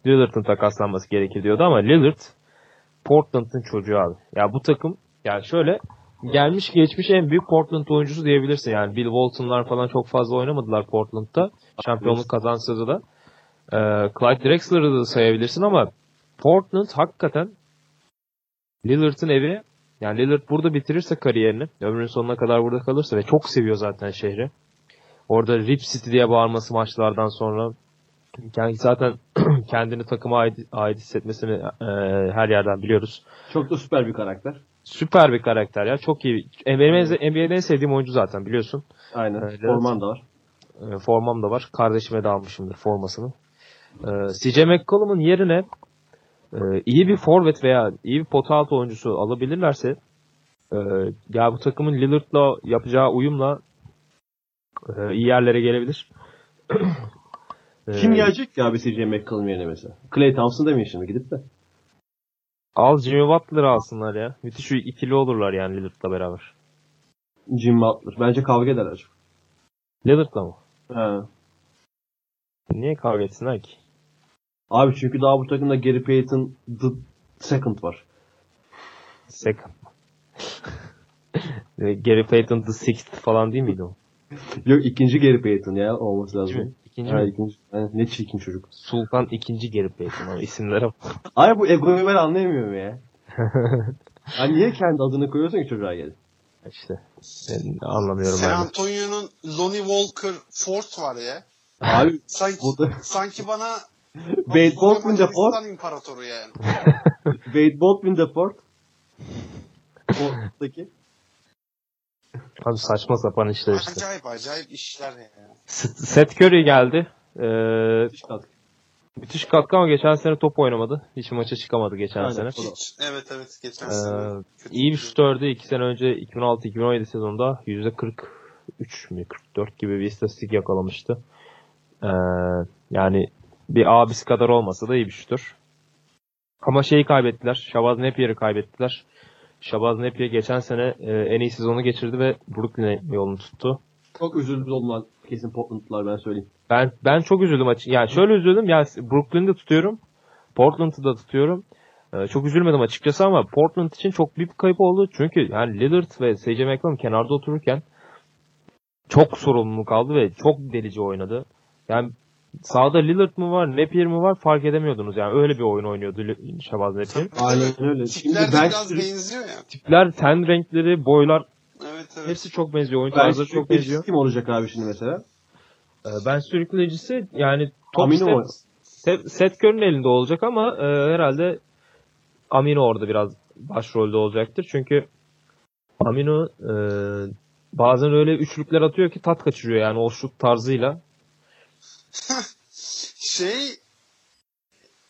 Lillard'ın takaslanması gerekir diyordu ama Lillard Portland'ın çocuğu abi. Ya bu takım yani şöyle gelmiş geçmiş en büyük Portland oyuncusu diyebilirsin. Yani Bill Walton'lar falan çok fazla oynamadılar Portland'da. Şampiyonluk kazansa da. Ee, Clyde Drexler'ı da sayabilirsin ama Portland hakikaten Lillard'ın evi yani Lillard burada bitirirse kariyerini, ömrünün sonuna kadar burada kalırsa ve çok seviyor zaten şehri. Orada Rip City diye bağırması maçlardan sonra yani zaten kendini takıma ait, ait hissetmesini e, her yerden biliyoruz. Çok da süper bir karakter. Süper bir karakter ya. Çok iyi. E, en- NBA'de en sevdiğim oyuncu zaten biliyorsun. Aynen. Evet. Forman da var. E, Formam da var. Kardeşime de almışımdır formasını. E, CJ McCollum'un yerine e, iyi bir forvet veya iyi bir pota altı oyuncusu alabilirlerse e, ya bu takımın Lillard'la yapacağı uyumla e, iyi yerlere gelebilir. Kim gelecek ya abi CJ McCollum yerine mesela? Clay Thompson demeyin şimdi gidip de. Al Jimmy Butler'ı alsınlar ya. Müthiş bir ikili olurlar yani Lillard'la beraber. Jim Butler. Bence kavga ederler. Lillard'la mı? Ha. Niye kavga etsinler ki? Abi çünkü daha bu takımda Gary Payton the second var. Second. Gary Payton the sixth falan değil miydi o? Yok ikinci Gary Payton ya olması mi? lazım. İkinci Ha, mi? ikinci. Ha, ne çirkin çocuk. Sultan ikinci Gary Payton ama isimlere bak. Ay bu egoyu ben anlayamıyorum ya. Ha niye kendi adını koyuyorsun ki çocuğa gelip? İşte ben anlamıyorum San. Antonio'nun Lonnie Walker Ford var ya. Abi Sanki, bu da sanki bana Wade Baldwin de Ford. İmparatoru yani. Wade Baldwin de Ford. Ford'daki. Abi saçma sapan işler işte. Acayip acayip işler ya. S- Seth Curry geldi. Ee, Müthiş katkı. müthiş katkı ama geçen sene top oynamadı. Hiç maça çıkamadı geçen Aynen. sene. Hiç, evet evet geçen Ee, sene. iyi bir şutördü. 2 sene önce 2006-2017 sezonunda %43 mü 44 gibi bir istatistik yakalamıştı. Ee, yani bir abisi kadar olmasa da iyi bir şutör. Ama şeyi kaybettiler. Shabazz Napier'i kaybettiler. Shabazz Napier geçen sene e, en iyi sezonu geçirdi ve Brooklyn'e yolunu tuttu. Çok üzüldü onlar. Kesin Portland'lılar ben söyleyeyim. Ben ben çok üzüldüm açık. Yani şöyle üzüldüm. Yani Brooklyn'de tutuyorum. Portland'ı da tutuyorum. Ee, çok üzülmedim açıkçası ama Portland için çok büyük bir kayıp oldu. Çünkü yani Lillard ve CJ McCollum kenarda otururken çok sorumluluk aldı ve çok delici oynadı. Yani sağda Lillard mı var, Napier mi var fark edemiyordunuz. Yani öyle bir oyun oynuyordu Shabazz Napier. Aynen öyle. Şimdi Tipler de bench biraz sürü- benziyor ya. Tipler, ten renkleri, boylar Evet evet. Hepsi çok benziyor. Oyun tarzları çok benziyor. kim olacak abi şimdi mesela? Ee, Ben sürükleyicisi yani top Amino set, set Curry'nin elinde olacak ama e, herhalde Amino orada biraz başrolde olacaktır. Çünkü Amino e, bazen öyle üçlükler atıyor ki tat kaçırıyor yani o şut tarzıyla. Şey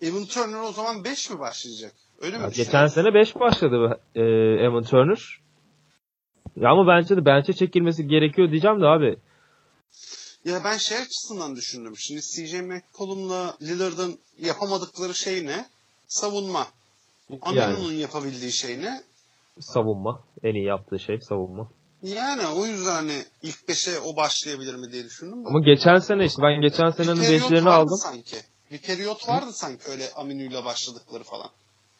Evan Turner o zaman 5 mi başlayacak? Öyle mi? Düşünüyorsun? geçen sene 5 başladı e, Evan Turner. Ya ama bence de bench'e çekilmesi gerekiyor diyeceğim de abi. Ya ben şey açısından düşündüm. Şimdi CJ McCollum'la Lillard'ın yapamadıkları şey ne? Savunma. Amino'nun yapabildiği şey ne? Savunma. En iyi yaptığı şey savunma. Yani o yüzden hani ilk 5'e o başlayabilir mi diye düşündüm. de. Ama geçen sene işte ben geçen senenin vardı aldım. sanki. Bir periyot vardı sanki öyle Aminu'yla başladıkları falan.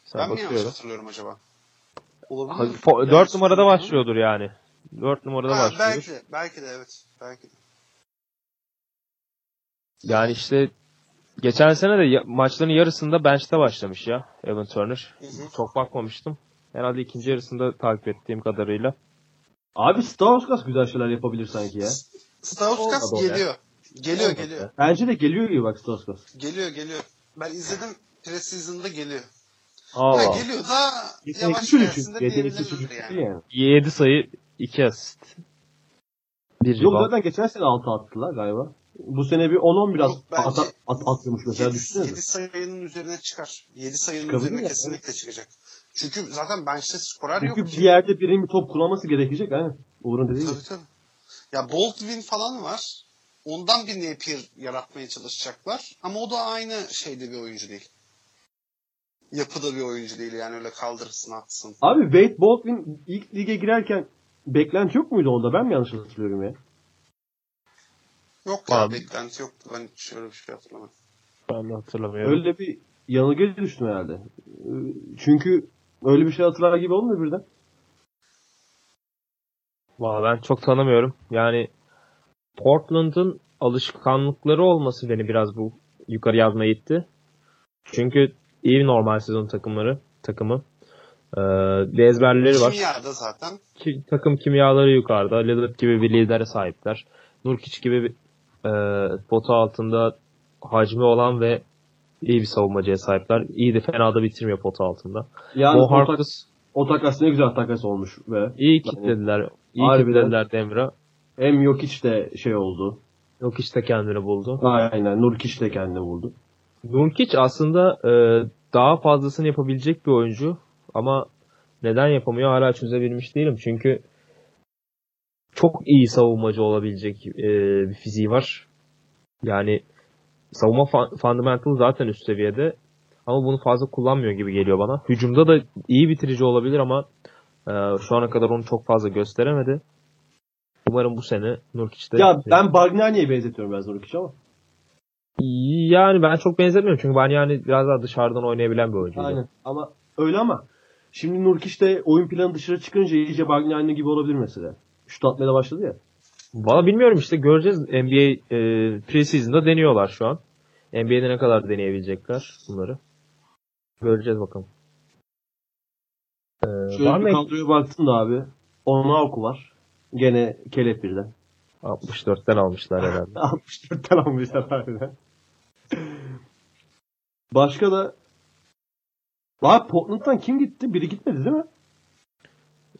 Sen ben mi yanlış hatırlıyorum acaba? Olabilir mi? 4 Yanlış numarada başlıyordur yani. 4 numarada Ha, başlıyor. belki de, belki de evet. Belki de. Yani işte geçen sene de ya- maçların yarısında bench'te başlamış ya Evan Turner. Hı hı. Çok bakmamıştım. Herhalde ikinci yarısında takip ettiğim kadarıyla. Abi Stauskas güzel şeyler yapabilir sanki ya. Stauskas Olmadı o ya. geliyor. Geliyor geliyor. Bence de geliyor gibi bak Stauskas. Geliyor geliyor. Ben izledim preseason'da geliyor. Aa, Ya geliyor da yavaş gelsin de diyebiliriz yani. değil yani. 7 sayı 2 asist. Bir Yok zaten geçen sene 6 attılar galiba. Bu sene bir 10-10 biraz Yok, bence at, at, atıyormuş mesela 7, düşünsene. sayının üzerine çıkar. 7 sayının Çıkabilir üzerine ya. kesinlikle çıkacak. Çünkü zaten bench'te skorer yok Çünkü bir yerde birinin bir top kullanması gerekecek hani. Uğur'un dediği gibi. Tabii tabii. Ya Baldwin falan var. Ondan bir Napier yaratmaya çalışacaklar. Ama o da aynı şeyde bir oyuncu değil. Yapıda bir oyuncu değil yani öyle kaldırsın atsın. Abi Wade Baldwin ilk lige girerken beklenti yok muydu onda? Ben mi yanlış hatırlıyorum ya? Yok ya Abi. beklenti yoktu. Ben hiç öyle bir şey hatırlamam. Ben de hatırlamıyorum. Öyle bir yanılgıya düştüm herhalde. Çünkü öyle bir şey hatırlar gibi olmuyor birden. Valla ben çok tanımıyorum. Yani Portland'ın alışkanlıkları olması beni biraz bu yukarı yazmaya itti. Çünkü iyi bir normal sezon takımları, takımı. Ee, bir ezberleri var. Kimyada zaten. Ki, takım kimyaları yukarıda. Lillard gibi bir lidere sahipler. Nurkic gibi bir e, pota altında hacmi olan ve iyi bir savunmacıya sahipler. İyi de fena da bitirmiyor pota altında. Yani Mo o, tak, Harkless o takas ne güzel takas olmuş ve iyi kitlediler. İyi Harbiden. kitlediler Denver'a. hem Jokic de şey oldu. Yok işte kendini buldu. Aynen Nurkic de kendini buldu. Nurkic aslında e, daha fazlasını yapabilecek bir oyuncu ama neden yapamıyor hala çözebilmiş değilim. Çünkü çok iyi savunmacı olabilecek e, bir fiziği var. Yani savunma fundamental zaten üst seviyede ama bunu fazla kullanmıyor gibi geliyor bana. Hücumda da iyi bitirici olabilir ama e, şu ana kadar onu çok fazla gösteremedi. Umarım bu sene Nurkic'te Ya ben Bagnani'ye benzetiyorum biraz Nurkic ama. yani ben çok benzetmiyorum çünkü ben yani biraz daha dışarıdan oynayabilen bir oyuncuydu. Aynen ama öyle ama şimdi Nurkic de oyun planı dışarı çıkınca iyice Bagnani gibi olabilir mesela. Şut atmaya da başladı ya. Valla bilmiyorum işte göreceğiz. NBA e, preseason'da deniyorlar şu an. NBA'de ne kadar deneyebilecekler bunları. Göreceğiz bakalım. Ee, var Şöyle mı bir kadroya baktım da abi. Onaoku var. Gene kelepirden. 64'ten almışlar herhalde. 64'ten almışlar harbiden. Başka da Abi Portland'dan kim gitti? Biri gitmedi değil mi?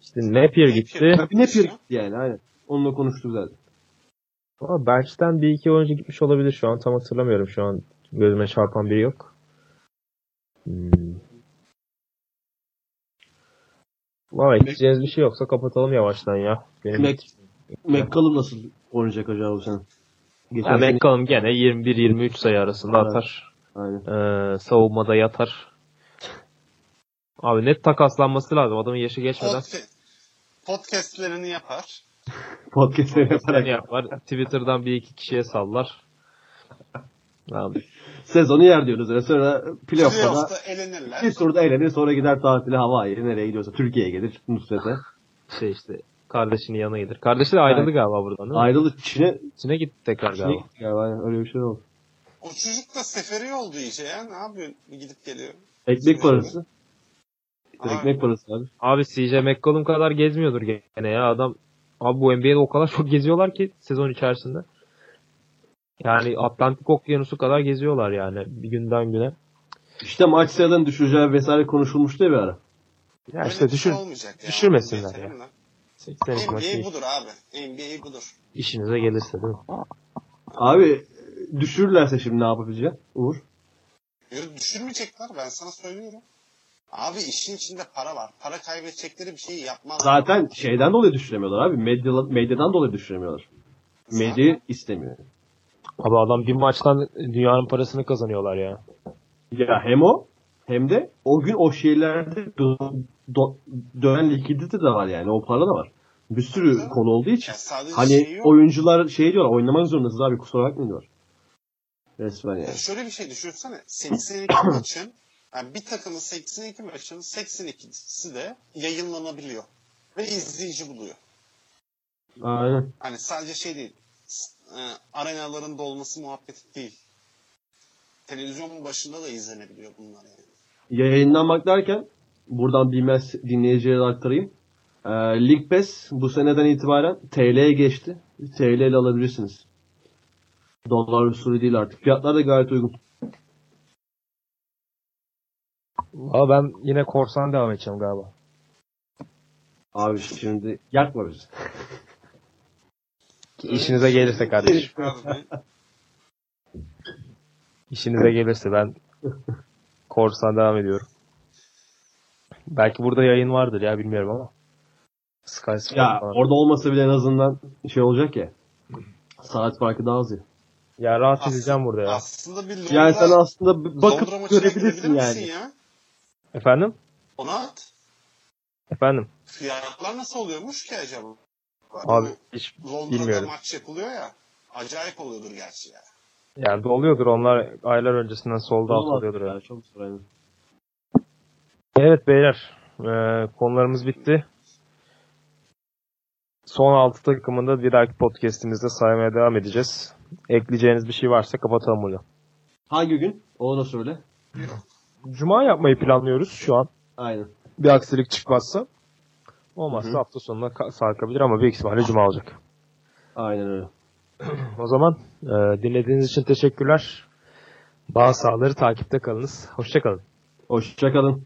İşte Napier gitti. Napier gitti yani aynen. Onunla konuştuk zaten. Ama bench'ten bir iki oyuncu gitmiş olabilir şu an. Tam hatırlamıyorum şu an. Gözüme çarpan biri yok. Hmm. Valla ekleyeceğiniz bir şey yoksa kapatalım yavaştan ya. Benim Mac, McCallum nasıl oynayacak acaba bu sene? Geçen ya sene- McCollum gene 21-23 sayı arasında Evet. atar. Aynen. Ee, savunmada yatar. Abi net takaslanması lazım. Adamın yaşı geçmeden. Podca- podcastlerini yapar. Podcast'leri yaparak yapar? Twitter'dan bir iki kişiye sallar. Abi, sezonu yer diyoruz. öyle. Sonra playoff'ta da elenirler. bir turda eğlenir sonra gider tatile Hawaii'ye nereye gidiyorsa Türkiye'ye gelir Nusret'e. şey işte kardeşinin yanına gider. Kardeşi de ayrıldı Evet. galiba buradan değil mi? Ayrılık Çin'e Çin'e gitti tekrar Çin'e galiba. gitti galiba. Öyle bir şey oldu. O çocuk da seferi oldu iyice ya. Ne yapıyor? Gidip geliyor. Ekmek parası. Ekmek parası abi. Abi CJ McCollum kadar gezmiyordur gene ya. Adam Abi bu NBA'de o kadar çok geziyorlar ki sezon içerisinde. Yani Atlantik Okyanusu kadar geziyorlar yani bir günden güne. İşte maç sayılarını düşüreceği vesaire konuşulmuştu ya bir ara. Ya Öyle işte olmayacak ya. düşürmesinler Yeterim lan. 82 maçı NBA budur abi. NBA budur. işinize gelirse değil mi? Abi düşürürlerse şimdi ne yapabileceksin Uğur? Yürü düşürmeyecekler ben sana söylüyorum. Abi işin içinde para var. Para kaybedecekleri bir şeyi yapmaz. Zaten şeyden dolayı düşüremiyorlar abi. Medya, medyadan dolayı düşüremiyorlar. Medya istemiyor. Abi adam bir maçtan dünyanın parasını kazanıyorlar ya. Ya hem o hem de o gün o şeylerde dö- do- dönen likidite de var yani. O para da var. Bir sürü konu olduğu için. Ya sadece Hani şey yok. oyuncular şey diyorlar oynamak zorundasınız abi kusura bakmayın diyorlar. Resmen Ya yani. şöyle bir şey düşünsene. 82 maçın yani bir takımın 82 maçın 82'si de yayınlanabiliyor. Ve izleyici buluyor. Aynen. Hani sadece şey değil. e, arenaların dolması muhabbeti değil. Televizyonun başında da izlenebiliyor bunlar yani. Yayınlanmak derken buradan bilmez dinleyicilere aktarayım. Ee, League Pass bu seneden itibaren TL'ye geçti. TL ile alabilirsiniz. Dolar usulü değil artık. Fiyatlar da gayet uygun. Valla ben yine korsan devam edeceğim galiba. Abi şimdi yakma bizi. İşinize gelirse kardeşim. İşinize gelirse ben korsan devam ediyorum. Belki burada yayın vardır ya bilmiyorum ama. Sky Sport Ya falan. orada olmasa bile en azından şey olacak ya. Saat farkı daha az ya. Ya rahat edeceğim burada ya. Aslında bir Londra, Yani sen aslında bakıp görebilirsin yani. ya? Efendim? Ona at. Efendim? Fiyatlar nasıl oluyormuş ki acaba? Abi Bu hiç Londra'da bilmiyorum. maç yapılıyor ya. Acayip oluyordur gerçi ya. Yani doluyordur onlar aylar öncesinden sold out Olmaz oluyordur. ya, Yani. Çok aynen. Evet beyler. e, konularımız bitti. Son 6 takımında bir dahaki podcastimizde saymaya devam edeceğiz. Ekleyeceğiniz bir şey varsa kapatalım burada. Hangi gün? Onu da söyle. Cuma yapmayı planlıyoruz şu an. Aynen. Bir aksilik çıkmazsa. Olmazsa Hı hı. hafta sonuna ka- sarkabilir ama büyük ihtimalle Cuma olacak. Aynen öyle. O zaman e, dinlediğiniz için teşekkürler. Bağ sahaları takipte kalınız. Hoşçakalın. Hoşçakalın.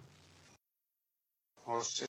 Hoşça